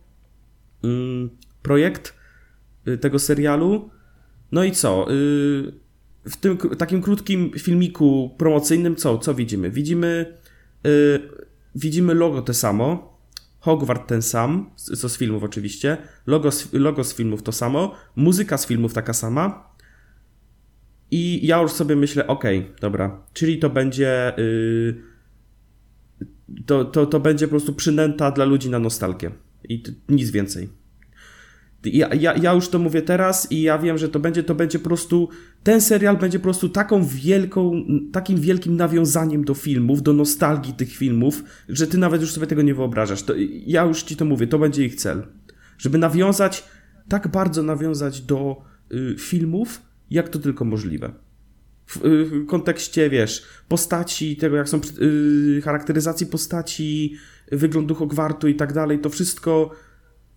mm, projekt tego serialu. No i co? w tym takim krótkim filmiku promocyjnym co, co widzimy? Widzimy, widzimy logo te samo, Hogwart ten sam, co z filmów oczywiście, logo z, logo z filmów to samo, muzyka z filmów taka sama. I ja już sobie myślę, okej, okay, dobra, czyli to będzie. Yy, to, to, to będzie po prostu przynęta dla ludzi na nostalgię. I nic więcej. Ja, ja, ja już to mówię teraz i ja wiem, że to będzie, to będzie po prostu, ten serial będzie po prostu taką wielką, takim wielkim nawiązaniem do filmów, do nostalgii tych filmów, że ty nawet już sobie tego nie wyobrażasz. To, ja już ci to mówię, to będzie ich cel. Żeby nawiązać, tak bardzo nawiązać do y, filmów, jak to tylko możliwe. W, y, kontekście, wiesz, postaci, tego jak są y, charakteryzacji postaci, wyglądu Hogwartu i tak dalej, to wszystko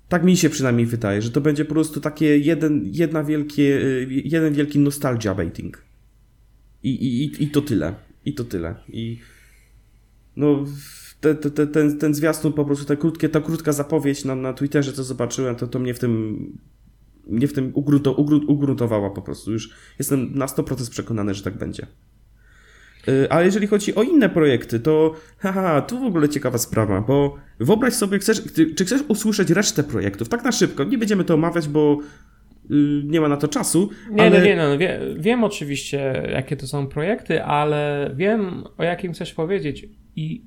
tak mi się przynajmniej wydaje, że to będzie po prostu takie jeden, jedna wielkie, y, jeden wielki nostalgia baiting. I, i, i to tyle. I to tyle. I no, te, te, ten, ten zwiastun po prostu, te krótkie, ta krótka zapowiedź na, na Twitterze, co zobaczyłem, to, to mnie w tym mnie w tym ugrunto, ugruntowała po prostu. Już jestem na 100% przekonany, że tak będzie. Y, ale jeżeli chodzi o inne projekty, to haha, tu w ogóle ciekawa sprawa, bo wyobraź sobie, chcesz, czy chcesz usłyszeć resztę projektów? Tak na szybko, nie będziemy to omawiać, bo y, nie ma na to czasu. Nie, ale... no, nie, no, wie, wiem oczywiście, jakie to są projekty, ale wiem, o jakim chcesz powiedzieć. I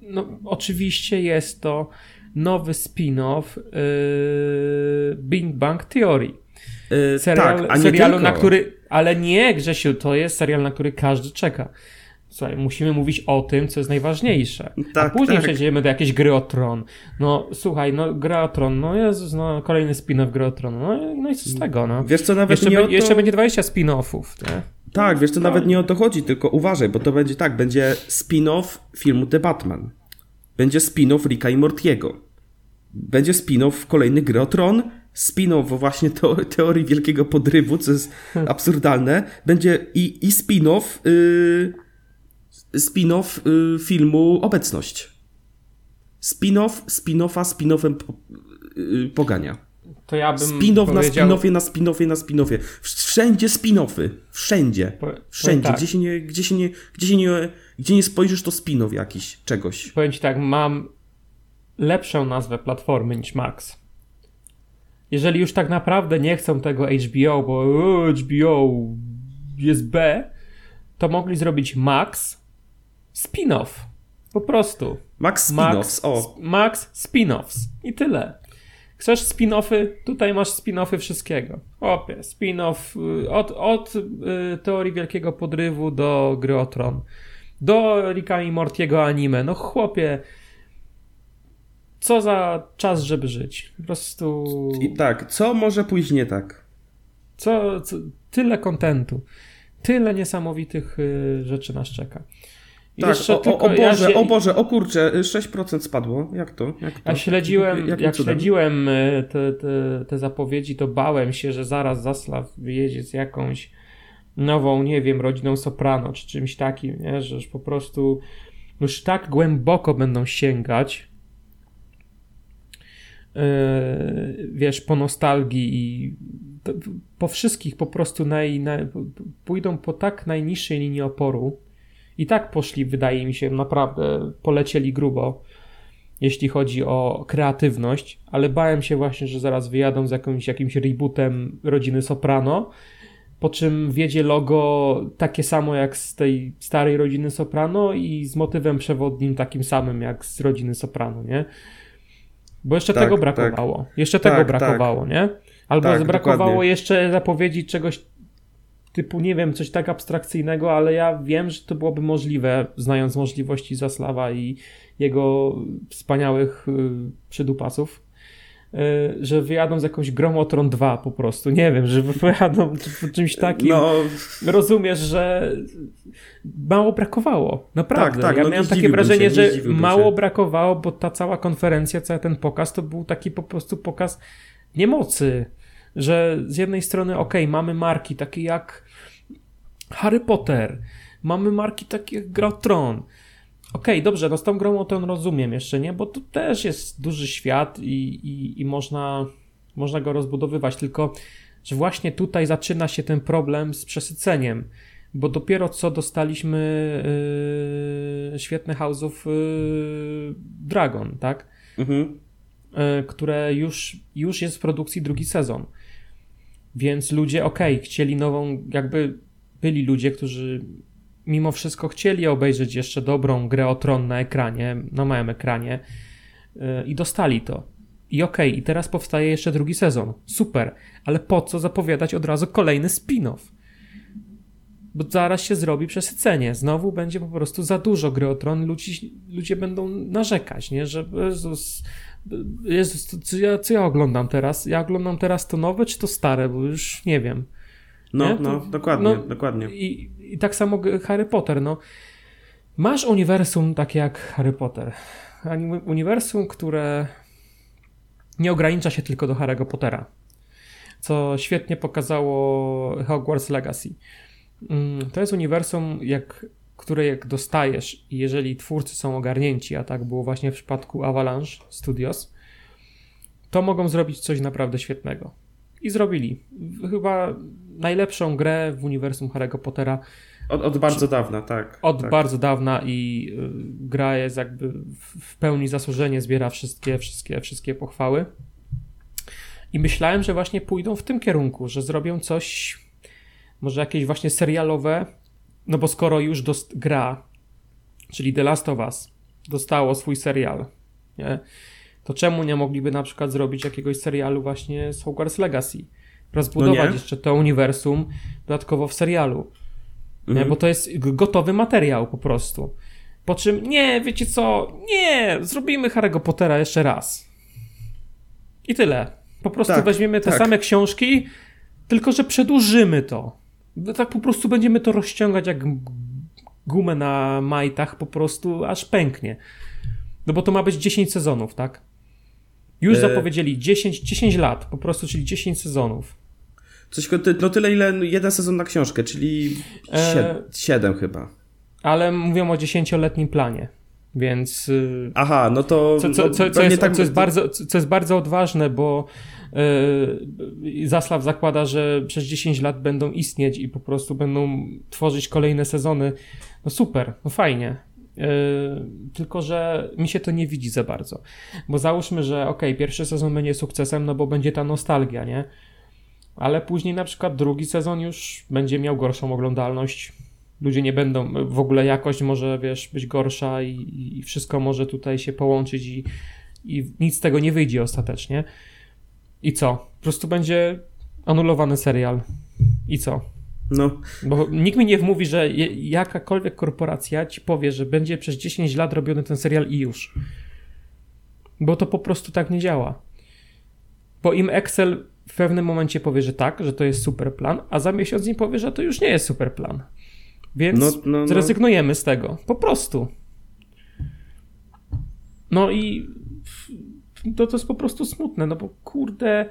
no, oczywiście jest to nowy spin-off yy, Bing Bang Theory. Yy, Serial, tak, serialu, na który. Ale nie, Grzesiu, to jest serial, na który każdy czeka. Słuchaj, musimy mówić o tym, co jest najważniejsze. Tak, A później tak. przejdziemy do jakiejś gry o tron. No słuchaj, no gra o tron, no Jezus, no kolejny spin-off gry o tron. No, no i co z tego, no. Wiesz co, nawet Jeszcze, nie be, o to... jeszcze będzie 20 spin-offów, nie? Tak, wiesz, to nawet nie o to chodzi, tylko uważaj, bo to będzie tak, będzie spin-off filmu The Batman. Będzie spin-off Ricka i Mortiego. Będzie spin-off kolejny Gry o Tron, spin-off właśnie teorii wielkiego podrywu, co jest absurdalne. Będzie i, i spin-off yy, spin-off yy, filmu Obecność. Spin-off, spin-offa, spin-offem po, yy, pogania. To ja bym Spin-off na powiedział... spin-offie, na spin-offie, na spin-offie. Wszędzie spin-offy. Wszędzie. Po- Wszędzie. tak. Gdzie, się nie, gdzie, się nie, gdzie, się nie, gdzie nie spojrzysz, to spin-off jakiś, czegoś. Powiem ci tak, mam lepszą nazwę platformy niż Max. Jeżeli już tak naprawdę nie chcą tego HBO, bo HBO jest B, to mogli zrobić Max spin-off. Po prostu. Max spin-offs, o. Max spin-offs. I tyle. Chcesz spin-offy? Tutaj masz spin-offy wszystkiego. Opie, spin-off y, od, od y, teorii wielkiego podrywu do gry o tron. Do Ricka i Mortiego anime. No chłopie, co za czas, żeby żyć. Po prostu... I tak, co może pójść nie tak? Co, co, tyle kontentu. Tyle niesamowitych y, rzeczy nas czeka. I Tak, jeszcze o, o, tylko o ja Boże, się- o Boże, o kurczę, 6% spadło. Jak to? Jak to? Ja śledziłem, jak cudem? śledziłem e, te, te, te zapowiedzi, to bałem się, że zaraz Zaslaw wyjedzie z jakąś nową, nie wiem, rodziną soprano, czy czymś takim, nie? że już po prostu już tak głęboko będą sięgać wiesz, po nostalgii i po wszystkich po prostu naj, naj, pójdą po tak najniższej linii oporu i tak poszli, wydaje mi się, naprawdę polecieli grubo jeśli chodzi o kreatywność, ale bałem się właśnie, że zaraz wyjadą z jakimś, jakimś rebootem rodziny Soprano, po czym wiedzie logo takie samo jak z tej starej rodziny Soprano i z motywem przewodnim takim samym jak z rodziny Soprano, nie? Bo jeszcze Tak, tego tak. brakowało. Jeszcze Tak, tego brakowało, nie? Albo Tak, brakowało dokładnie. jeszcze zapowiedzi czegoś typu, nie wiem, coś tak abstrakcyjnego, ale ja wiem, że to byłoby możliwe, znając możliwości Zaslawa i jego wspaniałych y, przydupasów, że wyjadą z jakąś Gromotron 2 po prostu. Nie wiem, że wyjadą czy- czymś takim. No, Rozumiesz, że mało brakowało. Naprawdę. Tak, tak, ja no miałem takie wrażenie, się, że mało się. brakowało, bo ta cała konferencja, cały ten pokaz to był taki po prostu pokaz niemocy. Że z jednej strony, okej, mamy marki takie jak Harry Potter, mamy marki takie jak Gra Tron. Okej, dobrze, no z tą grą o rozumiem jeszcze, nie? Bo to też jest duży świat i, i, i można, można go rozbudowywać, tylko że właśnie tutaj zaczyna się ten problem z przesyceniem, bo dopiero co dostaliśmy yy, świetne House of yy, Dragon, tak? mhm. y, które już, już jest w produkcji drugi sezon. Więc ludzie, okej, chcieli nową, jakby byli ludzie, którzy mimo wszystko chcieli obejrzeć jeszcze dobrą grę o tron na ekranie, na małym ekranie y, i dostali to. I okej, i teraz powstaje jeszcze drugi sezon. Super, ale po co zapowiadać od razu kolejny spin-off? Bo zaraz się zrobi przesycenie. Znowu będzie po prostu za dużo gry o tron. Ludzie, ludzie będą narzekać, nie? Że Jezus, Jezus co, ja, co ja oglądam teraz? Ja oglądam teraz to nowe czy to stare, bo już nie wiem. No? To- no, dokładnie, no, dokładnie. I, I tak samo Harry Potter, no. Masz uniwersum takie jak Harry Potter. Uniwersum, które nie ogranicza się tylko do Harry'ego Pottera. Co świetnie pokazało Hogwarts Legacy. Mm, To jest uniwersum, jak, które jak dostajesz i jeżeli twórcy są ogarnięci, a tak było właśnie w przypadku Avalanche Studios, to mogą zrobić coś naprawdę świetnego. I zrobili. Chyba najlepszą grę w uniwersum Harry'ego Pottera, Od, od bardzo dawna, tak. Od tak. bardzo dawna i y, gra jest jakby w pełni zasłużenie, zbiera wszystkie, wszystkie, wszystkie pochwały. I myślałem, że właśnie pójdą w tym kierunku, że zrobią coś, może jakieś właśnie serialowe, no bo skoro już dost- gra, czyli The Last of Us, dostało swój serial, nie? to czemu nie mogliby na przykład zrobić jakiegoś serialu właśnie z Hogwarts Legacy? Rozbudować No jeszcze to uniwersum dodatkowo w serialu. Nie? Mhm. Bo to jest gotowy materiał po prostu. Po czym, nie, wiecie co, nie, zrobimy Harry'ego Pottera jeszcze raz. I tyle. Po prostu Tak, weźmiemy te tak. same książki, tylko że przedłużymy to. Tak po prostu będziemy to rozciągać jak gumę na majtach, po prostu aż pęknie. No bo to ma być 10 sezonów, tak? Już E- zapowiedzieli 10, 10 lat, po prostu, czyli 10 sezonów. Coś, no tyle, ile jeden sezon na książkę, czyli E, sied, siedem chyba. Ale mówią o 10-letnim planie, więc. y, Aha, no to Co, co, no, co, co, jest, tak- co, jest bardzo, co jest bardzo odważne, bo yy, Zaslaw zakłada, że przez 10 lat będą istnieć i po prostu będą tworzyć kolejne sezony. No super, no fajnie. Yy, tylko, że mi się to nie widzi za bardzo. Bo załóżmy, że ok, pierwszy sezon będzie sukcesem, no bo będzie ta nostalgia, nie? Ale później na przykład drugi sezon już będzie miał gorszą oglądalność. Ludzie nie będą, w ogóle jakość może, wiesz, być gorsza i, i wszystko może tutaj się połączyć i, i nic z tego nie wyjdzie ostatecznie. I co? Po prostu będzie anulowany serial. I co? No, Bo nikt mi nie wmówi, że jakakolwiek korporacja ci powie, że będzie przez 10 lat robiony ten serial i już. Bo to po prostu tak nie działa. Bo im Excel w pewnym momencie powie, że tak, że to jest super plan, a za miesiąc im powie, że to już nie jest super plan. Więc No, no, no. zrezygnujemy z tego. Po prostu. No i to, to jest po prostu smutne, no bo kurde.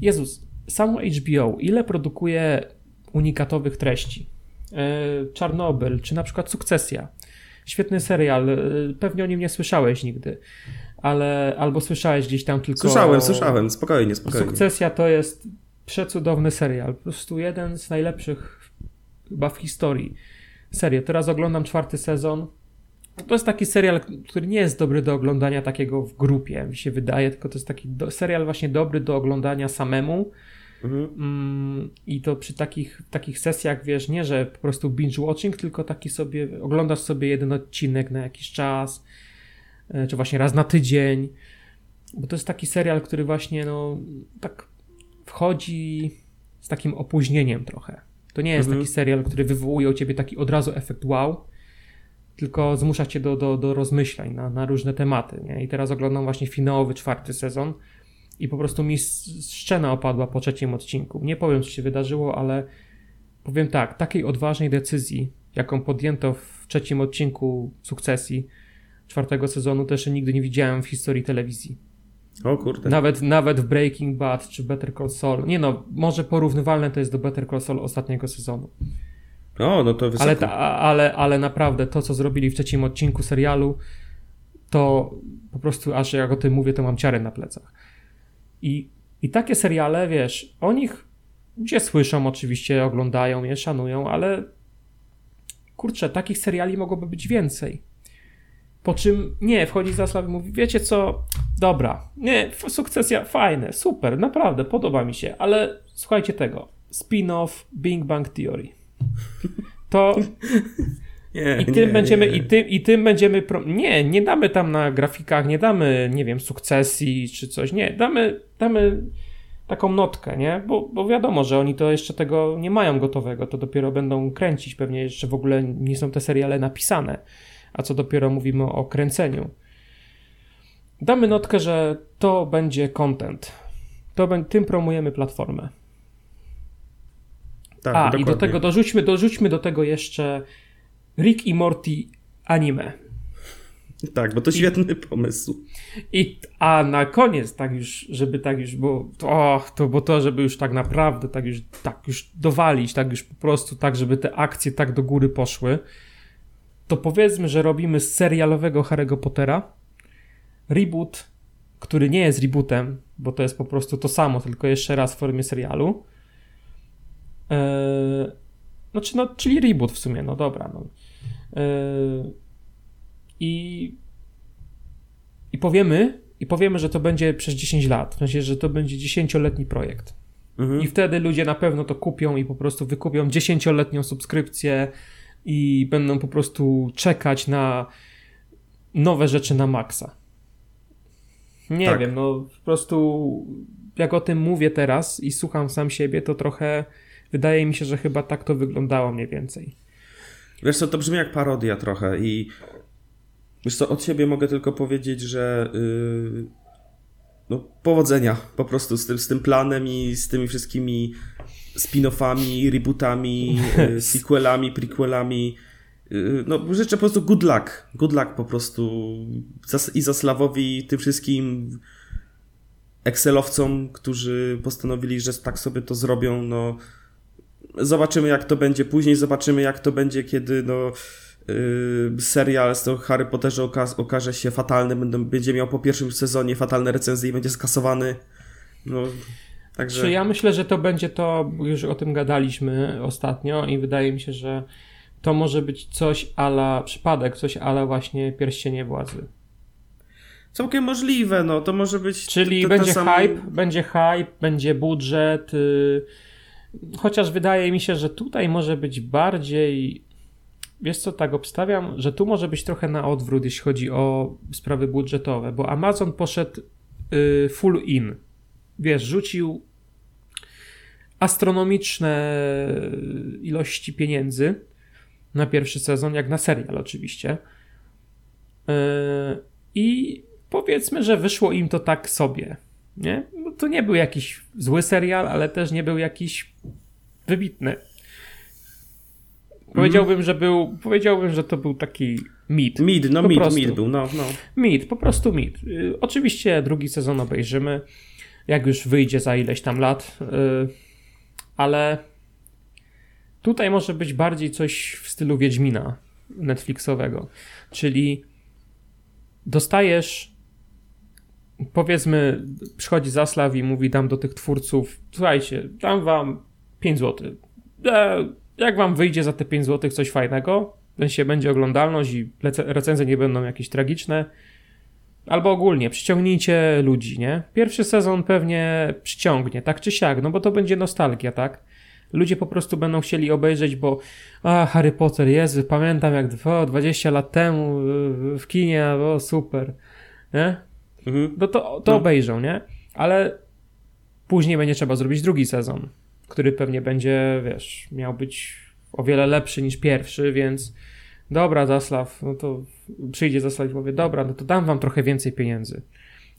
Jezus, samo HBO, ile produkuje unikatowych treści? E, Czarnobyl, czy na przykład Sukcesja. Świetny serial, e, pewnie o nim nie słyszałeś nigdy, ale albo słyszałeś gdzieś tam tylko. słyszałem, słyszałem, spokojnie, spokojnie. Sukcesja to jest przecudowny serial. Po prostu jeden z najlepszych chyba w historii. Serio, teraz oglądam czwarty sezon. To jest taki serial, który nie jest dobry do oglądania takiego w grupie, mi się wydaje, tylko to jest taki do, serial właśnie dobry do oglądania samemu. Mhm. Mm, I to przy takich, takich sesjach, wiesz, nie, że po prostu binge watching, tylko taki sobie, oglądasz sobie jeden odcinek na jakiś czas, czy właśnie raz na tydzień. Bo to jest taki serial, który właśnie, no, tak wchodzi z takim opóźnieniem trochę. To nie jest Mhm. taki serial, który wywołuje u ciebie taki od razu efekt wow, tylko zmusza cię do, do, do rozmyślań na, na różne tematy. Nie? I teraz oglądam właśnie finałowy czwarty sezon i po prostu mi szczena opadła po trzecim odcinku. Nie powiem, co się wydarzyło, ale powiem tak, takiej odważnej decyzji, jaką podjęto w trzecim odcinku sukcesji czwartego sezonu, też nigdy nie widziałem w historii telewizji. O kurde. Nawet, nawet w Breaking Bad czy Better Call Saul. Nie no, może porównywalne to jest do Better Call Saul ostatniego sezonu. O, no to wysoko. Ale, ta, ale, ale naprawdę to, co zrobili w trzecim odcinku serialu, to po prostu aż jak o tym mówię, to mam ciarę na plecach. I, i takie seriale, wiesz, o nich ludzie słyszą oczywiście, oglądają je, szanują, ale kurczę, takich seriali mogłoby być więcej. Po czym nie, wchodzi Zaslaw i mówi, wiecie co, dobra, nie, sukcesja, fajne, super, naprawdę, podoba mi się, ale słuchajcie tego, spin-off Big Bang Theory. To (laughs) nie, i tym nie, będziemy, nie. i tym, i tym będziemy, pro... nie, nie damy tam na grafikach, nie damy, nie wiem, sukcesji czy coś, nie, damy, damy taką notkę, nie, bo, bo wiadomo, że oni to jeszcze tego nie mają gotowego, to dopiero będą kręcić, pewnie jeszcze w ogóle nie są te seriale napisane, a co dopiero mówimy o kręceniu. Damy notkę, że to będzie content. To bę- tym promujemy platformę. Tak, A, i dokładnie. do tego dorzućmy, dorzućmy do tego jeszcze Rick i Morty anime. Tak, bo to świetny pomysł. I, a na koniec, tak już, żeby tak już było, to, to, bo to, żeby już tak naprawdę, tak już, tak już dowalić, tak już po prostu, tak, żeby te akcje tak do góry poszły, to powiedzmy, że robimy z serialowego Harry'ego Pottera reboot, który nie jest rebootem, bo to jest po prostu to samo, tylko jeszcze raz w formie serialu. Eee, Znaczy, no, czyli reboot w sumie, no dobra. No. Yy, I, I powiemy, i powiemy, że to będzie przez 10 lat. W sensie, że to będzie 10-letni projekt. Mhm. I wtedy ludzie na pewno to kupią i po prostu wykupią 10-letnią subskrypcję i będą po prostu czekać na nowe rzeczy na maksa. Nie tak. wiem, no po prostu jak o tym mówię teraz i słucham sam siebie, to trochę wydaje mi się, że chyba tak to wyglądało mniej więcej. Wiesz co, to brzmi jak parodia trochę i wiesz co, od siebie mogę tylko powiedzieć, że yy, no, powodzenia po prostu z tym, z tym planem i z tymi wszystkimi spin-offami, rebootami, yy, (laughs) sequelami, prequelami. Yy, no, życzę po prostu good luck. Good luck po prostu i Zaslawowi, tym wszystkim Excelowcom, którzy postanowili, że tak sobie to zrobią, no zobaczymy jak to będzie później, zobaczymy jak to będzie, kiedy no yy, serial z Harry Potterze oka okaże się fatalny, będą, będzie miał po pierwszym sezonie fatalne recenzje i będzie skasowany. No, także... Czy ja myślę, że to będzie to, już o tym gadaliśmy ostatnio i wydaje mi się, że to może być coś ala przypadek, coś ala właśnie pierścienie władzy. Całkiem możliwe, no to może być. Czyli będzie hype, będzie hype, będzie budżet. Yy Chociaż wydaje mi się, że tutaj może być bardziej. Wiesz co, tak obstawiam, że tu może być trochę na odwrót, jeśli chodzi o sprawy budżetowe, bo Amazon poszedł y, full in. Wiesz, rzucił astronomiczne ilości pieniędzy na pierwszy sezon, jak na serial oczywiście. Y, I powiedzmy, że wyszło im to tak sobie. Nie? No to nie był jakiś zły serial, ale też nie był jakiś wybitny. Powiedziałbym, mm. że był, powiedziałbym, że to był taki mid. Mid, no mid, mid był, no, no. Mid, po prostu mid. Y, oczywiście drugi sezon obejrzymy, jak już wyjdzie za ileś tam lat, y, ale tutaj może być bardziej coś w stylu Wiedźmina Netflixowego, czyli dostajesz powiedzmy, przychodzi Zaslaw i mówi dam do tych twórców, słuchajcie, dam wam 5 zł. E, jak wam wyjdzie za te 5 zł coś fajnego, w się będzie oglądalność i recenzje nie będą jakieś tragiczne, albo ogólnie, przyciągnijcie ludzi, nie? Pierwszy sezon pewnie przyciągnie, tak czy siak, no bo to będzie nostalgia, tak? Ludzie po prostu będą chcieli obejrzeć, bo a, Harry Potter, Jezu, pamiętam jak o, 20 lat temu w kinie, o, super, nie? Mhm. No to, to no. obejrzą, nie? Ale później będzie trzeba zrobić drugi sezon, który pewnie będzie, wiesz, miał być o wiele lepszy niż pierwszy, więc dobra, Zaslaw, no to przyjdzie Zaslaw i powie, dobra, no to dam wam trochę więcej pieniędzy.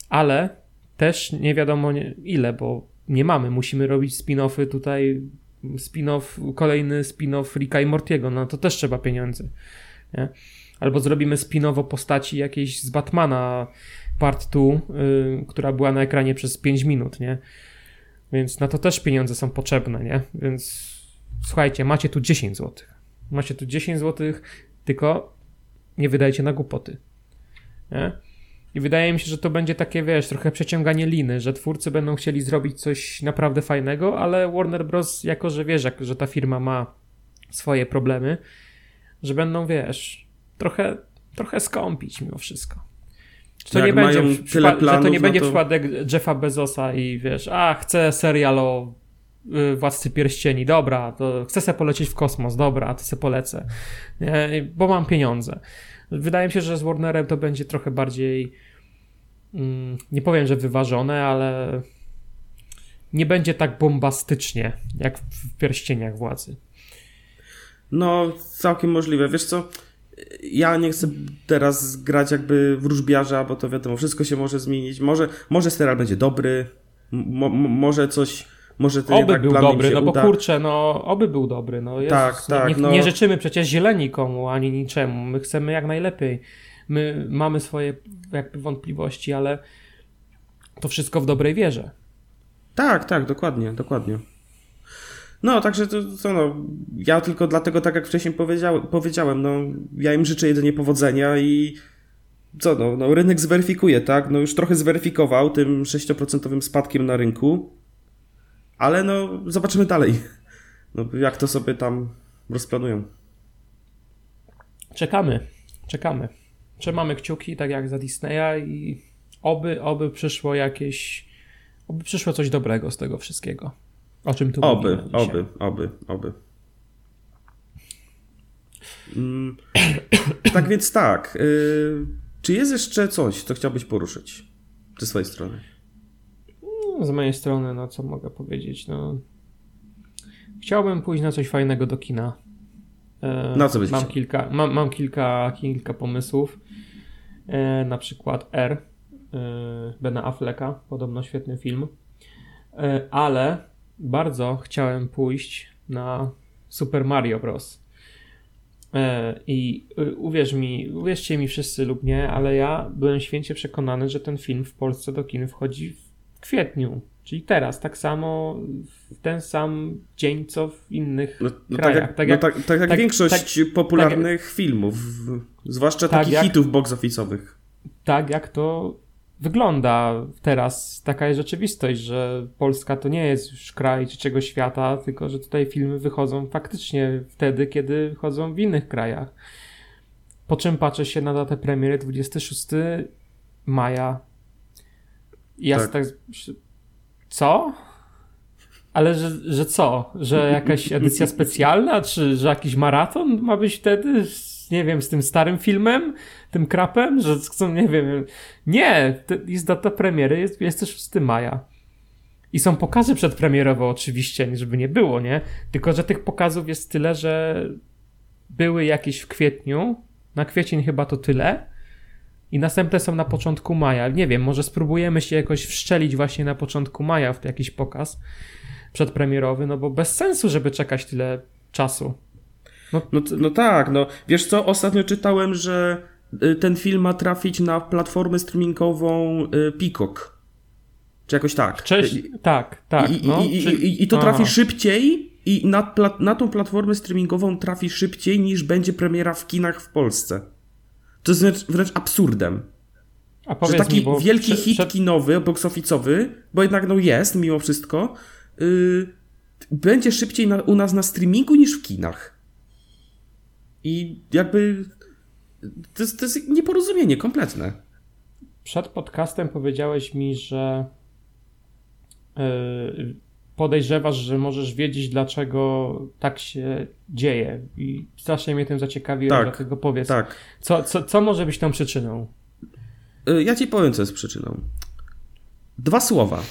Ale też nie wiadomo ile, bo nie mamy, musimy robić spin-offy tutaj, spin-off, kolejny spin-off Ricka i Mortiego, no to też trzeba pieniędzy, nie? Albo zrobimy spin-off postaci jakiejś z Batmana, Part 2, y, która była na ekranie przez 5 minut, nie? Więc na to też pieniądze są potrzebne, nie? Więc słuchajcie, macie tu 10 zł. Macie tu 10 zł, tylko nie wydajcie na głupoty. Nie? I wydaje mi się, że to będzie takie, wiesz, trochę przeciąganie liny, że twórcy będą chcieli zrobić coś naprawdę fajnego, ale Warner Bros., jako że wiesz, jak, że ta firma ma swoje problemy, że będą, wiesz, trochę, trochę skąpić mimo wszystko. Że to, nie będzie, planów, że to nie będzie to... przypadek Jeffa Bezosa i wiesz, a chcę serial o Władcy Pierścieni, dobra, to chcę sobie polecieć w kosmos, dobra, to sobie polecę, bo mam pieniądze. Wydaje mi się, że z Warnerem to będzie trochę bardziej, mm, nie powiem, że wyważone, ale nie będzie tak bombastycznie, jak w Pierścieniach Władzy. No, całkiem możliwe. Wiesz co, ja nie chcę teraz grać jakby wróżbiarza, bo to wiadomo, wszystko się może zmienić. Może, może serial będzie dobry, mo, może coś, może to oby był dobry, no bo uda. kurczę, no oby był dobry. No, Jezus, tak, tak. Nie, no. nie życzymy przecież zieleni komu, ani niczemu. My chcemy jak najlepiej. My mamy swoje jakby wątpliwości, ale to wszystko w dobrej wierze. Tak, tak, dokładnie, dokładnie. No, także to, to no, ja tylko dlatego, tak jak wcześniej powiedział, powiedziałem, no, ja im życzę jedynie powodzenia i co, no, no, rynek zweryfikuje, tak? No, już trochę zweryfikował tym 6% spadkiem na rynku, ale no, zobaczymy dalej. No, jak to sobie tam rozplanują. Czekamy, czekamy. Trzymamy kciuki, tak jak za Disneya i oby, oby przyszło jakieś, oby przyszło coś dobrego z tego wszystkiego. O czym tu Oby, mówimy oby, oby, oby. Mm, (coughs) tak więc tak. Y, czy jest jeszcze coś, co chciałbyś poruszyć ze swojej strony? Z mojej strony, no co mogę powiedzieć? No, chciałbym pójść na coś fajnego do kina. E, na co byś mam chciał? kilka, mam, mam kilka, kilka pomysłów. E, na przykład R e, Bena Afflecka, podobno świetny film. E, ale bardzo chciałem pójść na Super Mario Bros. E, I y, uwierz mi, uwierzcie mi wszyscy lub nie, ale ja byłem święcie przekonany, że ten film w Polsce do kin wchodzi w kwietniu. Czyli teraz, tak samo w ten sam dzień, co w innych no, no krajach. Tak jak, tak, jak, no tak, tak jak tak, większość tak, popularnych filmów, zwłaszcza takich jak, hitów box office'owych. Tak jak to wygląda teraz. Taka jest rzeczywistość, że Polska to nie jest już kraj trzeciego świata, tylko że tutaj filmy wychodzą faktycznie wtedy, kiedy wychodzą w innych krajach. Po czym patrzę się na datę premiery 26 maja. I ja tak. tak co? Ale że, że co? Że jakaś edycja specjalna? Czy że jakiś maraton ma być wtedy? Nie wiem, z tym starym filmem? Tym krapem? Że chcą, nie wiem. Nie! Jest data premiery, jest 26 maja. I są pokazy przedpremierowe oczywiście, żeby nie było, nie? Tylko, że tych pokazów jest tyle, że były jakieś w kwietniu. Na kwiecień chyba to tyle i następne są na początku maja. Nie wiem, może spróbujemy się jakoś wszczelić właśnie na początku maja w jakiś pokaz przedpremierowy, no bo bez sensu, żeby czekać tyle czasu. No, no, no tak, no wiesz co, ostatnio czytałem, że y, ten film ma trafić na platformę streamingową y, Peacock. Czy jakoś tak. Cześć, tak, tak. I, no, i, i, i to trafi Aha. szybciej i na, na tą platformę streamingową trafi szybciej niż będzie premiera w kinach w Polsce. To jest wręcz, wręcz absurdem. A że taki mi, wielki prze, hit prze... kinowy, box office'owy, bo jednak no jest mimo wszystko, yy, będzie szybciej na, u nas na streamingu niż w kinach. I jakby to jest, to jest nieporozumienie kompletne. Przed podcastem powiedziałeś mi, że yy, podejrzewasz, że możesz wiedzieć, dlaczego tak się dzieje. I strasznie mnie tym zaciekawiło, tak, dlatego powiedz, tak. co, co, co może być tą przyczyną? Y, ja ci powiem, co jest przyczyną. Dwa słowa.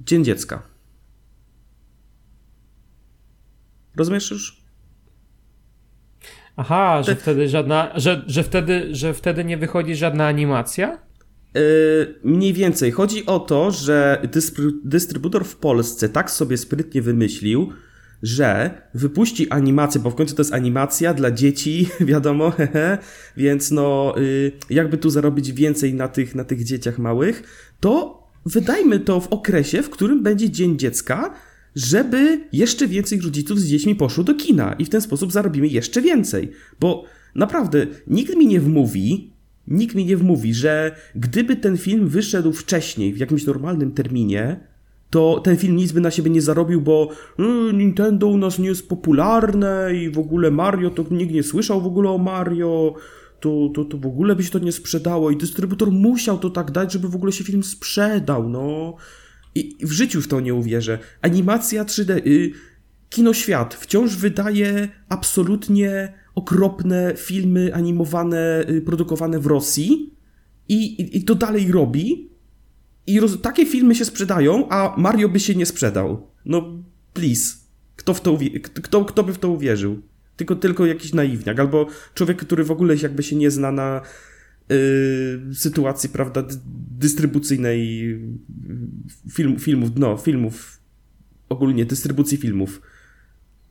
Dzień dziecka. Rozumiesz już? Aha, że wtedy żadna, że, że, wtedy, że wtedy nie wychodzi żadna animacja? E, mniej więcej. Chodzi o to, że dystrybutor w Polsce tak sobie sprytnie wymyślił, że wypuści animację, bo w końcu to jest animacja dla dzieci, (laughs) wiadomo, więc no, y, jakby tu zarobić więcej na tych, na tych dzieciach małych, to wydajmy to w okresie, w którym będzie Dzień Dziecka, żeby jeszcze więcej rodziców z dziećmi poszło do kina i w ten sposób zarobimy jeszcze więcej. Bo naprawdę nikt mi nie wmówi, nikt mi nie wmówi, że gdyby ten film wyszedł wcześniej, w jakimś normalnym terminie, to ten film nic by na siebie nie zarobił, bo y, Nintendo u nas nie jest popularne i w ogóle Mario, to nikt nie słyszał w ogóle o Mario, to, to, to w ogóle by się to nie sprzedało i dystrybutor musiał to tak dać, żeby w ogóle się film sprzedał, no. I, w życiu w to nie uwierzę. Animacja 3D, y, Kinoświat wciąż wydaje absolutnie okropne filmy animowane, y, produkowane w Rosji i, i, i to dalej robi. I roz, takie filmy się sprzedają, a Mario by się nie sprzedał. No, please. Kto, w to kto, kto by w to uwierzył? Tylko, tylko jakiś naiwniak, albo człowiek, który w ogóle jakby się nie zna na yy, sytuacji, prawda, dystrybucyjnej film, filmów, no, filmów, ogólnie dystrybucji filmów.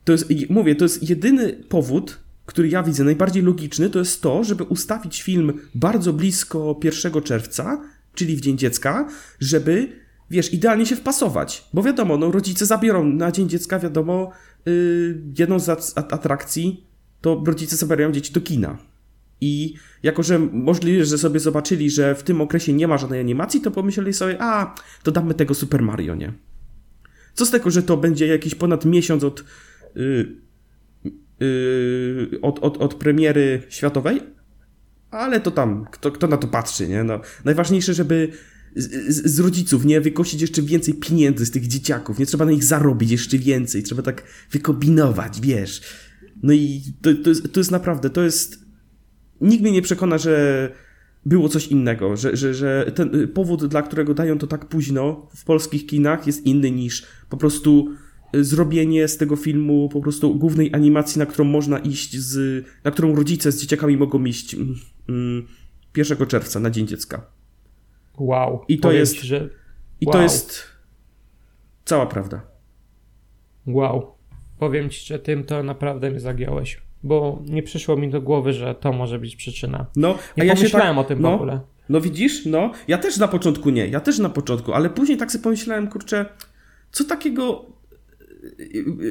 To jest, mówię, to jest jedyny powód, który ja widzę najbardziej logiczny, to jest to, żeby ustawić film bardzo blisko 1 czerwca, czyli w Dzień Dziecka, żeby, wiesz, idealnie się wpasować. Bo wiadomo, no, rodzice zabiorą na Dzień Dziecka, wiadomo, yy, jedną z atrakcji to rodzice zabierają dzieci do kina. I jako, że możliwe, że sobie zobaczyli, że w tym okresie nie ma żadnej animacji, to pomyśleli sobie, a, to damy tego Super Mario, nie? Co z tego, że to będzie jakiś ponad miesiąc od... Yy, yy, od, od, od premiery światowej, ale to tam, kto, kto na to patrzy, nie? No, najważniejsze, żeby z, z, rodziców, nie? Wykosić jeszcze więcej pieniędzy z tych dzieciaków, nie? Trzeba na nich zarobić jeszcze więcej, trzeba tak wykombinować, wiesz. No i to, to, jest, to jest naprawdę, to jest... Nikt mnie nie przekona, że było coś innego, że, że, że ten powód, dla którego dają to tak późno w polskich kinach jest inny niż po prostu zrobienie z tego filmu po prostu głównej animacji, na którą można iść z, na którą rodzice z dzieciakami mogą iść mm, 1 czerwca na Dzień Dziecka. Wow. I to jest, ci, że... I wow. to jest cała prawda. Wow. Powiem ci, że tym to naprawdę mnie zagiąłeś, bo nie przyszło mi do głowy, że to może być przyczyna. No, nie a ja pomyślałem tak, o tym no, w ogóle. No widzisz, no, ja też na początku nie, ja też na początku, ale później tak sobie pomyślałem, kurczę, co takiego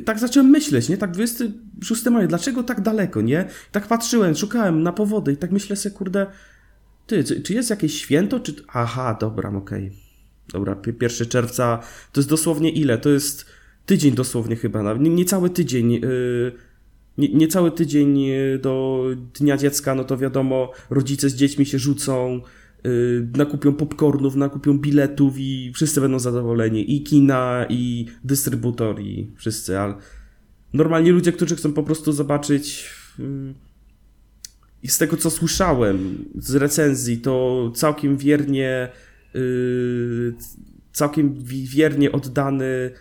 tak zacząłem myśleć, nie? Tak 26 maja, dlaczego tak daleko, nie? Tak patrzyłem, szukałem na powody i tak myślę sobie, kurde, ty, czy jest jakieś święto, czy... Aha, dobra, okej. Okay. Dobra, 1 czerwca, to jest dosłownie ile? To jest tydzień dosłownie chyba, nie, nie cały tydzień, yy, nie, nie cały tydzień do Dnia Dziecka, no to wiadomo, rodzice z dziećmi się rzucą, Y, nakupią popcornów, nakupią biletów i wszyscy będą zadowoleni. I kina, i dystrybutor, i wszyscy, ale normalnie ludzie, którzy chcą po prostu zobaczyć y, i z tego co słyszałem z recenzji, to całkiem wiernie y, całkiem wiernie oddany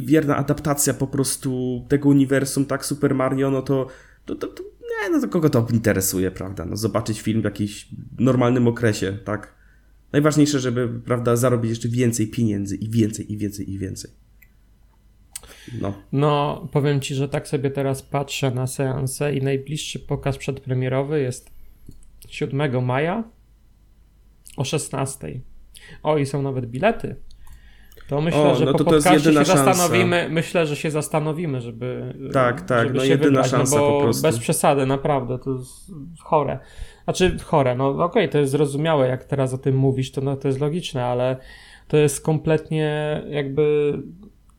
wierna adaptacja po prostu tego uniwersum, tak, Super Mario, no to, to, to, to nie, no to kogo to interesuje, prawda? No zobaczyć film w jakimś normalnym okresie, tak? Najważniejsze, żeby, prawda, zarobić jeszcze więcej pieniędzy i więcej, i więcej, i więcej. No. no, powiem ci, że tak sobie teraz patrzę na seansę i najbliższy pokaz przedpremierowy jest 7 maja o 16. O, i są nawet bilety. To myślę, o, że no po to to się szansa. zastanowimy, myślę, że się zastanowimy, żeby Tak, tak, żeby no jedyna wybrać, no szansa no bo po prostu. Bez przesady, naprawdę, to jest chore. Znaczy chore, no okej, okay, to jest zrozumiałe, jak teraz o tym mówisz, to, no, to jest logiczne, ale to jest kompletnie jakby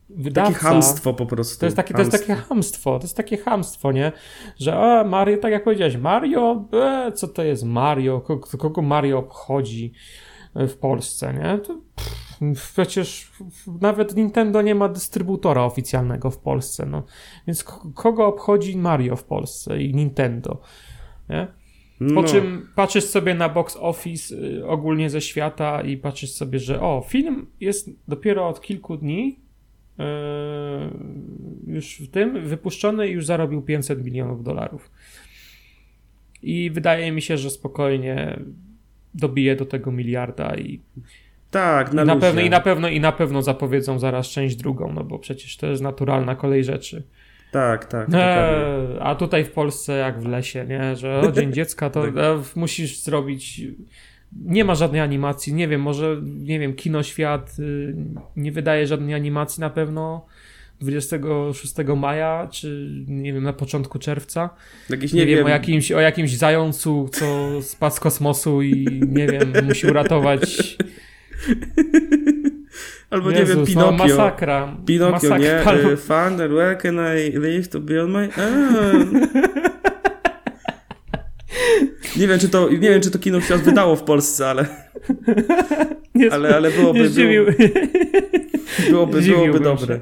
wydawca... Takie hamstwo po prostu. To jest, takie, to jest takie hamstwo, to jest takie hamstwo, nie? Że a, Mario, tak jak powiedziałeś, Mario, e, co to jest Mario? Kogo, kogo Mario obchodzi w Polsce, nie? To, pff, Przecież nawet Nintendo nie ma dystrybutora oficjalnego w Polsce, no. Więc kogo obchodzi Mario w Polsce i Nintendo, nie? Po no. czym patrzysz sobie na box office y, ogólnie ze świata i patrzysz sobie, że o, film jest dopiero od kilku dni yy, już w tym wypuszczony i już zarobił 500 milionów dolarów. I wydaje mi się, że spokojnie dobije do tego miliarda i tak, na, na pewno i na pewno i na pewno zapowiedzą zaraz część drugą, no bo przecież to jest naturalna kolej rzeczy. Tak, tak. E, a tutaj w Polsce jak w lesie, nie? Że o Dzień (laughs) Dziecka to tak. e, musisz zrobić nie ma żadnej animacji, nie wiem, może nie wiem, Kinoświat y, nie wydaje żadnej animacji na pewno 26 maja, czy nie wiem, na początku czerwca. Jakiś, nie, nie wiem, wiem, O, jakimś, o jakimś zającu, co spadł z kosmosu i nie wiem, musi uratować (laughs) Albo Jezus, nie wiem, Pinokio. No, masakra. Pinokio, masakra. nie? Uh, Father, where can I live to be on my own? (laughs) nie wiem, czy to, nie wiem, czy to kino świat wydało w Polsce, ale... (laughs) Nie, ale, ale byłoby... Było, byłoby, byłoby dobre.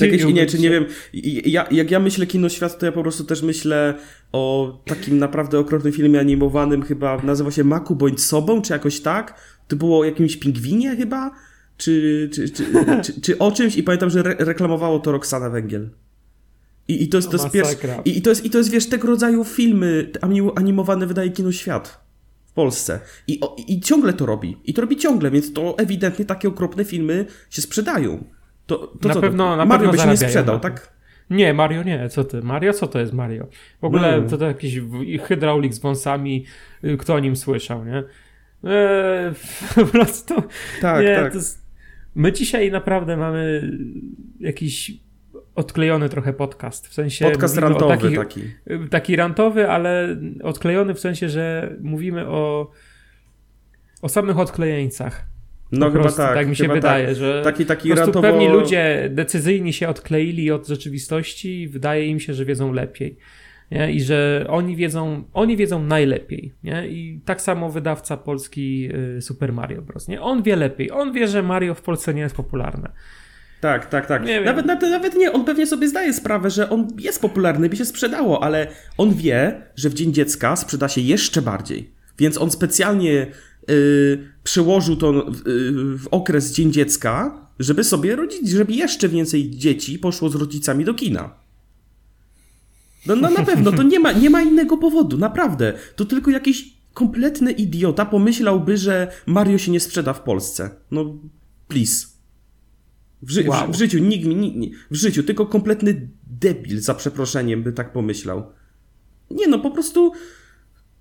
Jakieś, nie, czy nie wiem, ja, jak ja myślę kino świat, to ja po prostu też myślę o takim naprawdę okropnym filmie animowanym, chyba nazywa się Maku bądź sobą, czy jakoś tak, to było o jakimś pingwinie chyba? Czy, czy, czy, (laughs) czy, czy o czymś? I pamiętam, że re reklamowało to Roxana Węgiel. I, i to jest, to jest pierwszy, i, i, to jest, I to jest, wiesz, tego rodzaju filmy animowane wydaje Kino Świat w Polsce. I, o, I ciągle to robi. I to robi ciągle, więc to ewidentnie takie okropne filmy się sprzedają. To, to na co, pewno, na Mario by się nie sprzedał, tak? Nie, Mario nie, co ty? Mario, co to jest Mario? W ogóle no. to, to jakiś hydraulik z wąsami, y, kto o nim słyszał, nie? Eee, (laughs) po prostu. Tak, nie, tak. Jest... My dzisiaj naprawdę mamy jakiś odklejony trochę podcast. W sensie. Podcast rantowy takich, taki. Taki rantowy, ale odklejony w sensie, że mówimy o, o samych odklejeńcach. No chyba tak. Tak mi się wydaje, tak. że taki, taki po ratowo... pewni ludzie decyzyjni się odkleili od rzeczywistości i wydaje im się, że wiedzą lepiej. Nie? I że oni wiedzą, oni wiedzą najlepiej. Nie? I tak samo wydawca polski y, Super Mario Bros. Nie? On wie lepiej. On wie, że Mario w Polsce nie jest popularne. Tak, tak, tak. Nie nawet, nawet, nawet nie, on pewnie sobie zdaje sprawę, że on jest popularny, by się sprzedało, ale on wie, że w Dzień Dziecka sprzeda się jeszcze bardziej. Więc on specjalnie yy, przełożył to yy, w okres Dzień Dziecka, żeby sobie rodzić, żeby jeszcze więcej dzieci poszło z rodzicami do kina. No, no na pewno, to nie ma, nie ma innego powodu, naprawdę. To tylko jakiś kompletny idiota pomyślałby, że Mario się nie sprzeda w Polsce. No, please. W, ży wow. w, w życiu nikt mi, w życiu, tylko kompletny debil, za przeproszeniem, by tak pomyślał. Nie no, po prostu,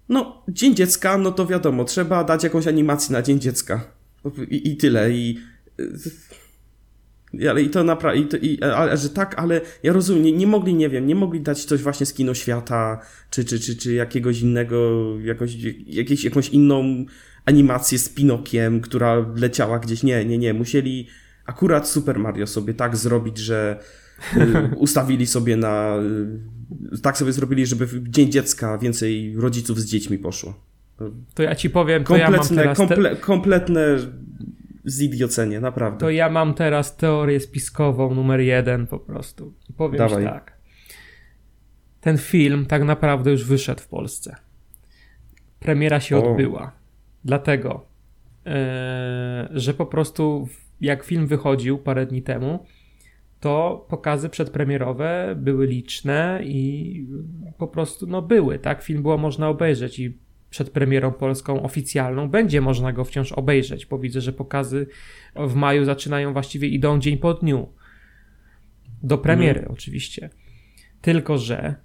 no, Dzień Dziecka, no to wiadomo, trzeba dać jakąś animację na Dzień Dziecka. I, i tyle, i... Ale i to naprawdę, i, ale, że tak, ale ja rozumiem, nie, nie, mogli, nie wiem, nie mogli dać coś właśnie z kino świata, czy, czy, czy, czy jakiegoś innego, jakoś, jakieś, jakąś inną animację z Pinokiem, która leciała gdzieś. Nie, nie, nie. Musieli akurat Super Mario sobie tak zrobić, że y, (laughs) ustawili sobie na. Y, tak sobie zrobili, żeby w Dzień Dziecka więcej rodziców z dziećmi poszło. To ja ci powiem, to kompletne, ja mam teraz komple, kompletne zidiocenie, naprawdę. To ja mam teraz teorię spiskową numer jeden po prostu. Powiem Dawaj. tak. Ten film tak naprawdę już wyszedł w Polsce. Premiera się o. odbyła. Dlatego, yy, że po prostu jak film wychodził parę dni temu, to pokazy przedpremierowe były liczne i po prostu no były, tak? Film było można obejrzeć i przed premierą polską oficjalną będzie można go wciąż obejrzeć, bo widzę, że pokazy w maju zaczynają właściwie idą dzień po dniu. Do premiery mm. oczywiście. Tylko, że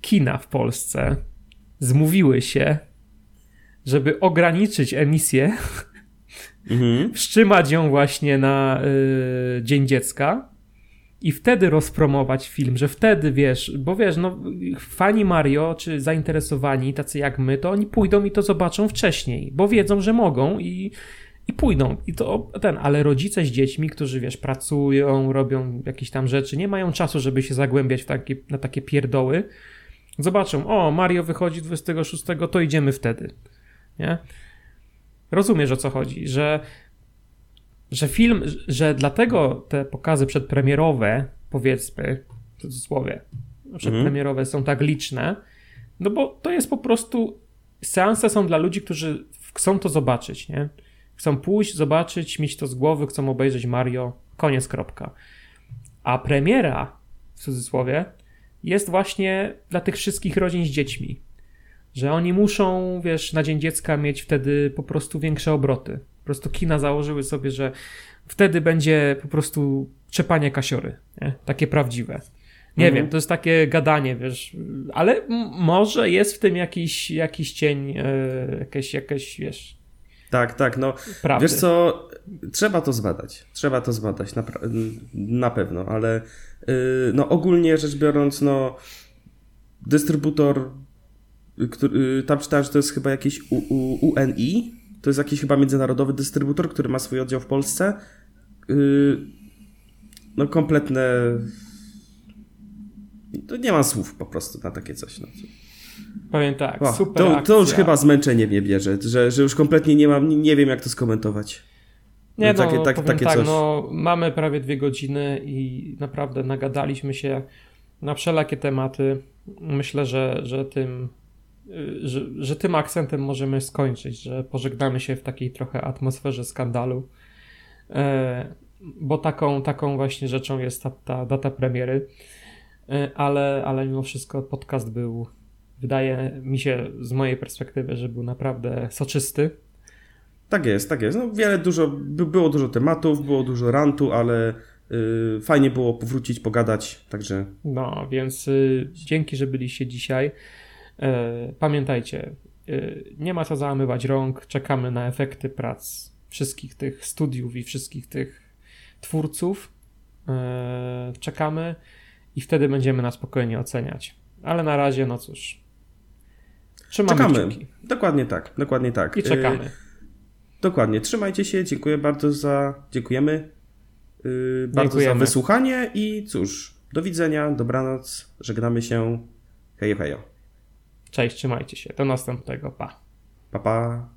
kina w Polsce zmówiły się, żeby ograniczyć emisję mhm. (laughs) wstrzymać ją właśnie na y, Dzień Dziecka i wtedy rozpromować film, że wtedy wiesz, bo wiesz, no fani Mario, czy zainteresowani, tacy jak my, to oni pójdą i to zobaczą wcześniej, bo wiedzą, że mogą i, i pójdą. I to ten, ale rodzice z dziećmi, którzy wiesz, pracują, robią jakieś tam rzeczy, nie mają czasu, żeby się zagłębiać takie, na takie pierdoły. Zobaczą, o, Mario wychodzi 26, to idziemy wtedy. Nie? Rozumiesz o co chodzi, że, że film, że dlatego te pokazy przedpremierowe, powiedzmy, w cudzysłowie, przedpremierowe są tak liczne, no bo to jest po prostu, seanse są dla ludzi, którzy chcą to zobaczyć, nie? Chcą pójść, zobaczyć, mieć to z głowy, chcą obejrzeć Mario, koniec, kropka. A premiera, w cudzysłowie, jest właśnie dla tych wszystkich rodzin z dziećmi że oni muszą, wiesz, na Dzień Dziecka mieć wtedy po prostu większe obroty. Po prostu kina założyły sobie, że wtedy będzie po prostu czepanie kasiory, nie? takie prawdziwe. Nie mhm. wiem, to jest takie gadanie, wiesz, ale może jest w tym jakiś, jakiś cień, yy, jakieś, jakieś, wiesz. Tak, tak, no. Prawdy. Wiesz co, trzeba to zbadać. Trzeba to zbadać, na, na pewno, ale yy, no ogólnie rzecz biorąc, no dystrybutor który, tam czytałem, że to jest chyba jakiś U, U, UNI, to jest jakiś chyba międzynarodowy dystrybutor, który ma swój oddział w Polsce. Yy, no kompletne... To nie mam słów po prostu na takie coś. No. Powiem tak, o, super to, to, już chyba zmęczenie mnie bierze, że, że już kompletnie nie mam, nie wiem jak to skomentować. Nie, no, takie, tak, takie tak, coś. no mamy prawie dwie godziny i naprawdę nagadaliśmy się na wszelakie tematy. Myślę, że, że tym że, że tym akcentem możemy skończyć, że pożegnamy się w takiej trochę atmosferze skandalu, e, bo taką, taką właśnie rzeczą jest ta, ta data premiery, e, ale, ale mimo wszystko podcast był, wydaje mi się z mojej perspektywy, że był naprawdę soczysty. Tak jest, tak jest. No, wiele, dużo, było dużo tematów, było dużo rantu, ale yy, fajnie było powrócić, pogadać, także... No, więc y, dzięki, że byliście dzisiaj. E, pamiętajcie, e, nie ma co załamywać rąk, czekamy na efekty prac wszystkich tych studiów i wszystkich tych twórców. E, czekamy i wtedy będziemy na spokojnie oceniać. Ale na razie, no cóż. Trzymamy czekamy. Kciuki. Dokładnie tak, dokładnie tak. I czekamy. Dokładnie. Trzymajcie się. Dziękuję bardzo za. Dziękujemy. Yy, bardzo Dziękujemy. za wysłuchanie i cóż, do widzenia, dobranoc, żegnamy się. Hej, hej. Cześć, trzymajcie się. Do następnego. Pa. Pa, pa.